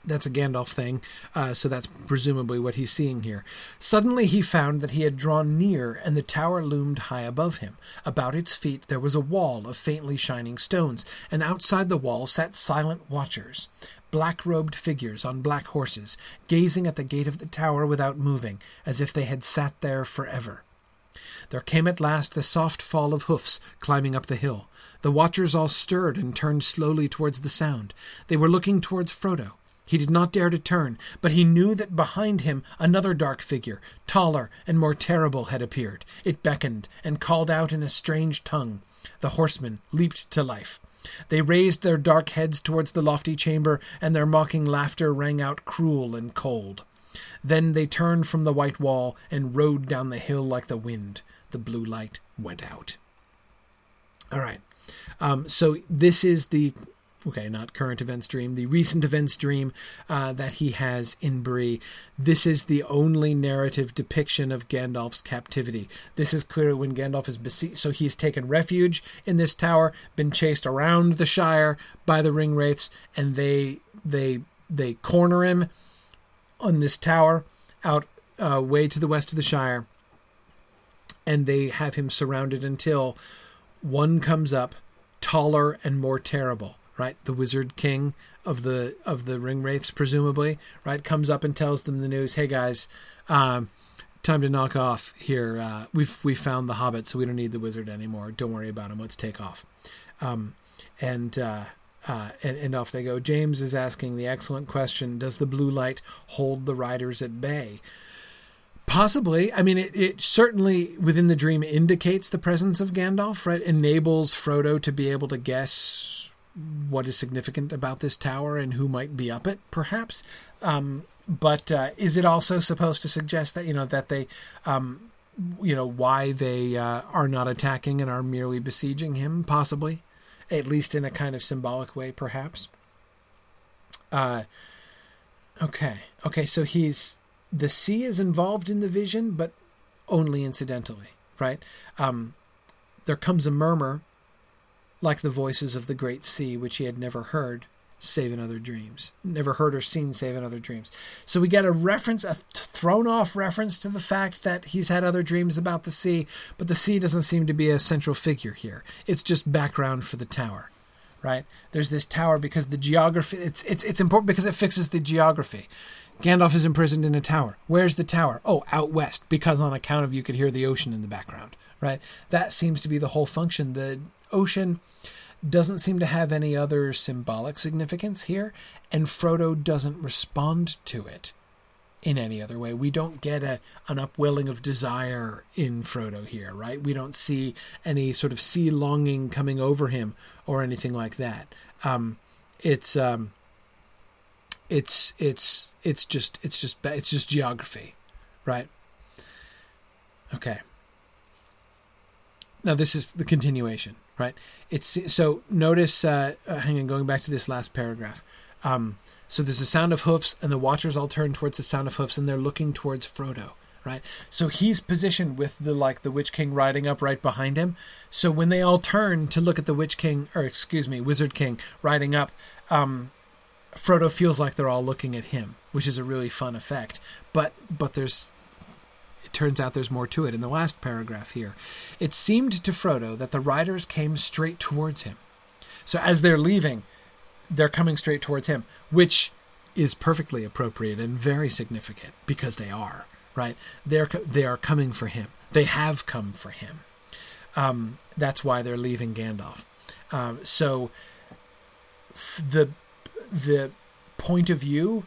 That's a Gandalf thing, uh, so that's presumably what he's seeing here. Suddenly he found that he had drawn near, and the tower loomed high above him. About its feet there was a wall of faintly shining stones, and outside the wall sat silent watchers, black robed figures on black horses, gazing at the gate of the tower without moving, as if they had sat there forever. There came at last the soft fall of hoofs climbing up the hill. The watchers all stirred and turned slowly towards the sound. They were looking towards Frodo. He did not dare to turn, but he knew that behind him another dark figure, taller and more terrible, had appeared. It beckoned and called out in a strange tongue. The horsemen leaped to life. They raised their dark heads towards the lofty chamber, and their mocking laughter rang out cruel and cold. Then they turned from the white wall and rode down the hill like the wind. The blue light went out. All right. Um, so this is the okay, not current events dream, the recent events dream uh, that he has in Bree. This is the only narrative depiction of Gandalf's captivity. This is clear when Gandalf is besieged. So he's taken refuge in this tower, been chased around the Shire by the ring wraiths, and they they they corner him on this tower out uh, way to the west of the Shire, and they have him surrounded until one comes up taller and more terrible right? The Wizard King of the of the Ring Wraiths, presumably, right? Comes up and tells them the news. Hey guys, um, time to knock off here. Uh, we've we found the Hobbit, so we don't need the Wizard anymore. Don't worry about him. Let's take off. Um, and, uh, uh, and and off they go. James is asking the excellent question: Does the blue light hold the riders at bay? Possibly. I mean, it, it certainly within the dream indicates the presence of Gandalf, right? Enables Frodo to be able to guess what is significant about this tower and who might be up it, perhaps. Um, but uh, is it also supposed to suggest that you know that they, um, you know, why they uh, are not attacking and are merely besieging him? Possibly, at least in a kind of symbolic way, perhaps. Uh, okay, okay. So he's the sea is involved in the vision, but only incidentally, right? Um, there comes a murmur like the voices of the great sea, which he had never heard save in other dreams, never heard or seen save in other dreams. So we get a reference, a thrown off reference to the fact that he's had other dreams about the sea, but the sea doesn't seem to be a central figure here. It's just background for the tower. Right? There's this tower because the geography it's it's it's important because it fixes the geography. Gandalf is imprisoned in a tower. Where's the tower? Oh, out west, because on account of you could hear the ocean in the background, right? That seems to be the whole function. The ocean doesn't seem to have any other symbolic significance here, and Frodo doesn't respond to it in any other way. We don't get a an upwelling of desire in Frodo here, right? We don't see any sort of sea longing coming over him or anything like that. Um, it's um, it's it's it's just it's just it's just geography, right? Okay. Now this is the continuation right? It's so notice. Uh, uh, hang on, going back to this last paragraph. Um, so there's a sound of hoofs, and the watchers all turn towards the sound of hoofs, and they're looking towards Frodo. Right, so he's positioned with the like the Witch King riding up right behind him. So when they all turn to look at the Witch King, or excuse me, Wizard King riding up, um, Frodo feels like they're all looking at him, which is a really fun effect. But but there's it turns out there's more to it in the last paragraph here. It seemed to Frodo that the riders came straight towards him. So as they're leaving, they're coming straight towards him, which is perfectly appropriate and very significant because they are, right? They're they are coming for him. They have come for him. Um, that's why they're leaving Gandalf. Um, so f- the the point of view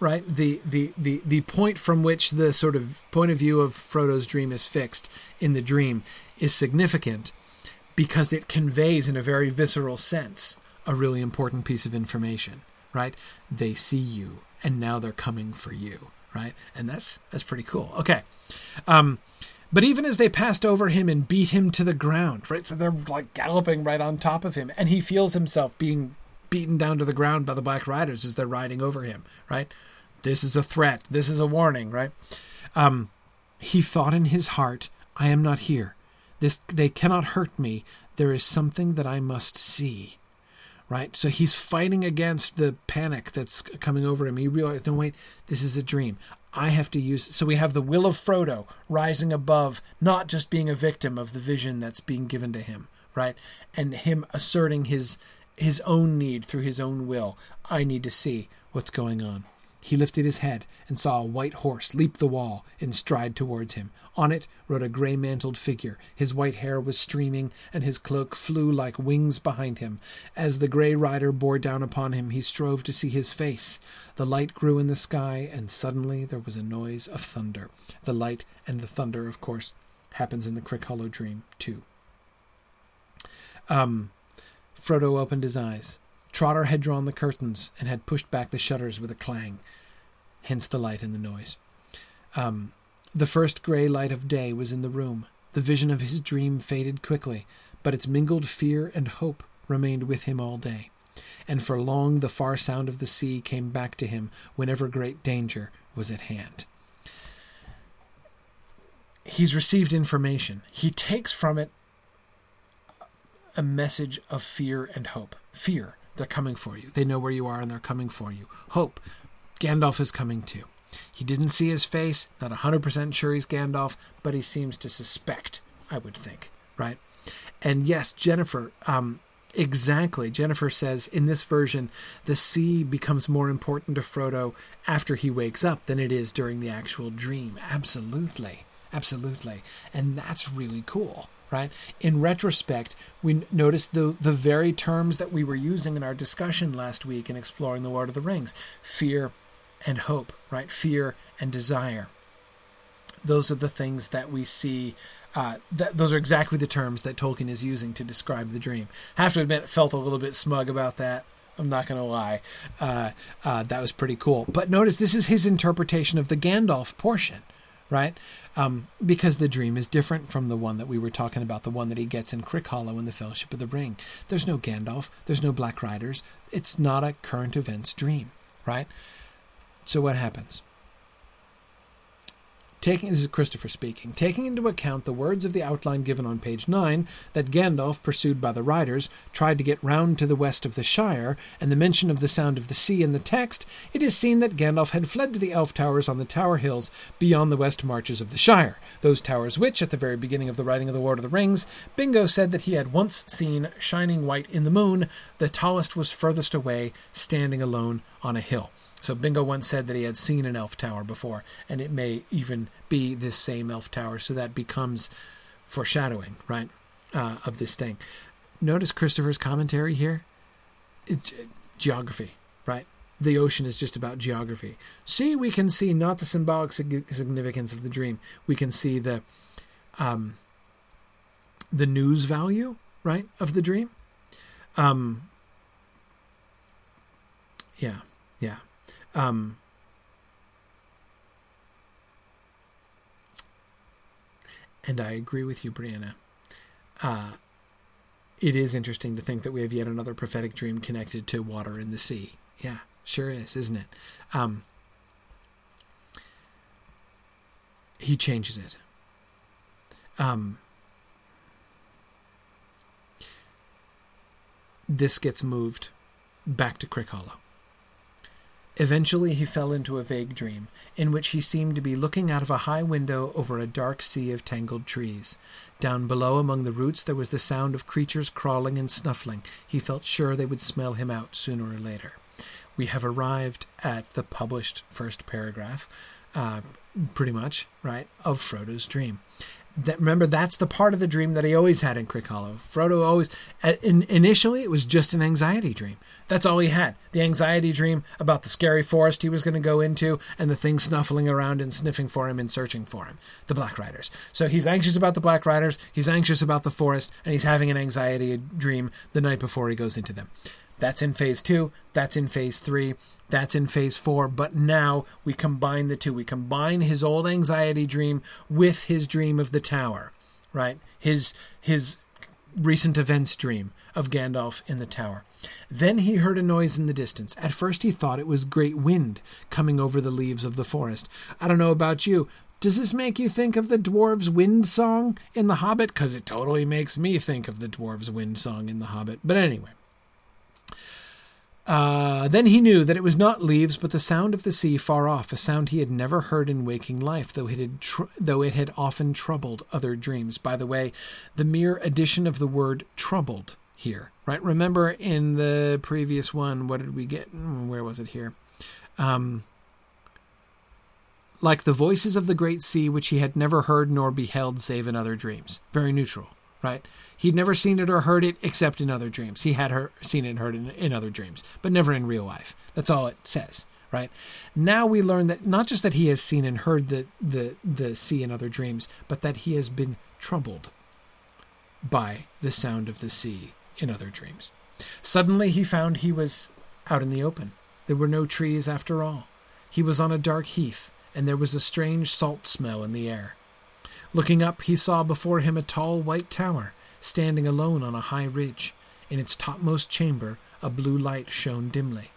right? The, the the the point from which the sort of point of view of Frodo's dream is fixed in the dream is significant because it conveys in a very visceral sense a really important piece of information right? They see you and now they're coming for you right? And that's that's pretty cool. Okay. Um but even as they passed over him and beat him to the ground, right? So they're like galloping right on top of him, and he feels himself being beaten down to the ground by the Black Riders as they're riding over him, right? This is a threat. This is a warning, right? Um, he thought in his heart, I am not here. This they cannot hurt me. There is something that I must see. Right? So he's fighting against the panic that's coming over him. He realized, no, wait, this is a dream. I have to use. So we have the will of Frodo rising above, not just being a victim of the vision that's being given to him, right? And him asserting his his own need through his own will. I need to see what's going on. He lifted his head and saw a white horse leap the wall and stride towards him. On it rode a grey mantled figure. His white hair was streaming, and his cloak flew like wings behind him. As the grey rider bore down upon him, he strove to see his face. The light grew in the sky, and suddenly there was a noise of thunder. The light and the thunder, of course, happens in the Crickhollow dream, too. Um, Frodo opened his eyes. Trotter had drawn the curtains and had pushed back the shutters with a clang, hence the light and the noise. Um, the first grey light of day was in the room. The vision of his dream faded quickly, but its mingled fear and hope remained with him all day. And for long the far sound of the sea came back to him whenever great danger was at hand. He's received information. He takes from it a message of fear and hope. Fear they're coming for you. They know where you are and they're coming for you. Hope. Gandalf is coming too. He didn't see his face, not 100% sure he's Gandalf, but he seems to suspect, I would think, right? And yes, Jennifer, um, exactly. Jennifer says in this version, the sea becomes more important to Frodo after he wakes up than it is during the actual dream. Absolutely. Absolutely. And that's really cool right? In retrospect, we notice the the very terms that we were using in our discussion last week in exploring the Lord of the Rings: fear and hope, right? Fear and desire. Those are the things that we see. Uh, that, those are exactly the terms that Tolkien is using to describe the dream. I have to admit, felt a little bit smug about that. I'm not going to lie. Uh, uh, that was pretty cool. But notice this is his interpretation of the Gandalf portion, right? Um, because the dream is different from the one that we were talking about, the one that he gets in Crickhollow in the Fellowship of the Ring. There's no Gandalf, there's no Black Riders. It's not a current events dream, right? So what happens? Taking this is Christopher speaking. Taking into account the words of the outline given on page 9 that Gandalf, pursued by the riders, tried to get round to the west of the Shire, and the mention of the sound of the sea in the text, it is seen that Gandalf had fled to the elf towers on the Tower Hills beyond the west marches of the Shire, those towers which, at the very beginning of the writing of the Lord of the Rings, Bingo said that he had once seen shining white in the moon. The tallest was furthest away, standing alone on a hill. So Bingo once said that he had seen an elf tower before, and it may even be this same elf tower. So that becomes foreshadowing, right, uh, of this thing. Notice Christopher's commentary here. It's uh, geography, right? The ocean is just about geography. See, we can see not the symbolic significance of the dream. We can see the um, the news value, right, of the dream. Um, yeah, yeah. Um, and I agree with you, Brianna. Uh, it is interesting to think that we have yet another prophetic dream connected to water in the sea. Yeah, sure is, isn't it? Um, he changes it. Um, this gets moved back to Crickhollow. Eventually, he fell into a vague dream, in which he seemed to be looking out of a high window over a dark sea of tangled trees. Down below, among the roots, there was the sound of creatures crawling and snuffling. He felt sure they would smell him out sooner or later. We have arrived at the published first paragraph. uh, pretty much, right, of Frodo's dream. That remember that's the part of the dream that he always had in Crickhollow. Frodo always uh, in, initially it was just an anxiety dream. That's all he had. The anxiety dream about the scary forest he was going to go into and the things snuffling around and sniffing for him and searching for him, the Black Riders. So he's anxious about the Black Riders, he's anxious about the forest, and he's having an anxiety dream the night before he goes into them. That's in phase two. That's in phase three. That's in phase four. But now we combine the two. We combine his old anxiety dream with his dream of the tower, right? His his recent events dream of Gandalf in the tower. Then he heard a noise in the distance. At first he thought it was great wind coming over the leaves of the forest. I don't know about you. Does this make you think of the dwarves' wind song in The Hobbit? Because it totally makes me think of the dwarves' wind song in The Hobbit. But anyway, uh, then he knew that it was not leaves, but the sound of the sea far off, a sound he had never heard in waking life, though it had tr- though it had often troubled other dreams. By the way, the mere addition of the word "troubled" here, right? Remember in the previous one, what did we get? Hmm, where was it here? Um, like the voices of the great sea, which he had never heard nor beheld save in other dreams. Very neutral, right? He'd never seen it or heard it except in other dreams. He had her, seen it and heard it in, in other dreams, but never in real life. That's all it says, right? Now we learn that not just that he has seen and heard the, the, the sea in other dreams, but that he has been troubled by the sound of the sea in other dreams. Suddenly he found he was out in the open. There were no trees after all. He was on a dark heath, and there was a strange salt smell in the air. Looking up, he saw before him a tall white tower standing alone on a high ridge. In its topmost chamber, a blue light shone dimly.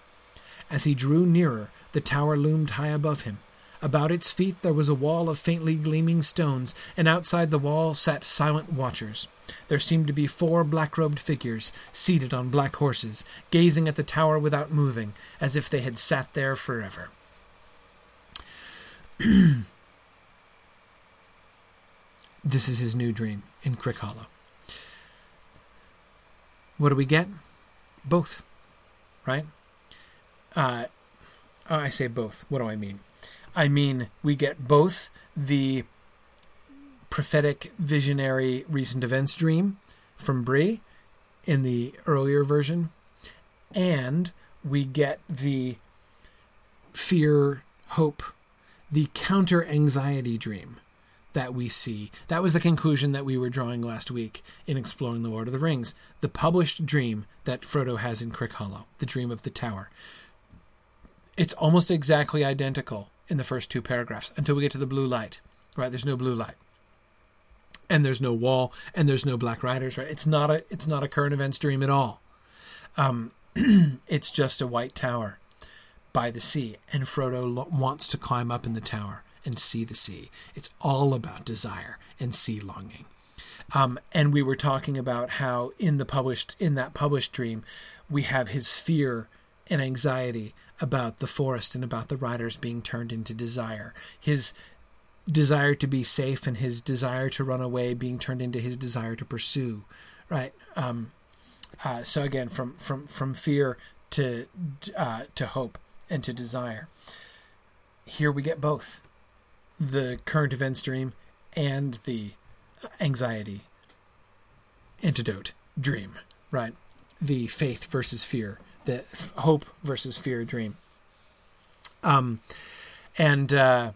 As he drew nearer, the tower loomed high above him. About its feet there was a wall of faintly gleaming stones, and outside the wall sat silent watchers. There seemed to be four black robed figures, seated on black horses, gazing at the tower without moving, as if they had sat there forever. *clears throat* this is his new dream in Crickhollow. What do we get? Both, right? Uh, I say both. What do I mean? I mean we get both the prophetic, visionary, recent events dream from Bree in the earlier version, and we get the fear, hope, the counter anxiety dream that we see. That was the conclusion that we were drawing last week in exploring the Lord of the Rings. The published dream that Frodo has in Crickhollow, the dream of the tower. It's almost exactly identical in the first two paragraphs until we get to the blue light. Right? There's no blue light. And there's no wall and there's no black riders, right? It's not a it's not a current events dream at all. Um, *clears throat* it's just a white tower by the sea and Frodo lo- wants to climb up in the tower and see the sea. It's all about desire and sea longing. Um, and we were talking about how in the published in that published dream, we have his fear and anxiety about the forest and about the riders being turned into desire. His desire to be safe and his desire to run away being turned into his desire to pursue. Right. Um, uh, so again, from from from fear to uh, to hope and to desire. Here we get both the current events dream and the anxiety antidote dream, right? The faith versus fear, the hope versus fear dream. Um, and uh,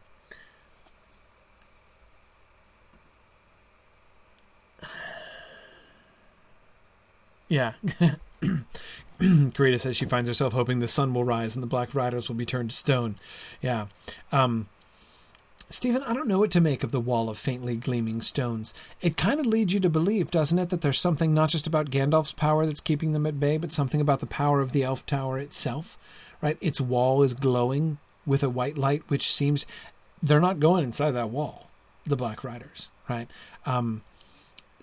yeah. *clears throat* Karita says she finds herself hoping the sun will rise and the Black Riders will be turned to stone. Yeah. Um, Stephen, I don't know what to make of the wall of faintly gleaming stones. It kind of leads you to believe, doesn't it, that there's something not just about Gandalf's power that's keeping them at bay, but something about the power of the elf tower itself, right? Its wall is glowing with a white light, which seems they're not going inside that wall, the Black Riders, right? Um,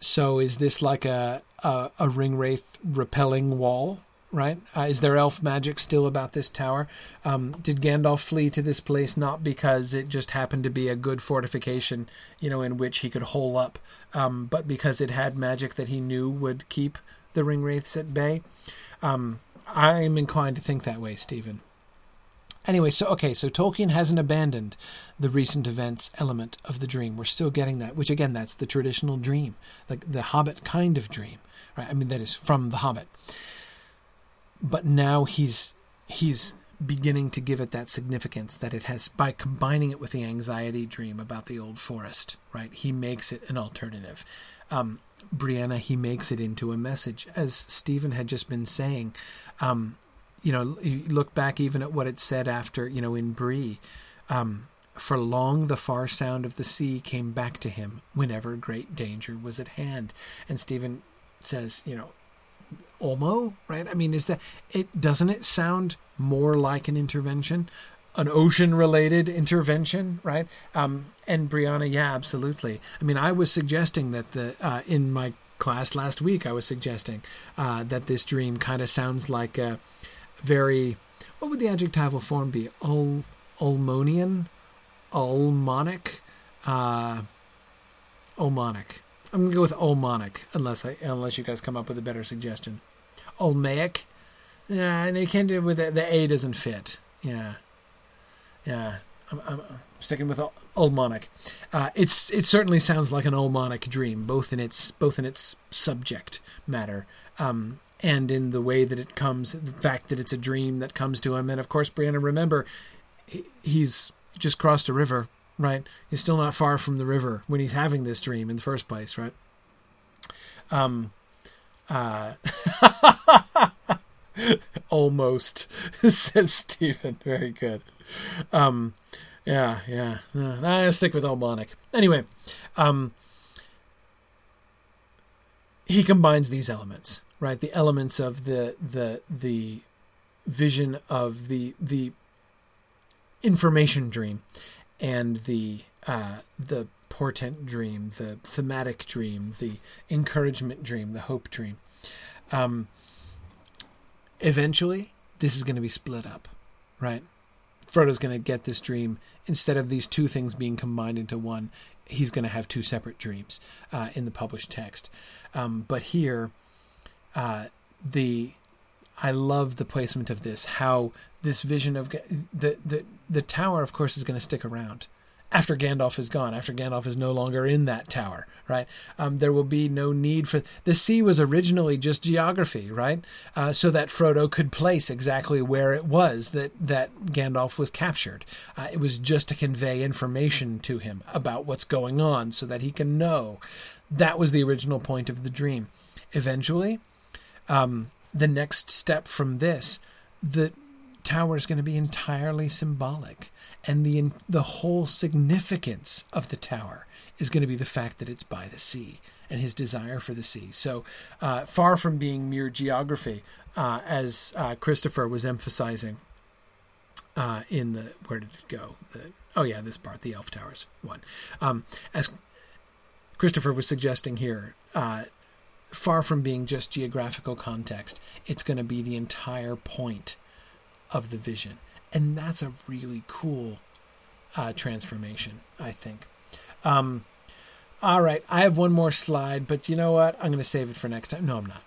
so is this like a, a, a ring wraith repelling wall right? Uh, is there elf magic still about this tower? Um, did Gandalf flee to this place not because it just happened to be a good fortification, you know, in which he could hole up, um, but because it had magic that he knew would keep the ring wraiths at bay? Um, I'm inclined to think that way, Stephen. Anyway, so okay, so Tolkien hasn't abandoned the recent events element of the dream. We're still getting that, which again, that's the traditional dream, like the Hobbit kind of dream, right? I mean, that is from the Hobbit. But now he's he's beginning to give it that significance that it has by combining it with the anxiety dream about the old forest, right? He makes it an alternative. Um, Brianna, he makes it into a message, as Stephen had just been saying. Um, you know, you look back even at what it said after, you know, in Bree. Um, for long the far sound of the sea came back to him whenever great danger was at hand. And Stephen says, you know, Ulmo, right? I mean, is that it? Doesn't it sound more like an intervention, an ocean-related intervention, right? Um, and Brianna, yeah, absolutely. I mean, I was suggesting that the uh, in my class last week, I was suggesting uh, that this dream kind of sounds like a very what would the adjectival form be? Ul, ulmonian, ulmonic, uh, ulmonic. I'm gonna go with ulmonic unless I unless you guys come up with a better suggestion. Olmaic. Yeah, and you can't do it with the, the A doesn't fit. Yeah, yeah. I'm, I'm sticking with Ulmonic. Uh, it's it certainly sounds like an Ulmonic dream, both in its both in its subject matter um, and in the way that it comes, the fact that it's a dream that comes to him. And of course, Brianna, remember, he's just crossed a river, right? He's still not far from the river when he's having this dream in the first place, right? Um, uh, *laughs* almost *laughs* says Stephen. Very good. Um, yeah, yeah. Uh, I stick with Ulmonic. Anyway, um, he combines these elements, right? The elements of the the the vision of the the information dream and the uh, the portent dream, the thematic dream, the encouragement dream, the hope dream. Um, eventually, this is going to be split up, right? Frodo's going to get this dream instead of these two things being combined into one. He's going to have two separate dreams uh, in the published text. Um, but here, uh, the I love the placement of this. How this vision of the the the tower, of course, is going to stick around after Gandalf is gone, after Gandalf is no longer in that tower, right? Um, there will be no need for the sea was originally just geography, right? Uh, so that Frodo could place exactly where it was that that Gandalf was captured. Uh, it was just to convey information to him about what's going on, so that he can know. That was the original point of the dream. Eventually, um, the next step from this, the tower is going to be entirely symbolic and the the whole significance of the tower is going to be the fact that it's by the sea and his desire for the sea. So uh, far from being mere geography, uh, as uh, Christopher was emphasizing uh, in the where did it go? The, oh yeah, this part, the Elf Towers one. Um, as Christopher was suggesting here, uh, far from being just geographical context, it's going to be the entire point of the vision and that's a really cool uh, transformation, I think. Um, all right, I have one more slide, but you know what? I'm going to save it for next time. No, I'm not.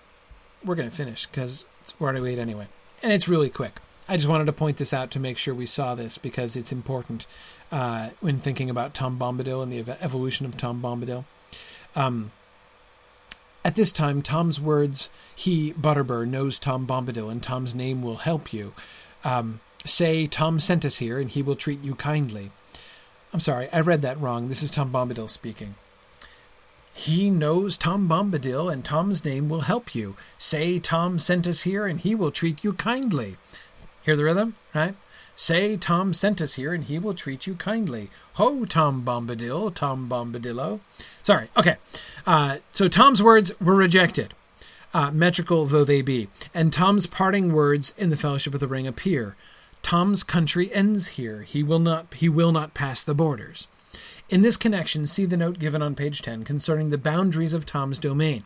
We're going to finish because we're already late anyway, and it's really quick. I just wanted to point this out to make sure we saw this because it's important uh, when thinking about Tom Bombadil and the evolution of Tom Bombadil. Um, at this time, Tom's words, he, Butterbur, knows Tom Bombadil and Tom's name will help you. Um, Say, Tom sent us here, and he will treat you kindly. I'm sorry, I read that wrong. This is Tom Bombadil speaking. He knows Tom Bombadil, and Tom's name will help you. Say, Tom sent us here, and he will treat you kindly. Hear the rhythm, right? Say, Tom sent us here, and he will treat you kindly. Ho, Tom Bombadil, Tom Bombadillo. Sorry, okay. Uh, so Tom's words were rejected, uh, metrical though they be, and Tom's parting words in the Fellowship of the Ring appear. Tom's country ends here. He will not he will not pass the borders. In this connection, see the note given on page 10 concerning the boundaries of Tom's domain.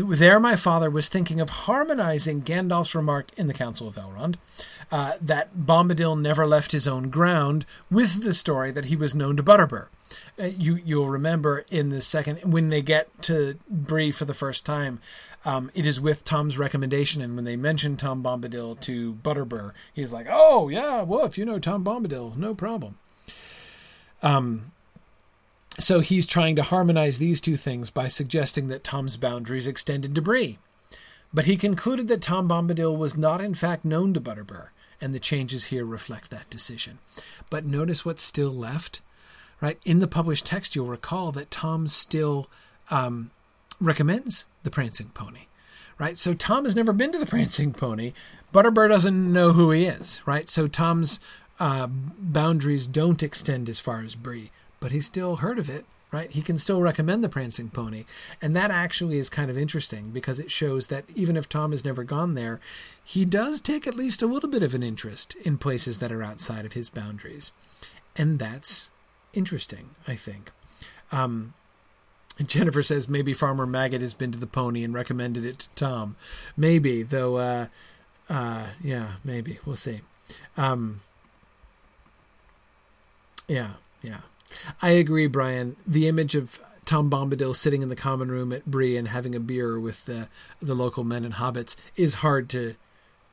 There, my father was thinking of harmonizing Gandalf's remark in the Council of Elrond uh, that Bombadil never left his own ground with the story that he was known to Butterbur. Uh, you you'll remember in the second when they get to Bree for the first time, um, it is with Tom's recommendation, and when they mention Tom Bombadil to Butterbur, he's like, "Oh yeah, well if you know Tom Bombadil, no problem." Um, so he's trying to harmonize these two things by suggesting that Tom's boundaries extended to Bree. But he concluded that Tom Bombadil was not in fact known to Butterbur, and the changes here reflect that decision. But notice what's still left, right? In the published text, you'll recall that Tom still um, recommends the Prancing Pony, right? So Tom has never been to the Prancing Pony. Butterbur doesn't know who he is, right? So Tom's uh, boundaries don't extend as far as Bree but he's still heard of it, right? He can still recommend the Prancing Pony. And that actually is kind of interesting because it shows that even if Tom has never gone there, he does take at least a little bit of an interest in places that are outside of his boundaries. And that's interesting, I think. Um, Jennifer says maybe Farmer Maggot has been to the pony and recommended it to Tom. Maybe, though, uh, uh, yeah, maybe. We'll see. Um, yeah, yeah. I agree, Brian. The image of Tom Bombadil sitting in the common room at Bree and having a beer with the the local men and hobbits is hard to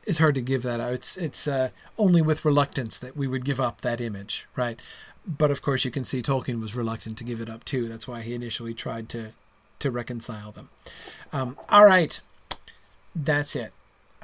is hard to give that out. It's it's uh, only with reluctance that we would give up that image, right? But of course, you can see Tolkien was reluctant to give it up too. That's why he initially tried to to reconcile them. Um, all right, that's it.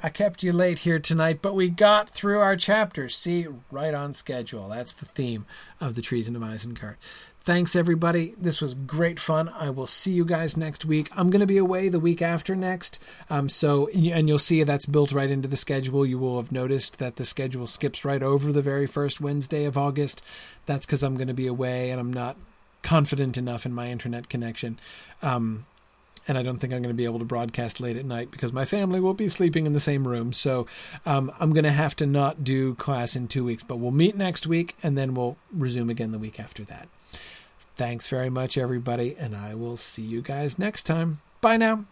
I kept you late here tonight, but we got through our chapters. See, right on schedule. That's the theme of the Treason of Isengard. Thanks, everybody. This was great fun. I will see you guys next week. I'm going to be away the week after next. Um, so, and you'll see that's built right into the schedule. You will have noticed that the schedule skips right over the very first Wednesday of August. That's because I'm going to be away and I'm not confident enough in my internet connection. Um, and I don't think I'm going to be able to broadcast late at night because my family will be sleeping in the same room. So um, I'm going to have to not do class in two weeks, but we'll meet next week and then we'll resume again the week after that. Thanks very much, everybody, and I will see you guys next time. Bye now.